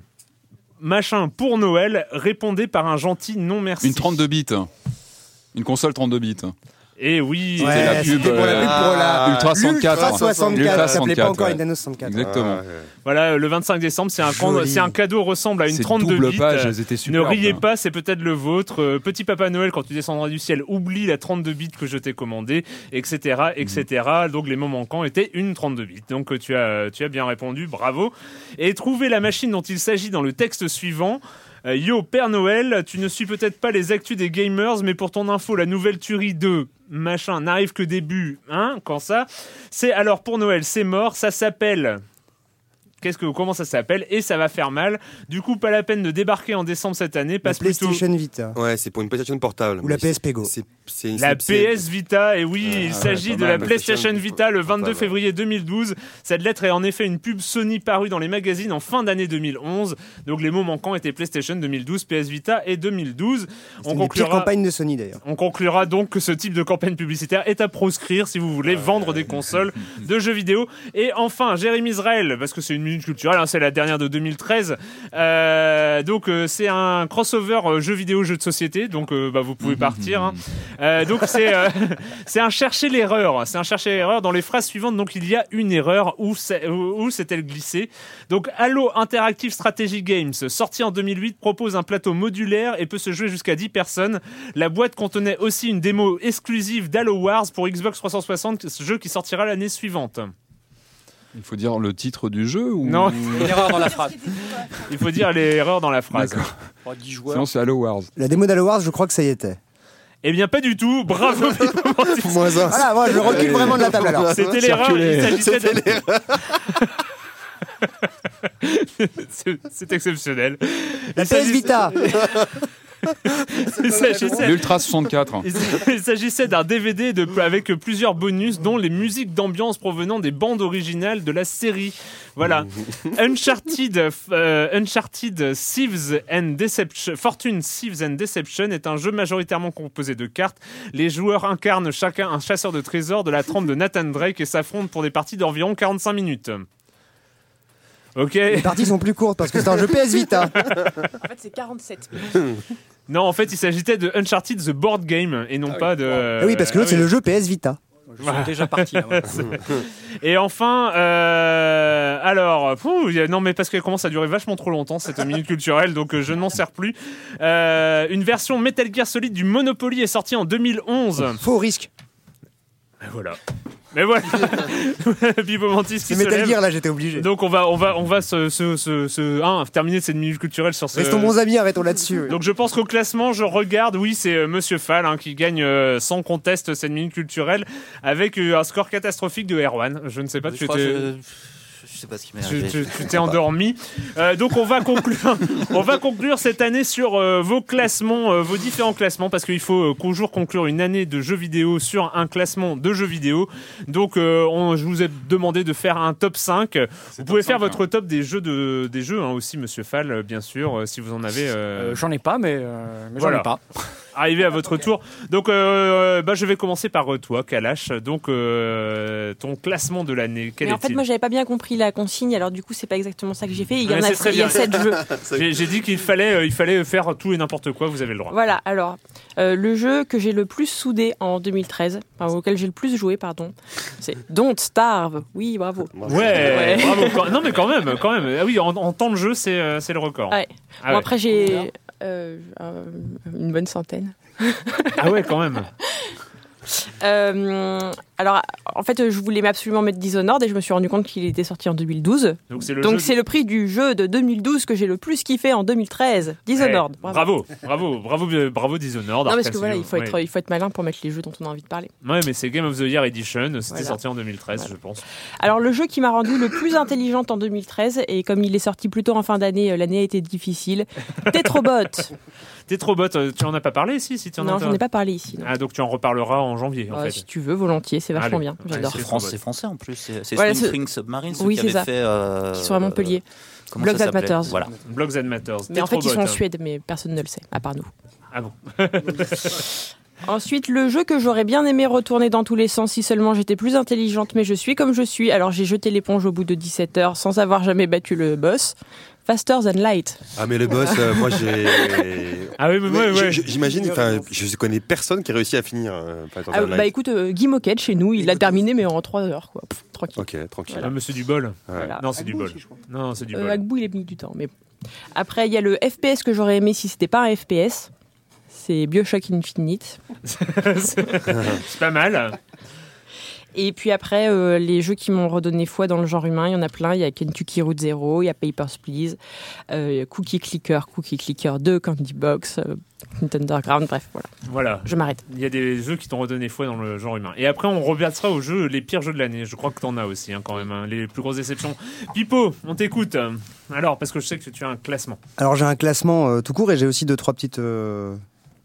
Speaker 1: machin pour Noël, répondez par un gentil non merci.
Speaker 2: Une 32 bits. Une console 32 bits.
Speaker 1: Et oui,
Speaker 6: Ouais,
Speaker 2: C'était la pub,
Speaker 6: pour la pub pour la
Speaker 2: Ultra 64.
Speaker 6: Ultra 64,
Speaker 2: Ultra
Speaker 6: ça s'appelait pas
Speaker 2: 64,
Speaker 6: encore
Speaker 2: ouais.
Speaker 6: Nintendo 64.
Speaker 2: Exactement.
Speaker 1: voilà, le 25 décembre, c'est un, c'est un cadeau ressemble à une
Speaker 2: Ces
Speaker 1: 32
Speaker 2: double
Speaker 1: bits. ne riez pas, c'est peut-être le vôtre. Euh, Petit Papa Noël, quand tu descendras du ciel, oublie la 32 bits que je t'ai commandé, etc., etc. Donc les mots manquants étaient une 32 bits. Donc euh, tu as, tu as bien répondu, bravo. Et trouvez la machine dont il s'agit dans le texte suivant. Euh, Yo, Père Noël, tu ne suis peut-être pas les actus des gamers, mais pour ton info, la nouvelle tuerie 2, machin, n'arrive que début, hein, quand ça? C'est alors pour Noël, c'est mort, ça s'appelle. Qu'est-ce que, comment ça s'appelle Et ça va faire mal. Du coup, pas la peine de débarquer en décembre cette année.
Speaker 6: La
Speaker 1: Passe plutôt
Speaker 6: PlayStation Vita.
Speaker 4: Ouais, c'est pour une PlayStation portable.
Speaker 6: Ou la PSP Go.
Speaker 4: c'est- c'est-
Speaker 1: La PS Vita, et oui, il s'agit de
Speaker 2: mal,
Speaker 1: la
Speaker 2: la
Speaker 1: PlayStation
Speaker 4: PlayStation
Speaker 1: Vita le 22
Speaker 4: portable.
Speaker 1: février 2012. Cette lettre est en effet une pub Sony parue dans les magazines en fin d'année 2011. Donc les mots manquants étaient PlayStation 2012, PS Vita et 2012.
Speaker 6: C'est
Speaker 1: On conclura,
Speaker 6: campagnes de Sony d'ailleurs.
Speaker 1: on conclura donc que ce type de campagne publicitaire est à proscrire si vous voulez vendre des consoles de jeux vidéo. Et enfin, Jérémy Israël, parce que c'est une culturelle, hein, c'est la dernière de 2013. Euh, donc euh, c'est un crossover euh, jeux vidéo jeux de société. Donc bah, vous pouvez partir. hein. Donc c'est c'est un chercher l'erreur. C'est un chercher l'erreur dans les phrases suivantes. Donc il y a une erreur où où s'est-elle glissée. Donc Halo Interactive Strategy Games, sorti en 2008, propose un plateau modulaire et peut se jouer jusqu'à 10 personnes. La boîte contenait aussi une démo exclusive d'Halo Wars pour Xbox 360, ce jeu qui sortira l'année suivante.
Speaker 2: Il faut dire le titre du jeu ou
Speaker 1: Non.
Speaker 3: Une erreur dans la phrase.
Speaker 1: Il faut dire l'erreur dans la phrase.
Speaker 2: D'accord.
Speaker 3: Oh, 10 joueurs.
Speaker 2: Sinon c'est Halo Wars.
Speaker 6: La démo d'Halo Wars, je crois que ça y était.
Speaker 1: Eh bien pas du tout. Bravo.
Speaker 4: Moins un.
Speaker 6: Voilà, moi je recule vraiment de la table alors.
Speaker 1: C'était l'erreur. Il s'agissait de...
Speaker 4: C'était
Speaker 1: C'est- C'est exceptionnel.
Speaker 6: La PS Vita
Speaker 2: L'Ultra 64.
Speaker 1: Il s'agissait d'un DVD de, avec plusieurs bonus, dont les musiques d'ambiance provenant des bandes originales de la série. Voilà. Uncharted, euh, Uncharted Thieves and Deception, Fortune Thieves and Deception est un jeu majoritairement composé de cartes. Les joueurs incarnent chacun un chasseur de trésors de la trempe de Nathan Drake et s'affrontent pour des parties d'environ 45 minutes. Ok.
Speaker 6: Les parties sont plus courtes parce que c'est un jeu PS Vita.
Speaker 7: En fait, c'est 47
Speaker 1: Non, en fait, il s'agissait de Uncharted the Board Game et non pas de.
Speaker 6: Ah oui, parce que l'autre
Speaker 1: Ah
Speaker 6: c'est
Speaker 1: oui.
Speaker 6: le jeu PS Vita.
Speaker 3: Je suis déjà parti. là.
Speaker 1: Et enfin, euh, alors, non mais parce qu'elle commence à durer vachement trop longtemps cette minute culturelle, donc euh, je ne m'en sers plus. Euh, une version Metal Gear Solid du Monopoly est sortie en 2011.
Speaker 6: Faux risque.
Speaker 1: Et voilà. Mais voilà. Pipo Mantis qui se lève.
Speaker 6: Gear là, j'étais obligé.
Speaker 1: Donc on va, on va, on va se, se, se, se- hein, terminer cette minute culturelle sur ce.
Speaker 6: Restons bons amis, arrêtons là-dessus.
Speaker 1: Donc je pense qu'au classement, je regarde, oui, c'est euh, Monsieur Fall hein, qui gagne euh, sans conteste cette minute culturelle avec euh, un score catastrophique de Erwan. Je ne sais pas,
Speaker 5: Je
Speaker 1: tu étais-
Speaker 5: que sais pas ce qui m'est
Speaker 1: tu
Speaker 5: arrivé.
Speaker 1: tu- tu t'es endormi. Euh, donc on va conclure, on va conclure cette année sur euh, vos classements, euh, vos différents classements, parce qu'il faut euh, toujours conclure une année de jeux vidéo sur un classement de jeux vidéo. Donc euh, on- je vous ai demandé de faire un top 5. Vous pouvez faire
Speaker 2: 5,
Speaker 1: votre top des jeux de des jeux hein, aussi, Monsieur Fall, bien sûr, euh, si vous en avez. euh,
Speaker 3: Euh, J'en ai pas, mais, euh, mais
Speaker 1: Voilà.
Speaker 3: j'en ai pas.
Speaker 1: Arrivé à votre tour. Donc, euh, bah, je vais commencer par euh, toi, Kalash. Donc, euh, ton classement de l'année, quel
Speaker 7: Mais en fait,
Speaker 1: est-il
Speaker 7: moi, j'avais pas bien compris la consigne, alors du coup, c'est pas exactement ça que j'ai fait. Il y en a, il y a. 7 jeux.
Speaker 1: J'ai j'ai dit qu'il fallait, euh, il fallait faire tout et n'importe quoi. Vous avez le droit.
Speaker 7: Voilà, alors, euh, le jeu que j'ai le plus soudé en 2013, enfin, auquel j'ai le plus joué, pardon, c'est Don't Starve. Oui, bravo.
Speaker 1: Ouais,
Speaker 7: Ouais.
Speaker 1: bravo. Non, mais quand même, quand même. Ah oui, en, en temps de jeu, c'est euh, c'est le record.
Speaker 7: Ouais.
Speaker 1: Ah,
Speaker 7: bon,
Speaker 1: ouais.
Speaker 7: après, j'ai euh, une bonne centaine.
Speaker 1: Ah ouais, quand même.
Speaker 7: Euh, alors, en fait, je voulais absolument mettre Dishonored et je me suis rendu compte qu'il était sorti en 2012.
Speaker 1: Donc c'est le
Speaker 7: Donc, prix du jeu de 2012 que j'ai le plus kiffé en 2013. Dishonored.
Speaker 1: Ouais, bravo, bravo, bravo, euh, bravo Dishonored.
Speaker 7: Non, parce que voilà, il faut, être, il faut être malin pour mettre les jeux dont on a envie de parler.
Speaker 1: Ouais, mais c'est Game of the Year Edition. C'était
Speaker 7: Voilà.
Speaker 1: sorti en 2013,
Speaker 7: Voilà.
Speaker 1: je pense.
Speaker 7: Alors le jeu qui m'a rendu le plus intelligente en 2013 et comme il est sorti plutôt en fin d'année, euh, l'année a été difficile. Tetrobot.
Speaker 1: T'es trop bot. euh, Tu en as pas parlé ici, si tu en
Speaker 7: non, j'en ai pas parlé ici. non.
Speaker 1: Ah, donc tu en reparleras en janvier, en
Speaker 7: Ouais,
Speaker 1: fait.
Speaker 7: Si tu veux, volontiers, c'est vachement
Speaker 1: Allez.
Speaker 7: bien. J'adore.
Speaker 1: c'est-
Speaker 5: français en plus. C'est c'est
Speaker 7: Voilà,
Speaker 5: Spring Submarine, ceux
Speaker 7: Oui,
Speaker 5: qui
Speaker 7: c'est
Speaker 5: avaient
Speaker 7: ça.
Speaker 5: fait. euh,
Speaker 7: Qui sont à Montpellier.
Speaker 5: comment
Speaker 7: Blogs
Speaker 5: s'appelait
Speaker 7: Matters.
Speaker 5: Voilà.
Speaker 1: Blogs and Matters.
Speaker 7: Mais en fait, ils sont en
Speaker 1: Tetrobot.
Speaker 7: Suède, mais personne ne le sait, à part nous.
Speaker 1: Ah bon
Speaker 7: Ensuite, le jeu que j'aurais bien aimé retourner dans tous les sens si seulement j'étais plus intelligente, mais je suis comme je suis. Alors j'ai jeté l'éponge au bout de 17 heures sans avoir jamais battu le boss. Faster Than Light.
Speaker 4: Ah mais le boss, euh, moi j'ai.
Speaker 1: Ah oui, mais ouais, ouais.
Speaker 4: J'imagine, enfin, je connais personne qui a réussi à finir. euh, Faster
Speaker 7: Ah,
Speaker 4: Than
Speaker 7: bah écoute, euh, Guy Moquette chez nous, il l'a terminé mais en 3 heures quoi. Pff, tranquille.
Speaker 4: Ok, tranquille.
Speaker 1: Ah, monsieur du bol.
Speaker 7: Voilà.
Speaker 1: Non, c'est du bol.
Speaker 8: aussi.
Speaker 1: Non, c'est du
Speaker 7: Euh,
Speaker 1: bol.
Speaker 7: Agbou, il a mis du temps. Mais. Après, il y a le FPS que j'aurais aimé si c'était pas un FPS. C'est Bioshock Infinite.
Speaker 1: c'est pas mal.
Speaker 7: Et puis après, euh, les jeux qui m'ont redonné foi dans le genre humain, il y en a plein. Il y a Kentucky Route Zero, il y a Papers, Please, euh, Cookie Clicker, Cookie Clicker 2, Candy Box, euh, Underground, bref, voilà.
Speaker 1: Voilà.
Speaker 7: Je m'arrête.
Speaker 1: Il y a des jeux qui t'ont redonné foi dans le genre humain. Et après, on reviendra aux jeux, les pires jeux de l'année. Je crois que t'en as aussi, hein, quand même, hein, les plus grosses déceptions. Pipo, on t'écoute. Alors, parce que je sais que tu as un classement.
Speaker 6: Alors j'ai un classement euh, tout court et j'ai aussi deux trois petites euh,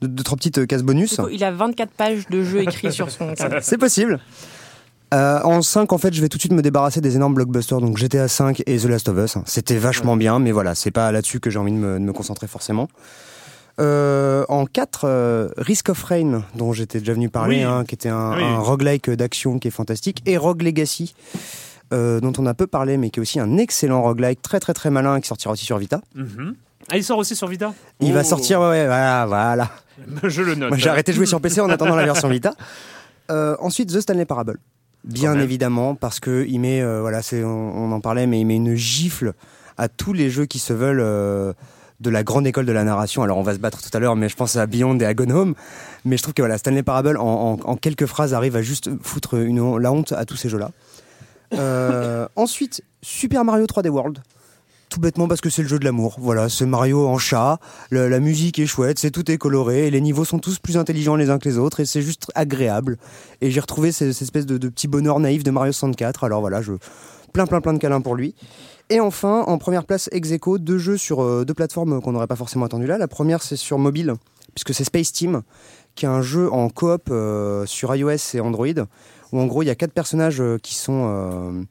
Speaker 6: deux, deux, trois petites euh, cases bonus.
Speaker 7: Coup, il a 24 pages de jeux écrits sur son.
Speaker 6: C'est possible. Euh, en 5, en fait, je vais tout de suite me débarrasser des énormes blockbusters, donc GTA 5 et The Last of Us. C'était vachement bien, mais voilà, c'est pas là-dessus que j'ai envie de me, de me concentrer forcément. Euh, en 4, Risk of Rain, dont j'étais déjà venu parler,
Speaker 1: Oui.
Speaker 6: hein, qui était un,
Speaker 1: Oui.
Speaker 6: un roguelike d'action qui est fantastique, et Rogue Legacy, euh, dont on a peu parlé, mais qui est aussi un excellent roguelike, très très très malin, qui sortira aussi sur Vita.
Speaker 1: Mhm. Ah, il sort aussi sur Vita?
Speaker 6: Il
Speaker 1: Oh.
Speaker 6: va sortir, ouais, ouais, voilà, voilà.
Speaker 1: Je le note.
Speaker 6: J'ai arrêté de jouer sur PC en attendant la version Vita. Euh, ensuite, The Stanley Parable. Bien évidemment, parce que il met, euh, voilà, c'est, on, on en parlait, mais il met une gifle à tous les jeux qui se veulent euh, de la grande école de la narration. Alors, on va se battre tout à l'heure, mais je pense à Beyond et à Gone Home. Mais je trouve que voilà, Stanley Parable, en, en- en quelques phrases, arrive à juste foutre une, la honte à tous ces jeux-là. Euh, ensuite, Super Mario 3D World. Tout bêtement parce que c'est le jeu de l'amour. Voilà, c'est Mario en chat, la musique est chouette, c'est tout est coloré, les niveaux sont tous plus intelligents les uns que les autres, et c'est juste agréable. Et j'ai retrouvé ce- cette espèce de, petit bonheur naïf de Mario 64. Alors voilà, je plein plein plein de câlins pour lui. Et enfin, en première place, ex aequo, deux jeux sur euh, deux plateformes qu'on n'aurait pas forcément attendu là. La première, c'est sur mobile, puisque c'est Space Team, qui est un jeu en coop euh, sur iOS et Android, où en gros il y a quatre personnages euh, qui sont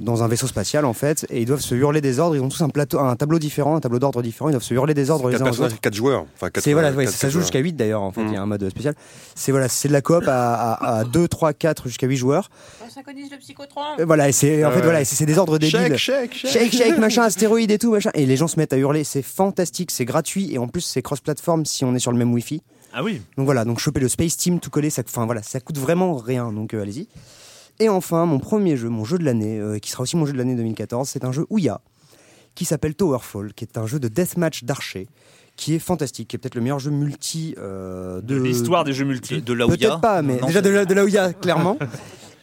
Speaker 6: dans un vaisseau spatial en fait, et ils doivent se hurler des ordres. Ils ont tous un, plateau, un tableau différent, un tableau d'ordre différent. Ils doivent se hurler des ordres les
Speaker 4: Quatre
Speaker 6: uns aux
Speaker 4: personnages,
Speaker 6: autres.
Speaker 4: quatre joueurs. Enfin, quatre-
Speaker 6: voilà, ouais,
Speaker 4: quatre-
Speaker 6: ça
Speaker 4: quatre
Speaker 6: joue jusqu'à 8 d'ailleurs en fait,
Speaker 4: Mm.
Speaker 6: il y a un mode spécial. C'est voilà, c'est de la coop à, à, à 2, 3, 4 jusqu'à 8 joueurs.
Speaker 8: On synchronise le psychotron.
Speaker 6: Et voilà, et c'est en fait voilà, c'est des ordres débiles.
Speaker 4: Shake, shake, shake.
Speaker 6: Shake, shake, machin, astéroïde et tout, machin. Et les gens se mettent à hurler. C'est fantastique, c'est gratuit et en plus c'est cross-platform si on est sur le même Wi-Fi.
Speaker 1: Ah oui.
Speaker 6: Donc voilà, donc choper le Space Team tout collé, ça, enfin voilà, ça coûte vraiment rien. Donc euh, allez-y. Et enfin, mon premier jeu, mon jeu de l'année, euh, qui sera aussi mon jeu de l'année 2014, c'est un jeu Ouya, qui s'appelle Towerfall, qui est un jeu de deathmatch d'archer, qui est fantastique, qui est peut-être le meilleur jeu multi euh,
Speaker 1: De l'histoire des jeux multi.
Speaker 5: De, de là où il y a.
Speaker 6: Peut-être pas, mais
Speaker 5: Non,
Speaker 6: déjà de, là- de là où il y a, clairement.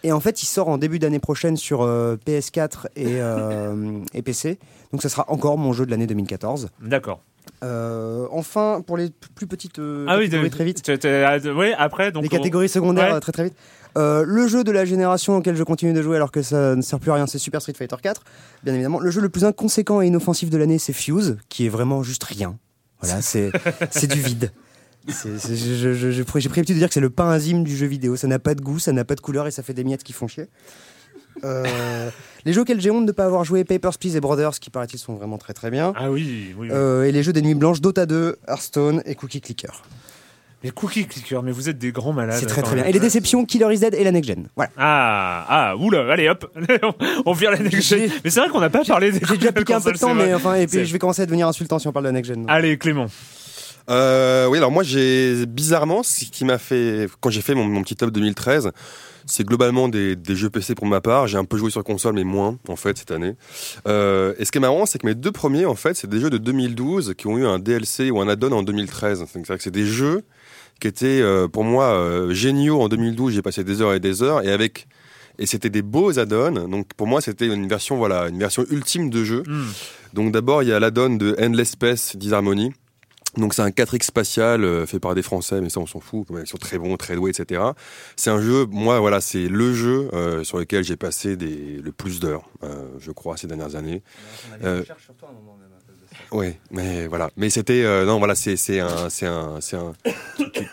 Speaker 6: Et en fait, il sort en début d'année prochaine sur euh, PS4 et, euh, et PC. Donc, ça sera encore mon jeu de l'année 2014.
Speaker 1: D'accord.
Speaker 6: Euh, enfin, pour les plus petites euh,
Speaker 1: Ah oui,
Speaker 6: très vite.
Speaker 1: ah, Oui, après, donc.
Speaker 6: les
Speaker 1: on-
Speaker 6: catégories secondaires,
Speaker 1: Ouais.
Speaker 6: très très vite. Euh, le jeu de la génération auquel je continue de jouer alors que ça ne sert plus à rien, c'est Super Street Fighter 4. Bien évidemment, le jeu le plus inconséquent et inoffensif de l'année, c'est Fuse, qui est vraiment juste rien. Voilà, c'est du vide. J'ai pris l'habitude de dire que c'est le pain azime du jeu vidéo. Ça n'a pas de goût, ça n'a pas de couleur et ça fait des miettes qui font chier. Euh, les jeux auxquels j'ai honte de ne pas avoir joué, Papers, Please et Brothers, qui paraît-il sont vraiment très très bien.
Speaker 1: Ah oui, oui. oui.
Speaker 6: Euh, et les jeux des nuits blanches, Dota 2, Hearthstone et Cookie Clicker.
Speaker 1: Les cookie clicker, mais vous êtes des grands malades.
Speaker 6: C'est très très bien. Et les déceptions, Killer is Dead et la Next Gen. Voilà.
Speaker 1: Ah, ah, oula, allez hop, on- vire la next gen. Mais c'est vrai qu'on n'a pas parlé des
Speaker 6: J'ai déjà piqué un peu de temps, mais enfin, et puis je vais commencer à devenir insultant si on parle de la Next Gen.
Speaker 1: Allez, Clément.
Speaker 4: Euh, oui, alors moi, j'ai bizarrement, ce qui m'a fait quand j'ai fait mon, mon petit top 2013, c'est globalement des, des jeux PC pour ma part. J'ai un peu joué sur console, mais moins en fait cette année. Euh, et ce qui est marrant, c'est que mes deux premiers, en fait, c'est des jeux de 2012 qui ont eu un DLC ou un add-on en 2013. C'est-à-dire que c'est des jeux qui étaient euh, pour moi euh, géniaux en 2012. J'ai passé des heures et des heures, et avec et c'était des beaux add-ons. Donc pour moi, c'était une version voilà, une version ultime de jeu.
Speaker 1: Hmm.
Speaker 4: Donc d'abord, il y a l'add-on de Endless Space Disharmony. Donc c'est un 4X spatial euh, fait par des Français, mais ça on s'en fout, ils sont très bons, très doués, etc. C'est un jeu, moi voilà, c'est le jeu euh, sur lequel j'ai passé des, le plus d'heures, euh, je crois, ces dernières années. Euh, Oui, mais voilà. Mais c'était euh, non, voilà, c'est c'est un c'est un.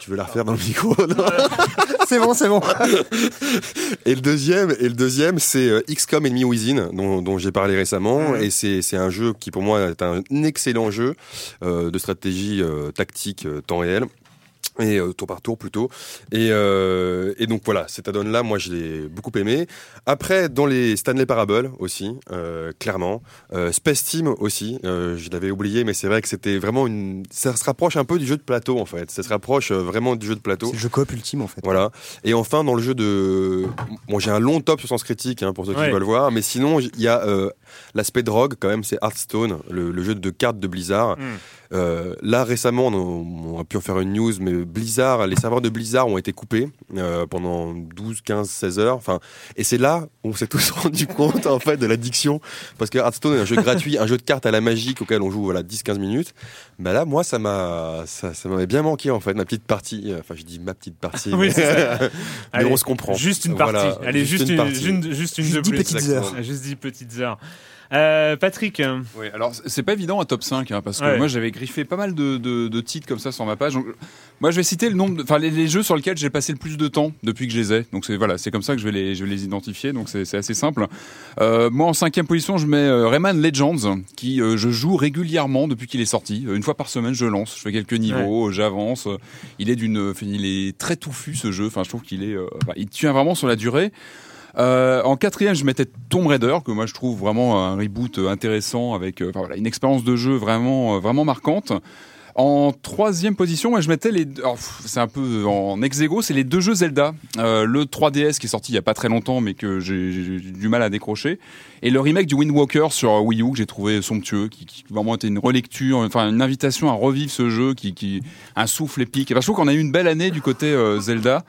Speaker 4: Tu, veux la refaire dans le micro
Speaker 6: C'est bon, c'est bon.
Speaker 4: Et le deuxième, et le deuxième, c'est euh, XCOM Enemy Within, dont, dont j'ai parlé récemment. Et c'est c'est un jeu qui pour moi est un excellent jeu euh, de stratégie euh, tactique temps réel. Et euh, tour par tour plutôt. Et, euh, et donc voilà, cet add-on-là, moi je l'ai beaucoup aimé. Après, dans les Stanley Parable aussi, euh, clairement. Euh, Space Team aussi, euh, je l'avais oublié, mais c'est vrai que c'était vraiment une. Ça se rapproche un peu du jeu de plateau en fait. Ça se rapproche vraiment du jeu de plateau.
Speaker 6: C'est le jeu coop ultime en fait.
Speaker 4: Voilà. Et enfin, dans le jeu de. Bon, j'ai un long top sur Sens Critique hein, pour ceux qui
Speaker 1: Ouais.
Speaker 4: veulent voir, mais sinon, il y a euh, l'aspect drogue quand même, c'est Hearthstone, le, le jeu de cartes de Blizzard.
Speaker 1: Mm.
Speaker 4: Euh, là, récemment, on, on a pu en faire une news, mais Blizzard, les serveurs de Blizzard ont été coupés euh, pendant 12, 15, 16 heures. Enfin, et c'est là où on s'est tous rendu compte en fait de l'addiction, parce que Hearthstone est un jeu gratuit, un jeu de cartes à la magique auquel on joue voilà 10-15 minutes. Bah là, moi, ça m'a, ça, ça m'avait bien manqué en fait ma petite partie. Enfin, je dis ma petite partie.
Speaker 1: Oui,
Speaker 4: mais-
Speaker 1: c'est ça.
Speaker 4: mais
Speaker 1: Allez,
Speaker 4: on se comprend.
Speaker 1: Juste une partie.
Speaker 4: Voilà,
Speaker 1: Allez, juste, une,
Speaker 4: partie.
Speaker 1: juste- juste une
Speaker 6: Juste
Speaker 1: de
Speaker 6: 10
Speaker 1: plus.
Speaker 6: petites
Speaker 4: Exactement.
Speaker 6: heures.
Speaker 1: Juste 10 petites heures. Euh, Patrick,
Speaker 2: Oui, alors c'est pas évident un top 5 hein, parce que
Speaker 1: Ouais.
Speaker 2: moi j'avais griffé pas mal de, de- de titres comme ça sur ma page. Donc, moi je vais citer le nombre, de- enfin les, les jeux sur lesquels j'ai passé le plus de temps depuis que je les ai. Donc c'est voilà, c'est comme ça que je vais les, je vais les identifier. Donc c'est assez simple. Euh, moi en cinquième position je mets euh, Rayman Legends qui euh, je joue régulièrement depuis qu'il est sorti. Une fois par semaine je lance, je fais quelques niveaux, j'avance. Il est d'une, il est très touffu ce jeu. Enfin je trouve qu'il est, enfin, il tient vraiment sur la durée. Euh, en quatrième, je mettais Tomb Raider, que moi je trouve vraiment un reboot euh, intéressant avec euh, voilà, une expérience de jeu vraiment, euh, vraiment marquante. En troisième position, moi je mettais les. C'est un peu en ex c'est les deux jeux Zelda. Le 3DS qui est sorti il y a pas très longtemps, mais que j'ai du mal à décrocher, et le remake du Wind Walker sur Wii U que j'ai trouvé somptueux, qui, qui vraiment était une relecture, enfin une invitation à revivre ce jeu, qui, qui un souffle épique. Et ben, je trouve qu'on a eu une belle année du côté Zelda.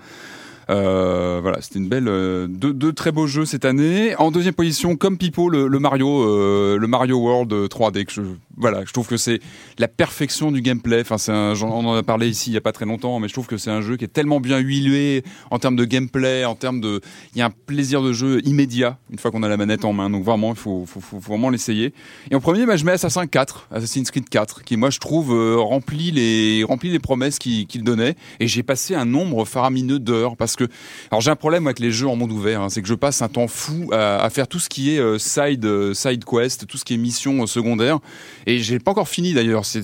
Speaker 2: Euh, voilà, c'était une belle euh, deux, très beaux jeux cette année. En deuxième position, comme Pipo, le, Mario, euh, le Mario World 3D. Que je, voilà, je trouve que c'est la perfection du gameplay. Enfin, on en a parlé ici il y a pas très longtemps, mais je trouve que c'est un jeu qui est tellement bien huilé en termes de gameplay, en termes de, il y a un plaisir de jeu immédiat une fois qu'on a la manette en main. Donc vraiment, il faut, vraiment l'essayer. Et en premier, bah, je mets Assassin 4, Assassin's Creed 4, qui moi je trouve remplit les remplit les promesses qu'il donnait. Et j'ai passé un nombre faramineux d'heures que, alors j'ai un problème avec les jeux en monde ouvert, hein, c'est que je passe un temps fou à, faire tout ce qui est euh, side euh, side quest, tout ce qui est mission euh, secondaire. Et j'ai pas encore fini d'ailleurs. Si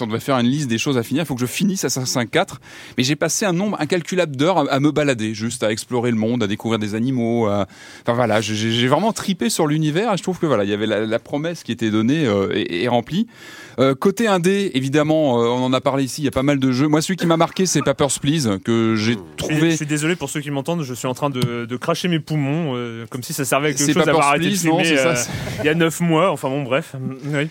Speaker 2: on devait faire une liste des choses à finir, il faut que je finisse Assassin 4. Mais j'ai passé un nombre incalculable d'heures à, me balader, juste à explorer le monde, à découvrir des animaux. Enfin voilà, j'ai, vraiment tripé sur l'univers. Et je trouve que voilà, il y avait la, promesse qui était donnée euh, et remplie. Euh, côté indé, évidemment, euh, on en a parlé ici. Il y a pas mal de jeux. Moi, celui qui m'a marqué, c'est Papers Please, que j'ai
Speaker 1: suis, je
Speaker 2: trouvé.
Speaker 1: suis désolé pour ceux qui m'entendent, je suis en train de, de cracher mes poumons, euh, comme si ça servait à quelque chose d'avoir arrêté de fumer il y a 9 mois. Enfin bon, bref. Oui.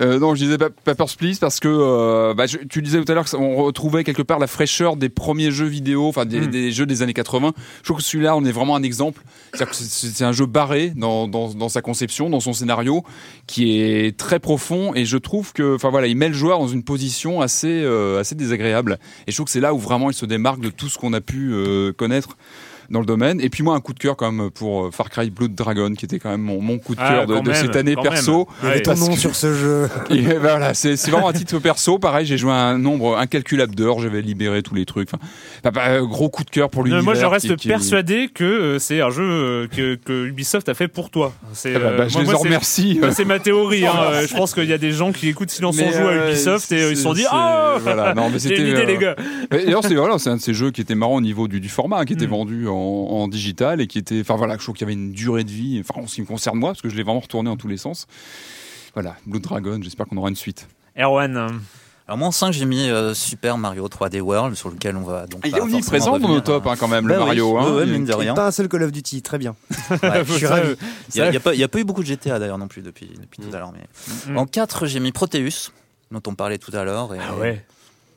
Speaker 2: Euh, non, je disais Pa- Papers Please parce que euh, bah, je- tu disais tout à l'heure qu'on retrouvait quelque part la fraîcheur des premiers jeux vidéo, enfin des,
Speaker 1: Mm.
Speaker 2: des jeux des années 80. Je trouve que celui-là, on est vraiment un exemple. C'est un jeu barré dans, dans, dans sa conception, dans son scénario, qui est très profond et je trouve que, enfin voilà, il met le joueur dans une position assez euh, assez désagréable. Et je trouve que c'est là où vraiment il se démarque de tout ce qu'on a pu euh, connaître dans le domaine. Et puis moi, un coup de cœur quand même pour euh, Far Cry Blood Dragon, qui était quand même mon, mon coup de
Speaker 1: Ah,
Speaker 2: cœur de,
Speaker 1: quand
Speaker 2: de
Speaker 1: même,
Speaker 2: cette année perso.
Speaker 1: même. Ouais.
Speaker 6: ton nom
Speaker 2: que-
Speaker 6: sur ce jeu.
Speaker 2: Et ben voilà, c'est c'est vraiment un titre perso. Pareil, j'ai joué un nombre incalculable d'heures. J'avais libéré tous les trucs. Enfin, bah, bah, gros coup de cœur pour l'univers.
Speaker 1: moi, je reste
Speaker 2: qui- qui-
Speaker 1: persuadé que euh, c'est un jeu euh, que, que Ubisoft a fait pour toi. C'est,
Speaker 2: Ah bah,
Speaker 1: euh,
Speaker 2: bah, je
Speaker 1: moi-
Speaker 2: les
Speaker 1: moi,
Speaker 2: en remercie.
Speaker 1: C'est ma théorie. hein. Euh, Je pense qu'il y a des gens qui écoutent Silence
Speaker 2: Mais,
Speaker 1: joue à
Speaker 2: euh,
Speaker 1: Ubisoft et euh, ils se sont dit Ah
Speaker 2: voilà, non, mais c'était,
Speaker 1: une idée,
Speaker 2: euh,
Speaker 1: les gars.
Speaker 2: C'est voilà, c'est un de ces jeux qui était marrant au niveau du, du format, qui était
Speaker 1: Mm.
Speaker 2: vendu en, en digital et qui était, enfin voilà, je trouve qu'il y avait une durée de vie. Enfin, en ce qui me concerne moi, parce que je l'ai vraiment retourné en tous les sens. Voilà, Blood Dragon. J'espère qu'on aura une suite.
Speaker 1: Erwan.
Speaker 5: Alors moi en 5 j'ai mis euh, Super Mario 3D World sur lequel on va donc
Speaker 2: Il est omniprésent dans nos tops,
Speaker 5: hein.
Speaker 2: quand même,
Speaker 5: Bah
Speaker 2: le
Speaker 5: oui,
Speaker 2: Mario. hein.
Speaker 5: ouais, mine de rien.
Speaker 6: Pas un seul Call of Duty, très bien.
Speaker 5: Ouais.
Speaker 6: Je suis ravi.
Speaker 5: Il n'y a, pas- a eu beaucoup de GTA d'ailleurs non plus depuis, depuis tout à l'heure. Mais...
Speaker 1: Mm.
Speaker 5: En 4 j'ai mis Proteus dont on parlait tout à l'heure. et-
Speaker 1: Ah ouais.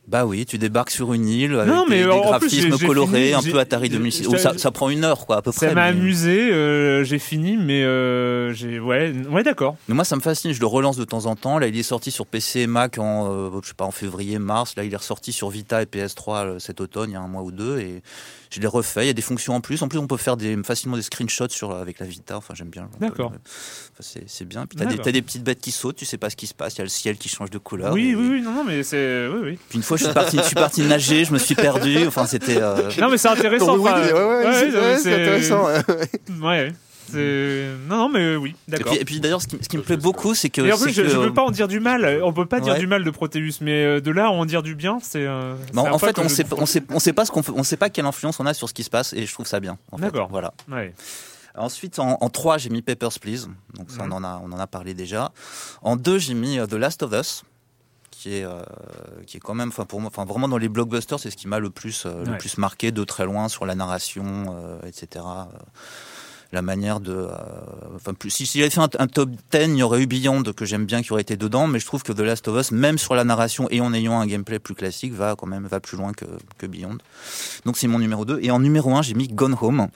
Speaker 5: Bah oui, tu débarques sur une île avec
Speaker 1: Non, mais
Speaker 5: des, des
Speaker 1: plus,
Speaker 5: graphismes
Speaker 1: j'ai
Speaker 5: colorés,
Speaker 1: fini,
Speaker 5: un peu Atari
Speaker 1: j'ai-
Speaker 5: 2006.
Speaker 1: j'ai-
Speaker 5: Où ça, ça prend une heure quoi à peu près.
Speaker 1: Ça m'a
Speaker 5: mais-
Speaker 1: amusé, euh, j'ai fini, mais euh, j'ai ouais, ouais d'accord.
Speaker 5: Mais moi, ça me fascine. Je le relance de temps en temps. Là, il est sorti sur PC et Mac en, euh, je sais pas, en février, mars. Là, il est ressorti sur Vita et PS3 euh, cet automne, il y a un mois ou deux, et je l'ai refait. Il y a des fonctions en plus. En plus, on peut faire des, facilement des screenshots sur avec la Vita. Enfin, j'aime bien.
Speaker 1: D'accord.
Speaker 5: Enfin, c'est, bien. Puis t'as des, petites bêtes qui sautent. Tu sais pas ce qui se passe. Il y a le ciel qui change de couleur.
Speaker 1: Oui,
Speaker 5: et-
Speaker 1: oui, oui, non, non, mais c'est oui, oui.
Speaker 5: Puis une fois, je suis parti, je suis parti nager. Je me suis perdu. Enfin, c'était. euh,
Speaker 1: Non, mais c'est intéressant.
Speaker 4: Oui,
Speaker 1: enfin,
Speaker 4: ouais, ouais,
Speaker 1: ouais,
Speaker 4: c'est intéressant. ouais.
Speaker 1: Non, non, mais oui,
Speaker 5: Et
Speaker 1: d'accord.
Speaker 5: puis, et puis d'ailleurs, ce qui, ce qui me plaît beaucoup, c'est que.
Speaker 1: Et en plus, je,
Speaker 5: que-
Speaker 1: je veux pas en dire du mal. On peut pas dire
Speaker 5: Ouais.
Speaker 1: du mal de Proteus, mais euh, de là à en dire du bien, c'est. euh,
Speaker 5: Bon,
Speaker 1: un
Speaker 5: en fait,
Speaker 1: que
Speaker 5: on
Speaker 1: je
Speaker 5: sait, on sait, on sait pas ce qu'on, fait- on sait pas quelle influence on a sur ce qui se passe, et je trouve ça bien. en fait.
Speaker 1: D'accord.
Speaker 5: Voilà.
Speaker 1: Ouais.
Speaker 5: Ensuite, en, en 3, j'ai mis Papers, Please. Donc ça, on, en a, on en a parlé déjà. En 2, j'ai mis The Last of Us, qui est, euh, qui est quand même, enfin pour moi, enfin vraiment dans les blockbusters, c'est ce qui m'a le plus, euh,
Speaker 1: Ouais.
Speaker 5: le plus marqué de très loin sur la narration, euh, etc. la manière de, euh, enfin plus, si s'il avait fait un, un top 10, il y aurait eu Beyond que j'aime bien qui aurait été dedans, mais je trouve que The Last of Us, même sur la narration et en ayant un gameplay plus classique, va quand même va plus loin que, que Beyond. Donc c'est mon numéro 2. Et en numéro 1, j'ai mis Gone Home,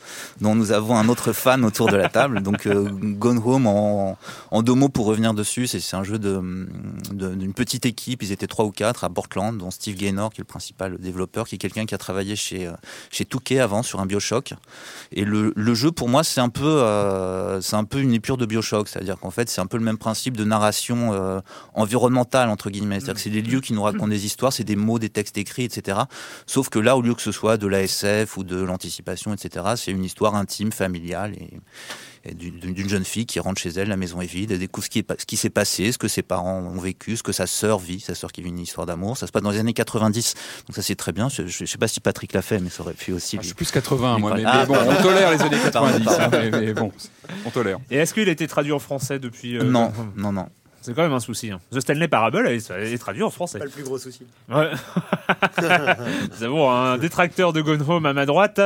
Speaker 5: dont nous avons un autre fan autour de la table. Donc euh, Gone Home, en, en deux mots pour revenir dessus, c'est un jeu de- de- d'une petite équipe, ils étaient trois ou quatre à Portland, dont Steve Gaynor, qui est le principal développeur, qui est quelqu'un qui a travaillé chez, euh, chez Touquet avant sur un Bioshock. Et le, le jeu, pour moi, c'est un peu, euh, c'est un peu une épure de Bioshock, c'est-à-dire qu'en fait, c'est un peu le même principe de narration euh, environnementale entre guillemets, c'est-à-dire que c'est des lieux qui nous racontent des histoires, c'est des mots, des textes écrits, etc. Sauf que là, au lieu que ce soit de la SF ou de l'anticipation, etc., c'est une histoire intime, familiale et d'une jeune fille qui rentre chez elle, la maison est vide, elle découvre ce qui, est pas- ce qui s'est passé, ce que ses parents ont vécu, ce que sa sœur vit, sa sœur qui vit une histoire d'amour. Ça se passe dans les années 90, donc ça c'est très bien. Je, je, je sais pas si Patrick l'a fait, mais ça aurait pu aussi.
Speaker 2: Ah, je suis plus 80, moi, mais,
Speaker 5: Ah,
Speaker 2: mais bon,
Speaker 5: pardon.
Speaker 2: on tolère les années 90,
Speaker 5: Pardon,
Speaker 2: hein, mais, mais bon, on tolère.
Speaker 1: Et est-ce qu'il a été traduit en français depuis euh,
Speaker 5: non,
Speaker 1: Gone Home
Speaker 5: non, non.
Speaker 1: C'est quand même un souci. hein. The Stanley Parable elle est, elle est traduit en français.
Speaker 6: Pas le plus gros souci.
Speaker 1: Ouais. Nous avons un détracteur de Gone Home à ma droite.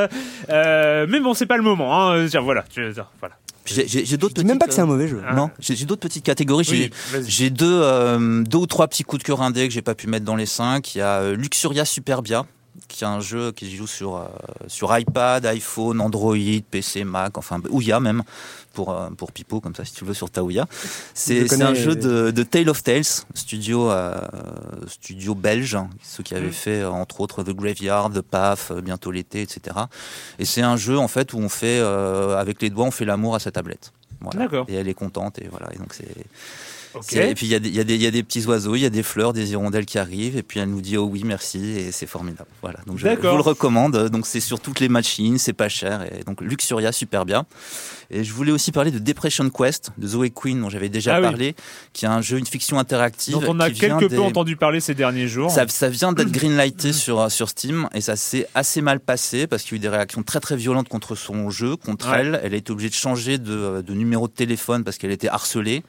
Speaker 1: Euh, mais bon, c'est pas le moment. Hein. Tiens, voilà. Tu- voilà.
Speaker 5: J'ai d'autres
Speaker 6: Je dis même pas que c'est un mauvais jeu.
Speaker 5: euh, Non, j'ai d'autres petites catégories. J'ai-
Speaker 1: Oui, vas-y.
Speaker 5: J'ai deux, euh, deux ou trois petits coups de cœur indés que j'ai pas pu mettre dans les cinq. Il y a Luxuria Superbia, qui est un jeu qui se joue sur, euh, sur iPad, iPhone, Android, PC, Mac, enfin Ouya même, pour, euh, pour Pipo, comme ça si tu veux, sur ta Ouya.
Speaker 6: Je
Speaker 5: C'est un jeu de, de Tale of Tales, studio, euh, studio belge, ceux qui avaient
Speaker 1: Mm.
Speaker 5: fait euh, entre autres The Graveyard, The Path, bientôt l'été, etc. Et c'est un jeu en fait où on fait, euh, avec les doigts, on fait l'amour à sa tablette. Voilà.
Speaker 1: D'accord.
Speaker 5: Et elle est contente et voilà. Et donc c'est Et puis il y, a des- il y, y a des petits oiseaux, il y a des fleurs, des hirondelles qui arrivent, et puis elle nous dit oh oui merci, et c'est formidable. Voilà, donc je, vous le recommande. Donc c'est sur toutes les machines, c'est pas cher, et donc Luxuria super bien. Et je voulais aussi parler de Depression Quest de Zoe Quinn dont j'avais déjà
Speaker 1: Ah oui.
Speaker 5: parlé, qui est un jeu, une fiction interactive.
Speaker 1: dont on a quelque
Speaker 5: des-
Speaker 1: peu entendu parler ces derniers jours.
Speaker 5: ça, ça vient d'être greenlighté sur, sur Steam et ça s'est assez mal passé parce qu'il y a eu des réactions très très violentes contre son jeu, contre
Speaker 1: Ouais.
Speaker 5: elle. Elle a été obligée de changer de, de numéro de téléphone parce qu'elle était harcelée.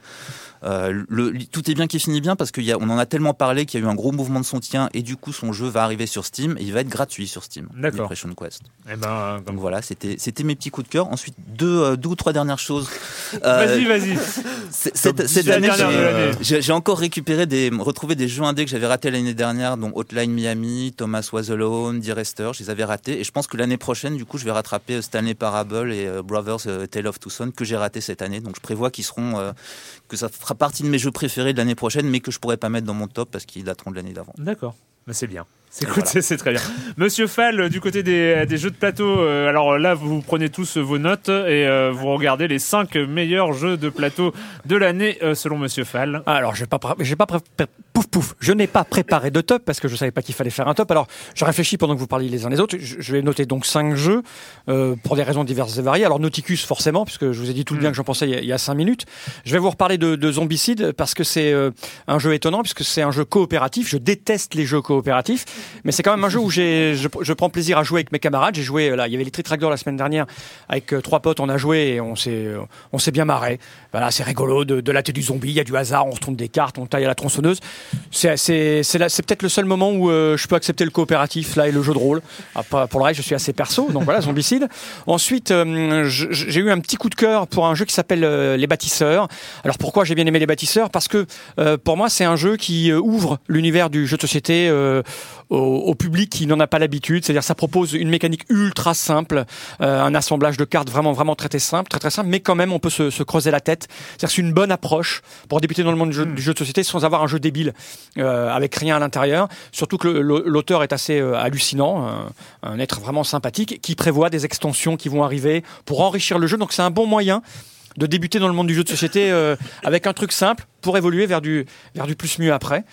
Speaker 5: Euh, le, tout est bien qui finit bien parce qu'on en a tellement parlé qu'il y a eu un gros mouvement de soutien et du coup son jeu va arriver sur Steam et il va être gratuit sur Steam.
Speaker 1: D'accord.
Speaker 5: Depression Quest.
Speaker 1: Eh ben,
Speaker 5: Donc voilà, c'était c'était mes petits coups de cœur. Ensuite deux, euh, deux ou trois dernières choses. Euh,
Speaker 1: Vas-y, vas-y.
Speaker 5: Cette, année, j'ai- encore récupéré des, retrouvé des jeux indés que j'avais ratés l'année dernière, dont Hotline Miami, Thomas Was Alone, Dear Esther, je les avais ratés. Et je pense que l'année prochaine, du coup, je vais rattraper Stanley Parable et euh, Brothers euh, Tale of Two Sons que j'ai raté cette année. Donc je prévois qu'ils seront, euh, que ça fera partie de mes jeux préférés de l'année prochaine, mais que je pourrais pas mettre dans mon top parce qu'ils dateront de l'année d'avant.
Speaker 1: D'accord. Mais c'est bien. C'est cool, très bien. Monsieur Fall, du côté des, des jeux de plateau, euh, alors là, vous prenez tous vos notes et euh, vous regardez les 5 meilleurs jeux de plateau de l'année euh, selon Monsieur Fall.
Speaker 3: Alors, j'ai pas, pré- j'ai pas, pré- pouf pouf, je n'ai pas préparé de top parce que je savais pas qu'il fallait faire un top. Alors, je réfléchis pendant que vous parliez les uns les autres. Je, vais noter donc cinq jeux euh, pour des raisons diverses et variées. Alors, Nauticus forcément, puisque je vous ai dit tout le bien que j'en pensais il y, a, cinq minutes. Je vais vous reparler de, de Zombicide parce que c'est euh, un jeu étonnant puisque c'est un jeu coopératif. Je déteste les jeux coopératifs, mais c'est quand même un jeu où j'ai, je, je prends plaisir à jouer avec mes camarades. J'ai joué là, il y avait les Tritractors la semaine dernière avec euh, trois potes. On a joué et on s'est, euh, on s'est bien marré. Voilà, c'est rigolo de, de latter du zombie. Il y a du hasard, on retourne des cartes, on taille à la tronçonneuse. C'est, peut-être le seul moment où euh, je peux accepter le coopératif là et le jeu de rôle. Ah, pour le reste, je suis assez perso. Donc voilà, zombicide. Ensuite, euh, j'ai eu un petit coup de cœur pour un jeu qui s'appelle euh, Les Bâtisseurs. Alors pourquoi j'ai bien aimé Les Bâtisseurs? Parce que pour moi, c'est un jeu qui ouvre l'univers du jeu de société au, au public qui n'en a pas l'habitude. C'est-à-dire, ça propose une mécanique ultra simple, euh, un assemblage de cartes vraiment vraiment très très simple, très très simple, mais quand même on peut se, se creuser la tête. C'est-à-dire, c'est une bonne approche pour débuter dans le monde du jeu, du jeu de société sans avoir un jeu débile euh, avec rien à l'intérieur. Surtout que l'auteur est assez euh, hallucinant, un, un être vraiment sympathique qui prévoit des extensions qui vont arriver pour enrichir le jeu. Donc c'est un bon moyen de débuter dans le monde du jeu de société euh, avec un truc simple pour évoluer vers du vers du plus mieux après.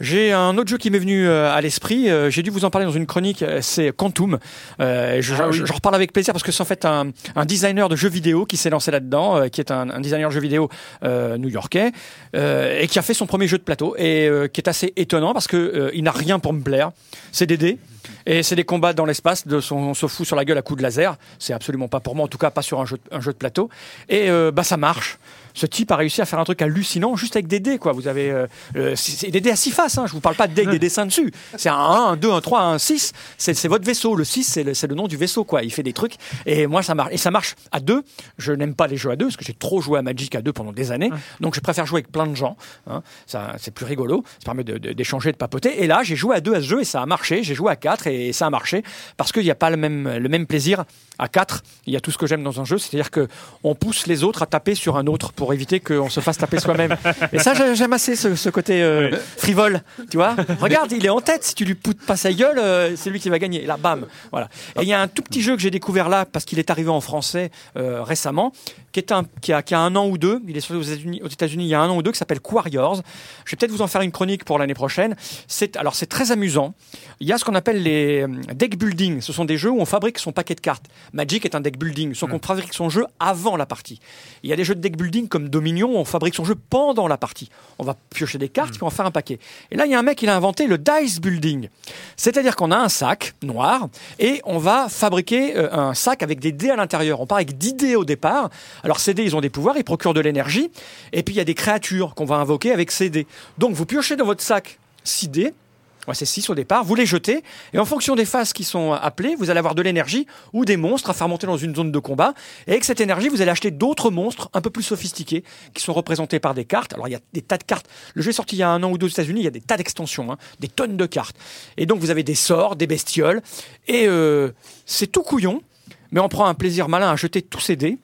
Speaker 3: J'ai un autre jeu qui m'est venu euh, à l'esprit. euh, J'ai dû vous en parler dans une chronique. euh, C'est Quantum. Euh, je-
Speaker 1: Ah oui.
Speaker 3: je- J'en reparle avec plaisir parce que c'est en fait un, un designer de jeux vidéo qui s'est lancé là-dedans, euh, qui est un, un designer de jeux vidéo euh, new-yorkais et qui a fait son premier jeu de plateau et qui est assez étonnant parce que il n'a rien pour me plaire. C'est des dés. Et c'est des combats dans l'espace, de son- on se fout sur la gueule à coups de laser. C'est absolument pas pour moi, en tout cas pas sur un jeu, un jeu de plateau. Et bah ça marche. Ce type a réussi à faire un truc hallucinant juste avec des dés quoi. Vous avez euh, euh, c'est des dés à six faces. Hein. Je vous parle pas de dés avec des dessins dessus. C'est un 1, un 2, un 3, un 6. C'est votre vaisseau. Le 6 c'est le, nom du vaisseau quoi. Il fait des trucs et moi ça marche. Et ça marche à deux. Je n'aime pas les jeux à deux parce que j'ai trop joué à Magic à deux pendant des années. Donc je préfère jouer avec plein de gens. hein. Ça c'est plus rigolo. Ça permet de- de- d'échanger, de, papoter. Et là j'ai joué à deux à ce jeu et ça a marché. J'ai joué à quatre et ça a marché parce qu'il n'y a pas le même le même plaisir à quatre. Il y a tout ce que j'aime dans un jeu, c'est-à-dire que on pousse les autres à taper sur un autre pour éviter qu'on se fasse taper soi-même. Et ça, j'ai- j'aime assez ce, ce côté euh, frivole, tu vois. Regarde, il est en tête. Si tu lui poutes pas sa gueule, euh, c'est lui qui va gagner. Et là, bam, voilà. Et il y a un tout petit jeu que j'ai découvert là parce qu'il est arrivé en français euh, récemment, qui est un qui a, qui a un an ou deux. Il est sorti aux États-Unis, il y a un an ou deux, qui s'appelle Quarriors. Je vais peut-être vous en faire une chronique pour l'année prochaine. C'est alors c'est très amusant. Il y a ce qu'on appelle les euh, deck building. Ce sont des jeux où on fabrique son paquet de cartes. Magic est un deck building, sauf qu'on fabrique son jeu avant la partie. Il y a des jeux de deck building comme Dominion où on fabrique son jeu pendant la partie. On va piocher des cartes puis on va faire un paquet. Et là, il y a un mec qui a inventé le dice building. C'est-à-dire qu'on a un sac noir et on va fabriquer euh, un sac avec des dés à l'intérieur. On part avec 10 dés au départ. Alors ces dés, ils ont des pouvoirs, ils procurent de l'énergie. Et puis il y a des créatures qu'on va invoquer avec ces dés. Donc vous piochez dans votre sac 6 dés. Ouais, c'est 6 au départ, vous les jetez, et en fonction des phases qui sont appelées, vous allez avoir de l'énergie ou des monstres à faire monter dans une zone de combat. Et avec cette énergie, vous allez acheter d'autres monstres un peu plus sophistiqués, qui sont représentés par des cartes. Alors il y a des tas de cartes. Le jeu est sorti il y a un an ou deux aux États-Unis, il y a des tas d'extensions, hein, des tonnes de cartes. Et donc vous avez des sorts, des bestioles, et euh, c'est tout couillon, mais on prend un plaisir malin à jeter tous ces dés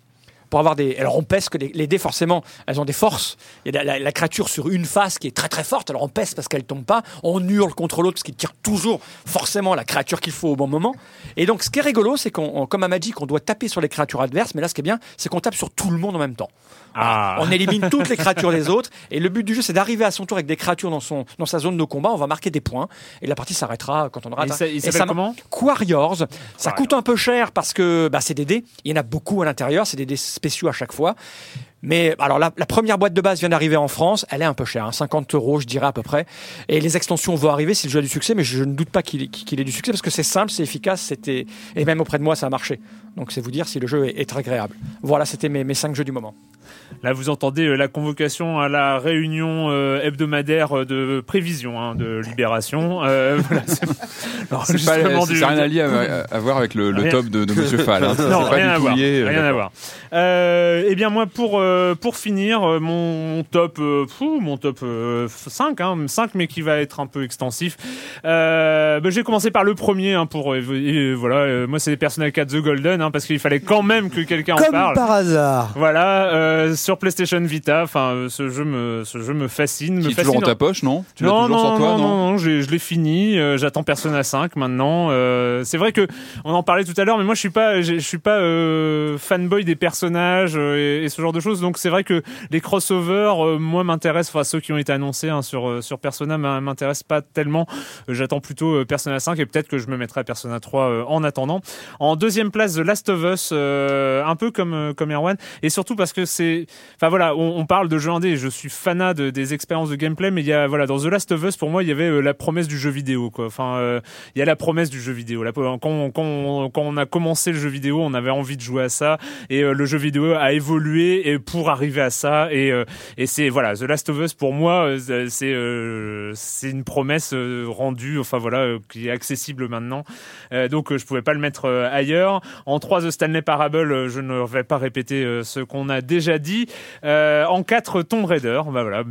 Speaker 3: pour avoir des. Alors on pèse que les, dés forcément, elles ont des forces. Il y a la, créature sur une face qui est très très forte. Alors on pèse parce qu'elle tombe pas. On hurle contre l'autre parce qu'il tire toujours forcément la créature qu'il faut au bon moment. Et donc ce qui est rigolo, c'est qu'on, on- comme à Magic, on doit taper sur les créatures adverses. Mais là, ce qui est bien, c'est qu'on tape sur tout le monde en même temps.
Speaker 1: Ah.
Speaker 3: On élimine toutes les créatures des autres. Et le but du jeu, c'est d'arriver à son tour avec des créatures dans son dans sa zone de combat. On va marquer des points et la partie s'arrêtera quand on aura.
Speaker 1: Il s'appelle comment?
Speaker 3: Quarriors. Ça coûte un peu cher parce que bah, c'est des dés. Il y en a beaucoup à l'intérieur. C'est des dés spéciaux à chaque fois. Mais alors la, la première boîte de base vient d'arriver en France. Elle est un peu chère, hein, 50 euros, je dirais à peu près. Et les extensions vont arriver si le jeu a du succès, mais je ne doute pas qu'il ait du succès parce que c'est simple, c'est efficace, c'était et même auprès de moi ça a marché. Donc c'est vous dire si le jeu est, agréable. Voilà, c'était mes, mes cinq jeux du moment.
Speaker 1: Là, vous entendez euh, la convocation à la réunion euh, hebdomadaire euh, de prévision hein, de libération. Euh, voilà, c'est
Speaker 2: pas,
Speaker 1: du-
Speaker 2: n'a rien à, lier à, à voir avec le, top de, de Monsieur Fall. hein.
Speaker 1: Non,
Speaker 2: C'est pas
Speaker 1: rien à voir.
Speaker 2: lié, euh,
Speaker 1: Rien à voir. Eh bien moi pour euh, pour finir mon top euh, mon top euh, 5 hein, 5 mais qui va être un peu extensif. Euh, bah, j'ai commencé par le premier hein, pour euh, et, voilà euh, moi c'est Persona 4 The Golden hein, parce qu'il fallait quand même que quelqu'un en
Speaker 6: Comme
Speaker 1: parle.
Speaker 6: par hasard.
Speaker 1: Voilà, euh, sur PlayStation Vita, enfin euh, ce jeu me ce jeu me fascine, me
Speaker 2: Qui est
Speaker 1: fascine.
Speaker 2: toujours dans ta poche, non Tu l'as
Speaker 1: non,
Speaker 2: toujours
Speaker 1: non,
Speaker 2: sur toi,
Speaker 1: non,
Speaker 2: non,
Speaker 1: non, je l'ai fini. euh, J'attends Persona 5 maintenant. euh, c'est vrai que on en parlait tout à l'heure, mais moi je suis pas, je je suis pas fanboy des personnages et, et ce genre de choses. Donc c'est vrai que les crossovers, moi m'intéressent. Enfin ceux qui ont été annoncés hein, sur sur Persona m'in- m'intéressent pas tellement. J'attends plutôt Persona 5 et peut-être que je me mettrai à Persona 3 euh, en attendant. En deuxième place, The Last of Us, un peu comme comme Erwan, et surtout parce que c'est, enfin voilà, on, parle de jeux indé. Je suis fanat de, des expériences de gameplay, mais il y a voilà dans The Last of Us pour moi il y avait euh, la promesse du jeu vidéo quoi. Enfin euh, il y a la promesse du jeu vidéo. Là, quand, on- quand, quand on a commencé le jeu vidéo, on avait envie de jouer à ça et euh, le jeu vidéo a évolué et pour arriver à ça et euh, et c'est voilà The Last of Us pour moi euh, c'est euh, c'est une promesse euh, rendue enfin voilà euh, qui est accessible maintenant. Euh, donc euh, je pouvais pas le mettre euh, ailleurs. En 3 The Stanley Parable, euh, je ne vais pas répéter euh, ce qu'on a déjà dit. Euh, en 4 Tomb Raider, bah voilà,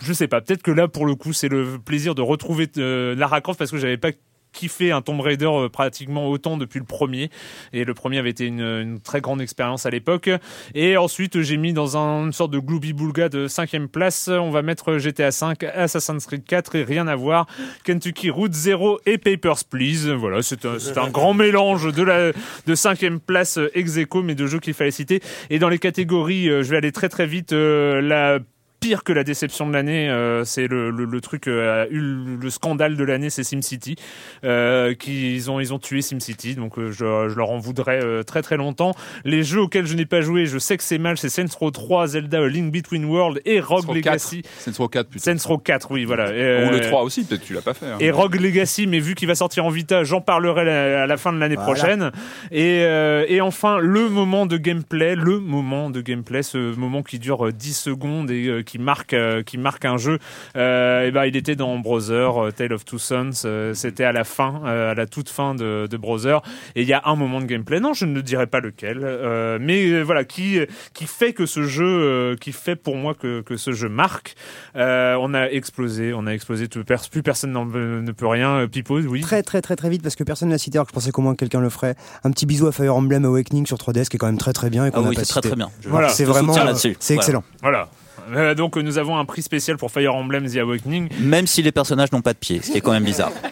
Speaker 1: je sais pas, peut-être que là pour le coup c'est le plaisir de retrouver euh, Lara Croft parce que j'avais pas kiffé un Tomb Raider euh, pratiquement autant depuis le premier. Et le premier avait été une, très grande expérience à l'époque. Et ensuite j'ai mis dans un- une sorte de Glooby Boulga de cinquième place. On va mettre GTA 5 Assassin's Creed 4 et rien à voir. Kentucky Route 0 et Papers, Please. Voilà c'est un, un grand mélange de la de cinquième place euh, ex aequo mais de jeux qu'il fallait citer. Et dans les catégories euh, je vais aller très très vite la pire que la déception de l'année. Euh, c'est le, le, le, truc euh, a eu le scandale de l'année, c'est SimCity. Euh, qui ils ont ils ont tué SimCity, donc euh, je, je, leur en voudrais euh, très très longtemps. Les jeux auxquels je n'ai pas joué, je sais que c'est mal, c'est Saints Row 3, Zelda, Link Between World et Rogue Legacy.
Speaker 2: Saints Row 4 plutôt.
Speaker 1: Saints Row 4, oui voilà.
Speaker 2: Ou le 3 aussi, peut-être tu l'as pas fait. Hein.
Speaker 1: Et Rogue Legacy, mais vu qu'il va sortir en Vita, j'en parlerai à la fin de l'année voilà. prochaine. Et, et enfin le moment de gameplay, le moment de gameplay, ce moment qui dure 10 secondes et qui marque qui marque un jeu. Euh, et ben il était dans Brother, Tale of Two Sons. C'était à la fin, à la toute fin de, de Brother. Et il y a un moment de gameplay. Non, je ne dirai pas lequel, euh, mais voilà qui qui fait que ce jeu, qui fait pour moi que que ce jeu marque. Euh, on a explosé, on a explosé. Plus personne ne peut rien. Pipo, oui.
Speaker 6: Très très très très vite parce que personne l'a cité alors que je pensais qu'au moins quelqu'un le ferait. Un petit bisou à Fire Emblem Awakening sur 3DS qui est quand même très très bien et qu'on
Speaker 5: ah oui,
Speaker 6: pas
Speaker 5: très très bien.
Speaker 6: Voilà, c'est vraiment c'est excellent.
Speaker 1: Voilà. Euh, donc nous avons un prix spécial pour Fire Emblem The Awakening.
Speaker 5: Même si les personnages n'ont pas de pied, ce qui est quand même bizarre.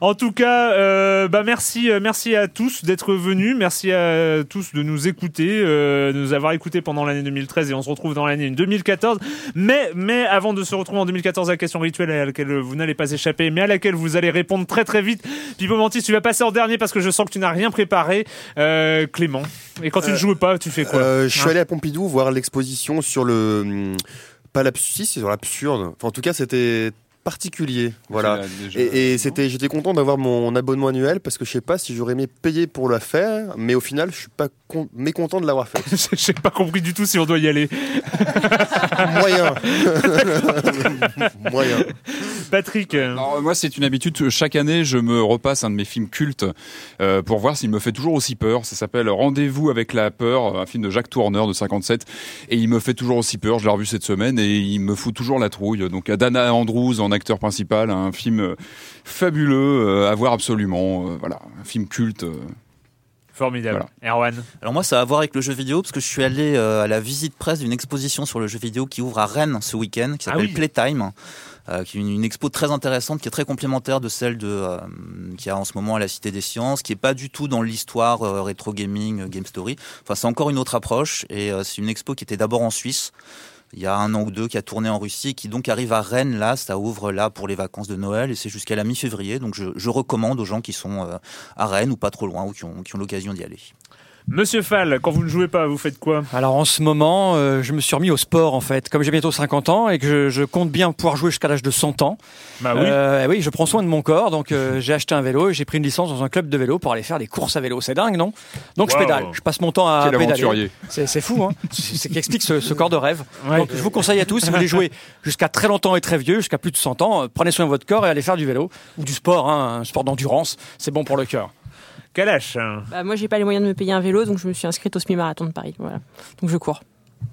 Speaker 1: en tout cas, euh, bah merci, merci à tous d'être venus, merci à tous de nous écouter, euh, de nous avoir écoutés pendant l'année 2013 et on se retrouve dans l'année 2014. Mais, mais avant de se retrouver en 2014 à la question rituelle à laquelle vous n'allez pas échapper, mais à laquelle vous allez répondre très très vite. Pipo Mantis, tu vas passer en dernier parce que je sens que tu n'as rien préparé. Euh, Clément. Et quand tu ne joues pas, tu fais quoi?
Speaker 4: Je suis hein? allé à Pompidou voir l'exposition sur le pas l'absurde, c'est sur l'absurde. Enfin, en tout cas, c'était particulier. Voilà. Et, et c'était, j'étais content d'avoir mon abonnement annuel parce que je sais pas si j'aurais aimé payer pour la faire, mais au final, je suis pas mécontent de l'avoir fait.
Speaker 1: J'ai pas compris du tout si on doit y aller.
Speaker 4: Moyen. Moyen.
Speaker 1: Patrick.
Speaker 2: Alors, moi, c'est une habitude. Chaque année, je me repasse un de mes films cultes euh, pour voir s'il me fait toujours aussi peur. Ça s'appelle Rendez-vous avec la peur, un film de Jacques Tourneur de 57, et il me fait toujours aussi peur. Je l'ai revu cette semaine et il me fout toujours la trouille. Donc, Dana Andrews en acteur principal, un film fabuleux à voir absolument. Voilà, un film culte.
Speaker 1: Formidable. Voilà. Erwan
Speaker 5: Alors moi, ça a à voir avec le jeu vidéo, parce que je suis allé euh, à la visite presse d'une exposition sur le jeu vidéo qui ouvre à Rennes ce week-end, qui s'appelle ah oui. Playtime. Euh, qui est une, une, expo très intéressante, qui est très complémentaire de celle de euh, qu'il y a en ce moment à la Cité des Sciences, qui est pas du tout dans l'histoire euh, rétro gaming, game story. Enfin, c'est encore une autre approche, et c'est une expo qui était d'abord en Suisse, il y a un an ou deux qui a tourné en Russie, qui donc arrive à Rennes là, ça ouvre là pour les vacances de Noël et c'est jusqu'à la mi-février. Donc je, recommande aux gens qui sont à Rennes ou pas trop loin ou qui ont, qui ont l'occasion d'y aller.
Speaker 1: Monsieur Fall, quand vous ne jouez pas, vous faites quoi?
Speaker 3: Alors en ce moment, euh, je me suis remis au sport en fait. Comme j'ai bientôt 50 ans et que je, je compte bien pouvoir jouer jusqu'à l'âge de 100 ans.
Speaker 1: Bah oui.
Speaker 3: Euh, oui, je prends soin de mon corps, donc euh, j'ai acheté un vélo et j'ai pris une licence dans un club de vélo pour aller faire des courses à vélo. C'est dingue, non? Donc wow. je pédale. Je passe mon temps à
Speaker 2: Quel
Speaker 3: pédaler. C'est fou, hein C'est ce qui explique ce, ce, corps de rêve. Ouais. Donc je vous conseille à tous, si vous voulez jouer jusqu'à très longtemps et très vieux, jusqu'à plus de 100 ans, prenez soin de votre corps et allez faire du vélo ou du sport, hein, un sport d'endurance. C'est bon pour le cœur.
Speaker 1: Kalash
Speaker 7: bah, Moi, j'ai pas les moyens de me payer un vélo, donc je me suis inscrite au semi-marathon de Paris. Voilà. Donc je cours.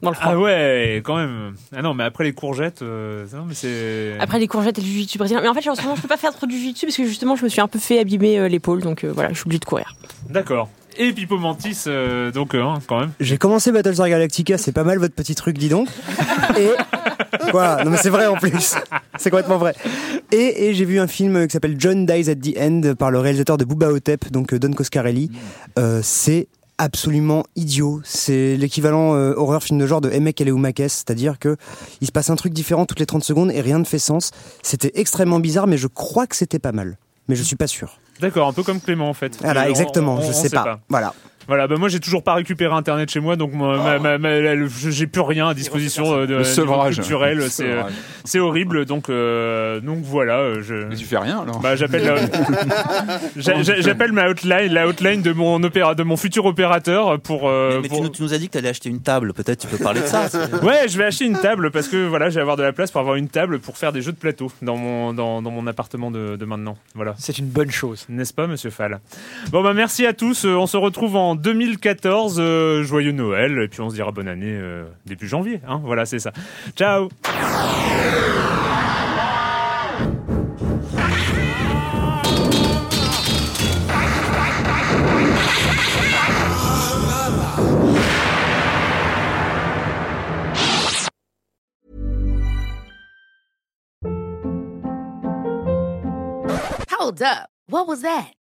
Speaker 7: Dans le froid.
Speaker 1: ah ouais, quand même. Ah non, mais après les courgettes, euh, non, mais c'est.
Speaker 7: Après les courgettes et le jiu-jitsu brésilien. Mais en fait, en ce moment, je peux pas faire trop du jiu-jitsu parce que justement, je me suis un peu fait abîmer euh, l'épaule, donc euh, voilà, je suis obligé de courir.
Speaker 1: D'accord. Et Pipo Mantis, euh, donc hein, quand même.
Speaker 6: J'ai commencé Battlestar Galactica, c'est pas mal votre petit truc, dis donc. et quoi Non mais c'est vrai en plus. C'est complètement vrai. Et, et j'ai vu un film qui s'appelle John Dies at the End par le réalisateur de Booba Hotep, donc Don Coscarelli. Euh, c'est absolument idiot. C'est l'équivalent euh, horreur film de genre de Emek Eleumakes, c'est-à-dire que il se passe un truc différent toutes les 30 secondes et rien ne fait sens. C'était extrêmement bizarre, mais je crois que c'était pas mal. Mais je suis pas sûr.
Speaker 1: D'accord, un peu comme Clément en fait.
Speaker 6: Voilà, exactement,
Speaker 1: on,
Speaker 6: je
Speaker 1: on
Speaker 6: sais, pas. Voilà.
Speaker 1: Voilà, bah moi j'ai toujours pas récupéré internet chez moi, donc moi,
Speaker 2: Oh.
Speaker 1: ma, ma, ma, j'ai plus rien à disposition euh, de
Speaker 2: Le
Speaker 1: culturel.
Speaker 2: Le
Speaker 1: C'est horrible, donc euh, donc voilà. euh, Je...
Speaker 2: Mais tu fais rien alors
Speaker 1: Bah j'appelle j'a- j'appelle ma outline, la outline de mon opéra, de mon futur opérateur pour. euh,
Speaker 5: mais mais
Speaker 1: pour-
Speaker 5: tu, nous, tu nous as dit que tu allais acheter une table, peut-être tu peux parler de ça.
Speaker 1: Ouais, je vais acheter une table parce que voilà, je vais avoir de la place pour avoir une table pour faire des jeux de plateau dans mon dans, dans mon appartement de, de maintenant. Voilà.
Speaker 3: C'est une bonne chose.
Speaker 1: N'est-ce pas, monsieur Fall? Bon, bah, merci à tous. Euh, on se retrouve en 2014. Euh, joyeux Noël. Et puis, on se dira bonne année euh, début janvier. Hein voilà, c'est ça. Ciao
Speaker 8: Hold up. What was that?